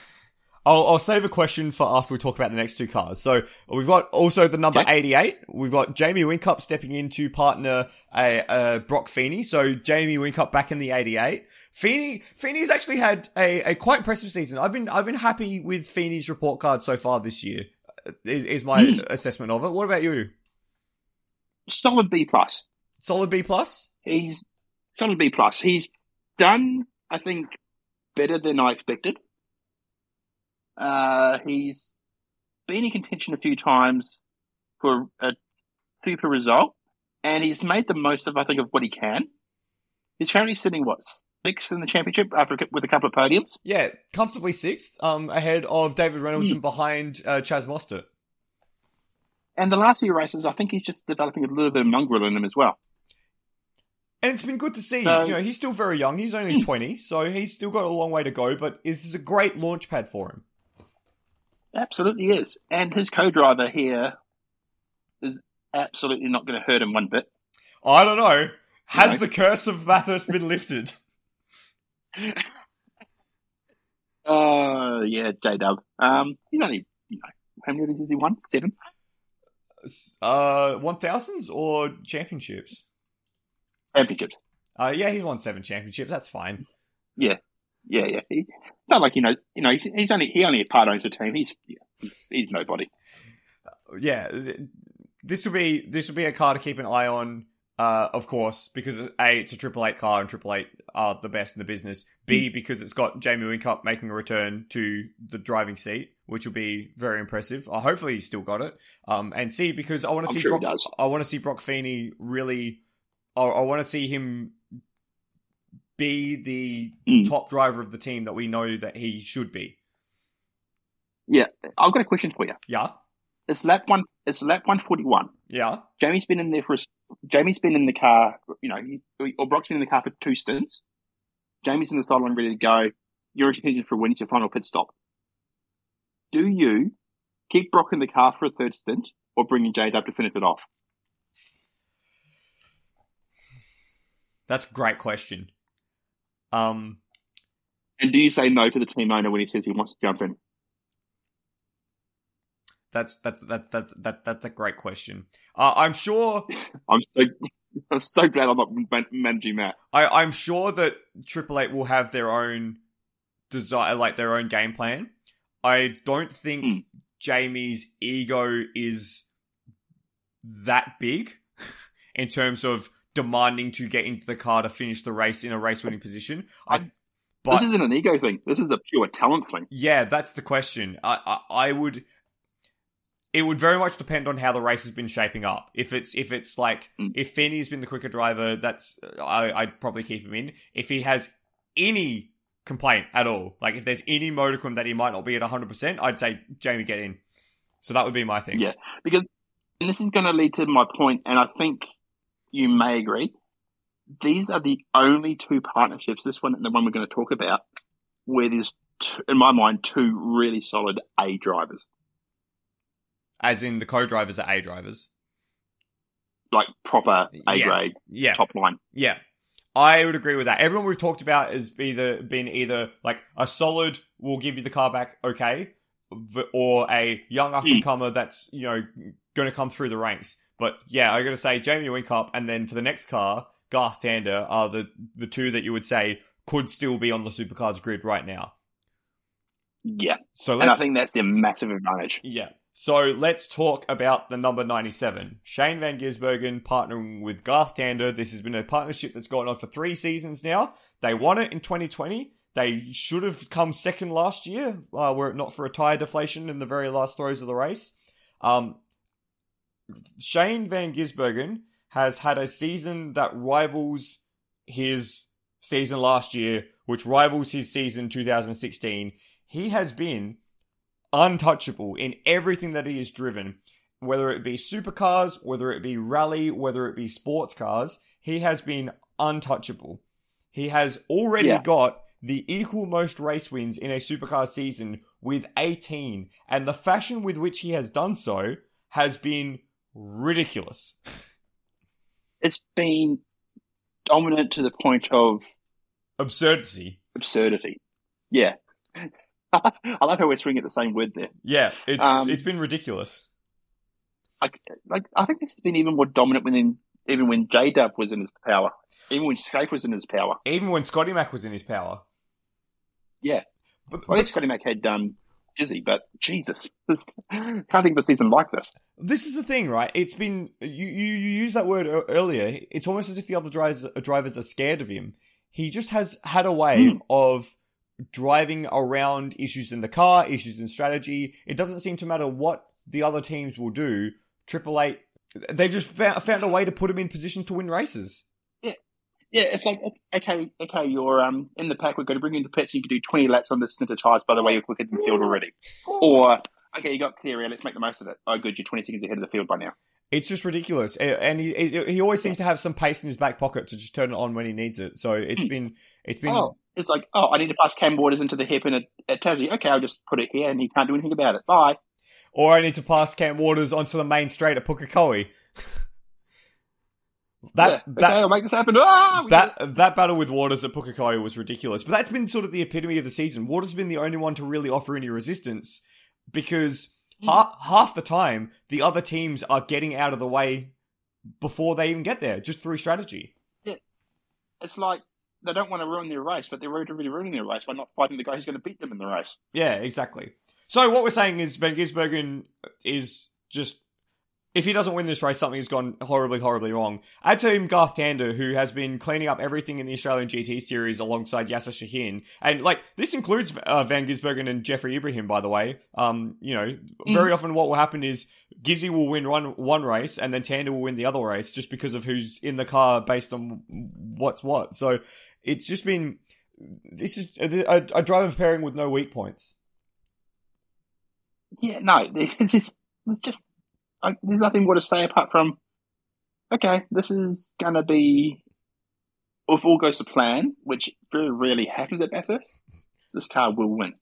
A: I'll, I'll save a question for after we talk about the next two cars. So we've got also the number
B: Okay.
A: 88. We've got Jamie Whincup stepping in to partner a, uh Brock Feeney. So Jamie Whincup back in the 88. Feeney, Feeney's actually had a, a quite impressive season. I've been, I've been happy with Feeney's report card so far this year. uh, Is, is my
B: Hmm.
A: assessment of it. What about you?
B: Solid B plus.
A: Solid B plus?
B: He's solid B plus. He's done, I think, better than I expected. Uh, he's been in contention a few times for a super result, and he's made the most of, I think, of what he can. He's currently sitting what sixth in the championship after with a couple of podiums.
A: Yeah, comfortably sixth, um, ahead of David Reynolds
B: Hmm.
A: and behind uh, Chaz Mostert.
B: And the last few races, I think he's just developing a little bit of mongrel in him as well.
A: And it's been good to see.
B: So-
A: you know, he's still very young. He's only 20, so he's still got a long way to go, but this is a great launch pad for him.
B: Absolutely is. And his co-driver here is absolutely not going to hurt him one bit.
A: I don't know. Has
B: No.
A: the curse of Bathurst been lifted?
B: Uh, yeah, J Dub. Um, he's only, you know, how many of these has he won? Seven?
A: Uh, 1000s or championships?
B: Championships.
A: Uh, yeah, he's won seven championships. That's fine.
B: Yeah, yeah. Yeah. He, not like, you know, you know, he's, he's only, he only part owns the team. He's, he's, he's nobody.
A: Yeah, this would be this would be a car to keep an eye on. Uh, of course, because A, it's a Triple Eight car and Triple Eight are the best in the business. B, because it's got Jamie Whincup making a return to the driving seat, which will be very impressive. Uh, hopefully he's still got it. Um, and C, because I want to see
B: sure
A: Brock. I want to see Brock Feeney really, I, I want to see him be the
B: Mm.
A: top driver of the team that we know that he should be.
B: Yeah. I've got a question for you.
A: Yeah,
B: It's lap one, it's lap 141.
A: yeah,
B: Jamie's been in there for a, Jamie's been in the car, you know, he, or Brock's been in the car for two stints. Jamie's in the sideline ready to go. You're in contention for. It's your final pit stop. Do you keep Brock in the car for a third stint or bring in Jade up to finish it off?
A: That's a great question. Um,
B: And do you say no to the team owner when he says he wants to jump in?
A: That's that's that's that's that, that's a great question. Uh, I'm sure
B: I'm so, I'm so glad I'm not man- managing that.
A: I, I'm sure that Triple Eight will have their own desire, like their own game plan. I don't think
B: Mm.
A: Jamie's ego is that big in terms of demanding to get into the car to finish the race in a race winning position. I, but
B: this isn't an ego thing. This is a pure talent thing.
A: yeah, that's the question. I, I I would. It would very much depend on how the race has been shaping up. If it's if it's like
B: Mm.
A: if Feeney's been the quicker driver, that's I, I'd probably keep him in. If he has any complaint at all, like if there's any modicum that he might not be at 100, percent I'd say Jamie get in. So that would be my thing.
B: Yeah. Because and this is going to lead to my point, and I think you may agree. These are the only two partnerships, this one and the one we're going to talk about, where there's, two, in my mind, two really solid A drivers,
A: As in the co-drivers are A drivers.
B: like proper A
A: Yeah.
B: grade
A: Yeah.
B: top line.
A: Yeah. I would agree with that. Everyone we've talked about has either been either like a solid, we'll give you the car back, okay, or a young hmm. up and comer that's you know going to come through the ranks. But yeah, I got to say Jamie Whincup, and then for the next car, Garth Tander are the the two that you would say could still be on the supercars grid right now.
B: Yeah.
A: So
B: And I think that's their massive advantage.
A: yeah. So let's talk about the number 97. Shane Van Gisbergen partnering with Garth Tander. This has been a partnership that's gone on for three seasons now. They won it in 2020. They should have come second last year, uh, were it not for a tyre deflation in the very last throws of the race. Um, Shane Van Gisbergen has had a season that rivals his season last year, which rivals his season 2016. He has been untouchable in everything that he has driven, whether it be supercars, whether it be rally, whether it be sports cars. He has been untouchable. He has already
B: Yeah.
A: got the equal most race wins in a supercar season with 18, and the fashion with which he has done so has been ridiculous.
B: It's been dominant to the point of
A: Absurdity.
B: absurdity. Yeah. I like how we're swinging at the same word there.
A: Yeah, it's
B: Um,
A: it's been ridiculous.
B: Like, like I think this has been even more dominant when even when J Dub was in his power, even when Skaife was in his power.
A: Even when Scotty Mac was in his power.
B: Yeah.
A: But,
B: I think Scotty Mac had um, Dizzy, but Jesus, can't think of a season like this.
A: This is the thing, right? It's been you you, you used that word earlier. It's almost as if the other drivers drivers are scared of him. He just has had a way
B: Hmm.
A: of driving around issues in the car, issues in strategy. It doesn't seem to matter what the other teams will do. Triple Eight, they've just found, found a way to put him in positions to win races.
B: Yeah, it's like okay, okay, you're um in the pack. We're going to bring you into pits. You can do 20 laps on this center tires. By the way, you're quicker than the field already. Or okay, you got clear air. Let's make the most of it. Oh, good, you're 20 seconds ahead of the field by now.
A: It's just ridiculous, and he he always seems to have some pace in his back pocket to just turn it on when he needs it. So it's been it's been
B: Oh, it's like oh, I need to pass Cam Waters into the hairpin at, at Tassie. Okay, I'll just put it here, and he can't do anything about it. Bye.
A: or I need to pass Cam Waters onto the main straight at Pukekohe. that
B: yeah,
A: that
B: okay, I'll make this happen. Ah, we did
A: that that battle with Waters at Pukekohe was ridiculous. But that's been sort of the epitome of the season. Waters has been the only one to really offer any resistance because ha- half the time the other teams are getting out of the way before they even get there, just through strategy.
B: Yeah, it's like they don't want to ruin their race, but they're already ruining their race by not fighting the guy who's going to beat them in the race.
A: Yeah, exactly. So what we're saying is Van Gisbergen is just if he doesn't win this race, something has gone horribly, horribly wrong. Add to him Garth Tander, who has been cleaning up everything in the Australian GT series alongside Yasser Shahin, and like this includes uh, Van Gisbergen and Jeffrey Ibrahim, by the way. Um, you know, very often what will happen is Gizzy will win one one race, and then Tander will win the other race, just because of who's in the car based on what's what. So it's just been this is a, a, a driver pairing with no weak points.
B: Yeah, no, just, there's just like, there's nothing more to say apart from, okay, this is going to be, if all goes to plan, which very rarely happens at Bathurst, this car will win.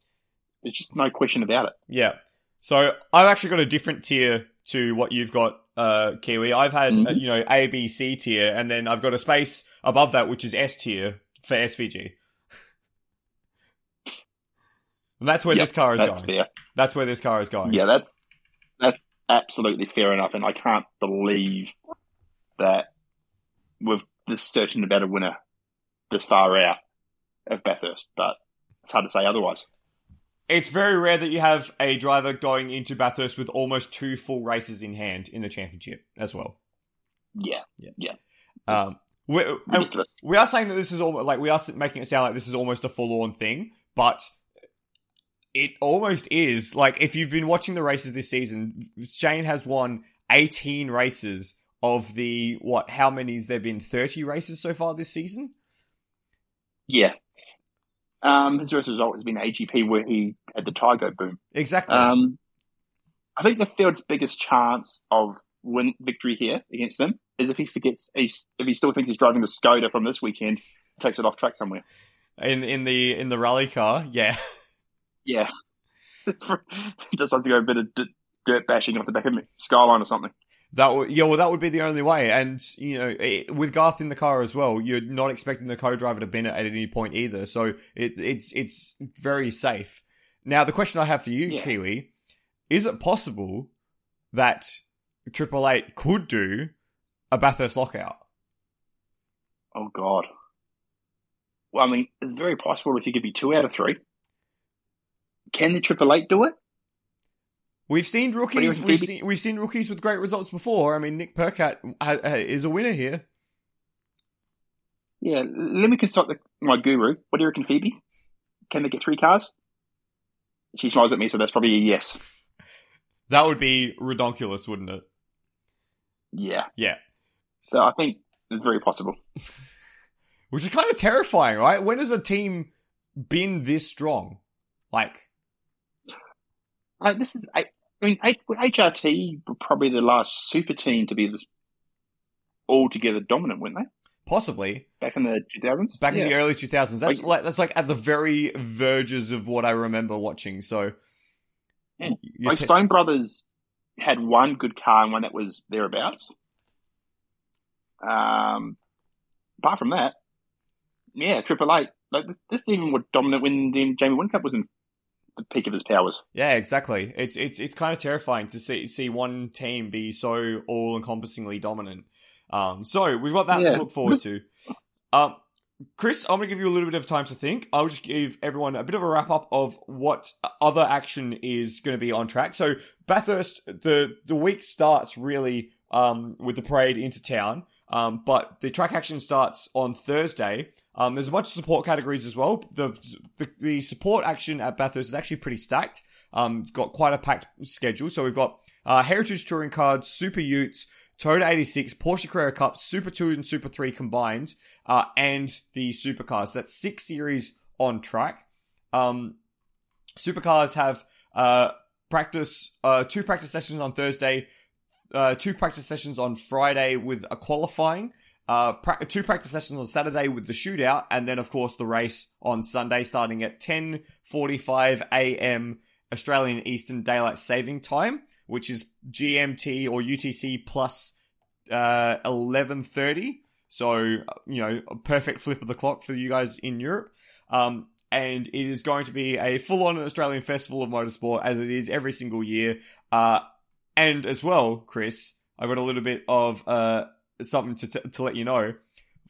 B: There's just no question about it.
A: Yeah. So I've actually got a different tier to what you've got, uh, Kiwi. I've had, uh,
B: Mhm.
A: you know, A, B, C tier, and then I've got a space above that, which is S tier for SVG. And that's where
B: Yep,
A: this car is
B: That's
A: going.
B: fair.
A: That's where this car is going.
B: Yeah, that's that's absolutely fair enough, and I can't believe that we're this certain about a winner this far out of Bathurst, but it's hard to say otherwise.
A: it's very rare that you have a driver going into Bathurst with almost two full races in hand in the championship as well.
B: Yeah,
A: Yeah.
B: yeah.
A: Um, we we are saying that this is almost like we are making it sound like this is almost a full on thing, but it almost is. Like if you've been watching the races this season, Shane has won 18 races of the what? How many's there been? 30 races so far this season.
B: Yeah. Um, his first result has been AGP where he had the Tygo boom.
A: Exactly.
B: Um, I think the field's biggest chance of win victory here against them is if he forgets, he's, if he still thinks he's driving the Skoda from this weekend, takes it off track somewhere.
A: in in the in the rally car, yeah.
B: Yeah. Just have to go a bit of dirt bashing off the back of me, Skyline or something.
A: That would, yeah, well, that would be the only way. And, you know, it, with Garth in the car as well, you're not expecting the co-driver to bin it at any point either. So it, it's, it's very safe. Now, the question I have for you,
B: Yeah.
A: Kiwi, is it possible that Triple Eight could do a Bathurst lockout?
B: Oh, God. Well, I mean, it's very possible if you could be two out of three. Can the Triple Eight do it?
A: We've seen rookies. We've seen we've seen rookies with great results before. I mean, Nick ha, is a winner here.
B: Yeah, let me consult the, my guru. What do you reckon, Phoebe? Can they get three cars? She smiles at me, so that's probably a yes.
A: That would be redonkulous, wouldn't it?
B: Yeah.
A: Yeah.
B: So I think it's very possible.
A: Which is kind of terrifying, right? When has a team been this strong? Like,
B: Uh, this is, I, I mean, HRT were probably the last super team to be this altogether dominant, weren't they?
A: possibly
B: Back in the 2000s?
A: back in the early 2000s. That's
B: Like-
A: like that's like at the very verges of what I remember watching. So,
B: Yeah. Like Stone Brothers had one good car and one that was thereabouts. Um, apart from that, yeah, Triple Eight. Like this, this even was dominant when the Jamie Whincup was in the peak of his powers.
A: yeah, exactly. It's it's it's kind of terrifying to see see one team be so all encompassingly dominant. Um, so we've got that
B: Yeah.
A: to look forward to. Um, Chris, I'm going to give you a little bit of time to think. I'll just give everyone a bit of a wrap up of what other action is going to be on track. So Bathurst, the the week starts really um, with the parade into town. Um, but the track action starts on Thursday. Um, there's a bunch of support categories as well. The, the the support action at Bathurst is actually pretty stacked. Um, it's got quite a packed schedule. So we've got uh, Heritage Touring Cards, Super Utes, Toyota 86, Porsche Carrera Cup, Super 2 and Super 3 combined, uh, and the supercars. That's six series on track. Um, supercars have uh, practice, uh, two practice sessions on Thursday, uh, two practice sessions on Friday with a qualifying, uh, pra- two practice sessions on Saturday with the shootout, and then of course the race on Sunday starting at 10:45 a.m. Australian Eastern Daylight Saving Time, which is GMT or UTC plus uh, 11:30. So you know, a perfect flip of the clock for you guys in Europe. Um, and it is going to be a full-on Australian festival of motorsport as it is every single year. Uh, and as well, Chris, I've got a little bit of uh, something to, t- to let you know.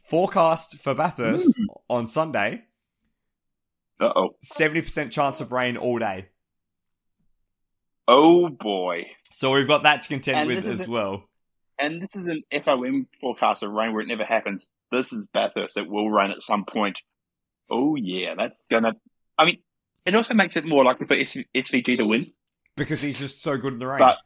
A: Forecast for Bathurst on Sunday.
B: Uh oh.
A: 70% chance of rain all day.
B: Oh boy.
A: So we've got that to contend
B: And
A: with as
B: a-
A: well.
B: And this is an FOM forecast of rain where it never happens. This is Bathurst. It will rain at some point. Oh yeah, that's gonna. I mean, it also makes it more likely for S- SVG to win.
A: Because he's just so good in the rain.
B: But-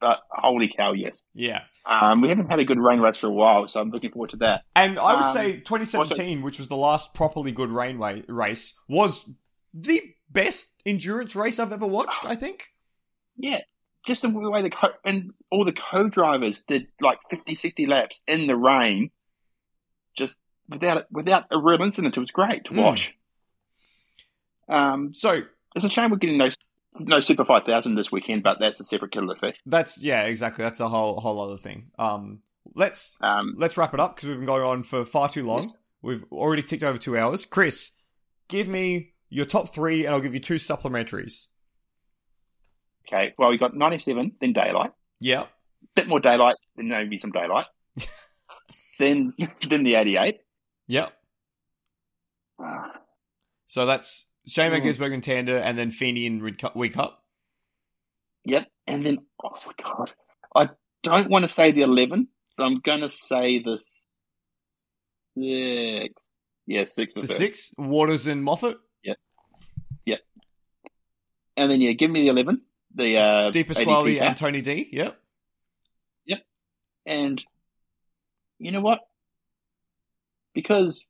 B: But holy cow, yes.
A: yeah.
B: Um, we haven't had a good rain race for a while, so I'm looking forward to that.
A: And I would
B: Um,
A: say 2017, which was the last properly good rain race, was the best endurance race I've ever watched, I think.
B: Yeah, just the way the co- and all the co-drivers did like 50, 60 laps in the rain, just without without a real incident. It was great to
A: Mm.
B: watch. Um,
A: So
B: it's a shame we're getting no no Super Five Thousand this weekend, but that's a separate kettle of fish.
A: that's yeah, exactly. That's a whole whole other thing. Um, let's
B: Um,
A: let's wrap it up because we've been going on for far too long.
B: Yes.
A: We've already ticked over two hours. Chris, give me your top three, and I'll give you two supplementaries.
B: okay, well we got ninety seven, then daylight,
A: Yeah,
B: bit more daylight, then maybe some daylight, then then the eighty eight.
A: yeah.
B: Uh,
A: So that's Shane
B: Mm.
A: Gisbergen Tander, and then Feeney Rid Cup- Wee
B: Yep. And then, oh my God. I don't want to say the 11, but I'm going to say the six. Yeah, six.
A: The
B: first.
A: six, Waters and Moffat. Yep, yep.
B: And then, yeah, give me the 11. The uh, ADP
A: Pasquale and Tony D. Yep, yep.
B: And you know what? Because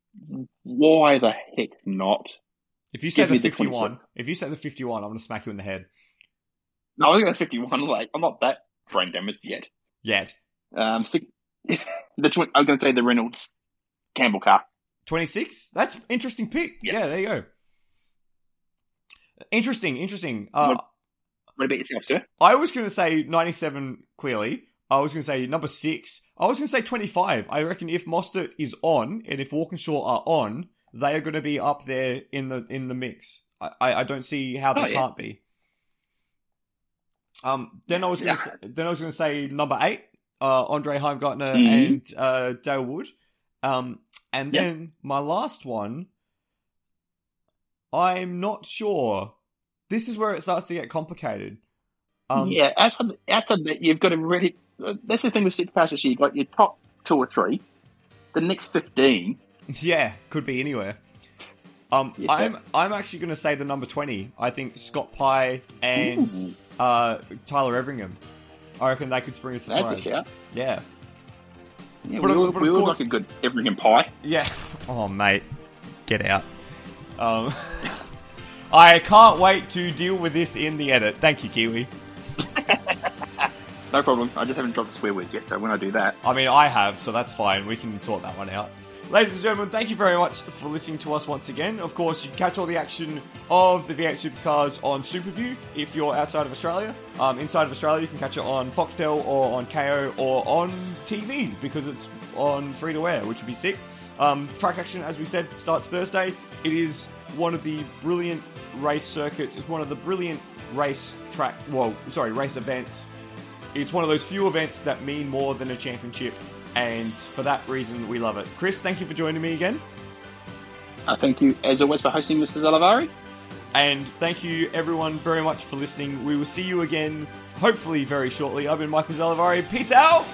B: why the heck not?
A: If you say the
B: the
A: 51, if you say the 51, I'm going to smack you in the head.
B: No, I was going to 51. Like, I'm not that brain damaged yet.
A: Yet.
B: Um, the tw- I'm going to say the Reynolds Campbell car.
A: 26? That's interesting pick.
B: Yeah.
A: Yeah, there you go. Interesting, interesting. Uh,
B: What about yourself, sir?
A: I was going to say 97 clearly. I was going to say number six. I was going to say 25. I reckon if Mostert is on and if Walkinshaw are on, they are going to be up there in the in the mix. I, I, I don't see how they
B: Oh, yeah.
A: can't be. Um, then I was going to
B: Yeah.
A: then I was going to say number eight, uh, Andre Heimgartner
B: Mhm.
A: and uh, Dale Wood. Um, and
B: Yep.
A: then my last one, I'm not sure. This is where it starts to get complicated. Um,
B: yeah, outside, outside that, you've got a really. That's the thing with six passes. You've got your top two or three. The next 15.
A: Yeah, could be anywhere. Um,
B: Yeah.
A: I'm I'm actually going to say the number twenty. I think Scott Pye and uh, Tyler Everingham. I reckon they could spring a surprise.
B: shout.
A: Yeah,
B: Yeah,
A: But
B: we all,
A: but
B: we all
A: course-
B: like a good Everingham pie.
A: yeah. Oh mate, get out. Um, I can't wait to deal with this in the edit. Thank you, Kiwi.
B: No problem. I just haven't dropped a swear word yet, so when I do that,
A: I mean, I have, so that's fine. We can sort that one out. Ladies and gentlemen, thank you very much for listening to us once again. Of course, you can catch all the action of the V8 Supercars on Superview if you're outside of Australia. Um, inside of Australia, you can catch it on Foxtel or on Kayo or on TV because it's on free to air, which would be sick. Um, track action, as we said, starts Thursday. It is one of the brilliant race circuits. It's one of the brilliant race track, well, sorry, race events it's one of those few events that mean more than a championship, and for that reason, we love it. Chris, thank you for joining me again,
B: uh, thank you as always for hosting, Mr. Zalavari.
A: and thank you everyone very much for listening. We will see you again, hopefully very shortly. I've been Michael Zalavari. Peace out.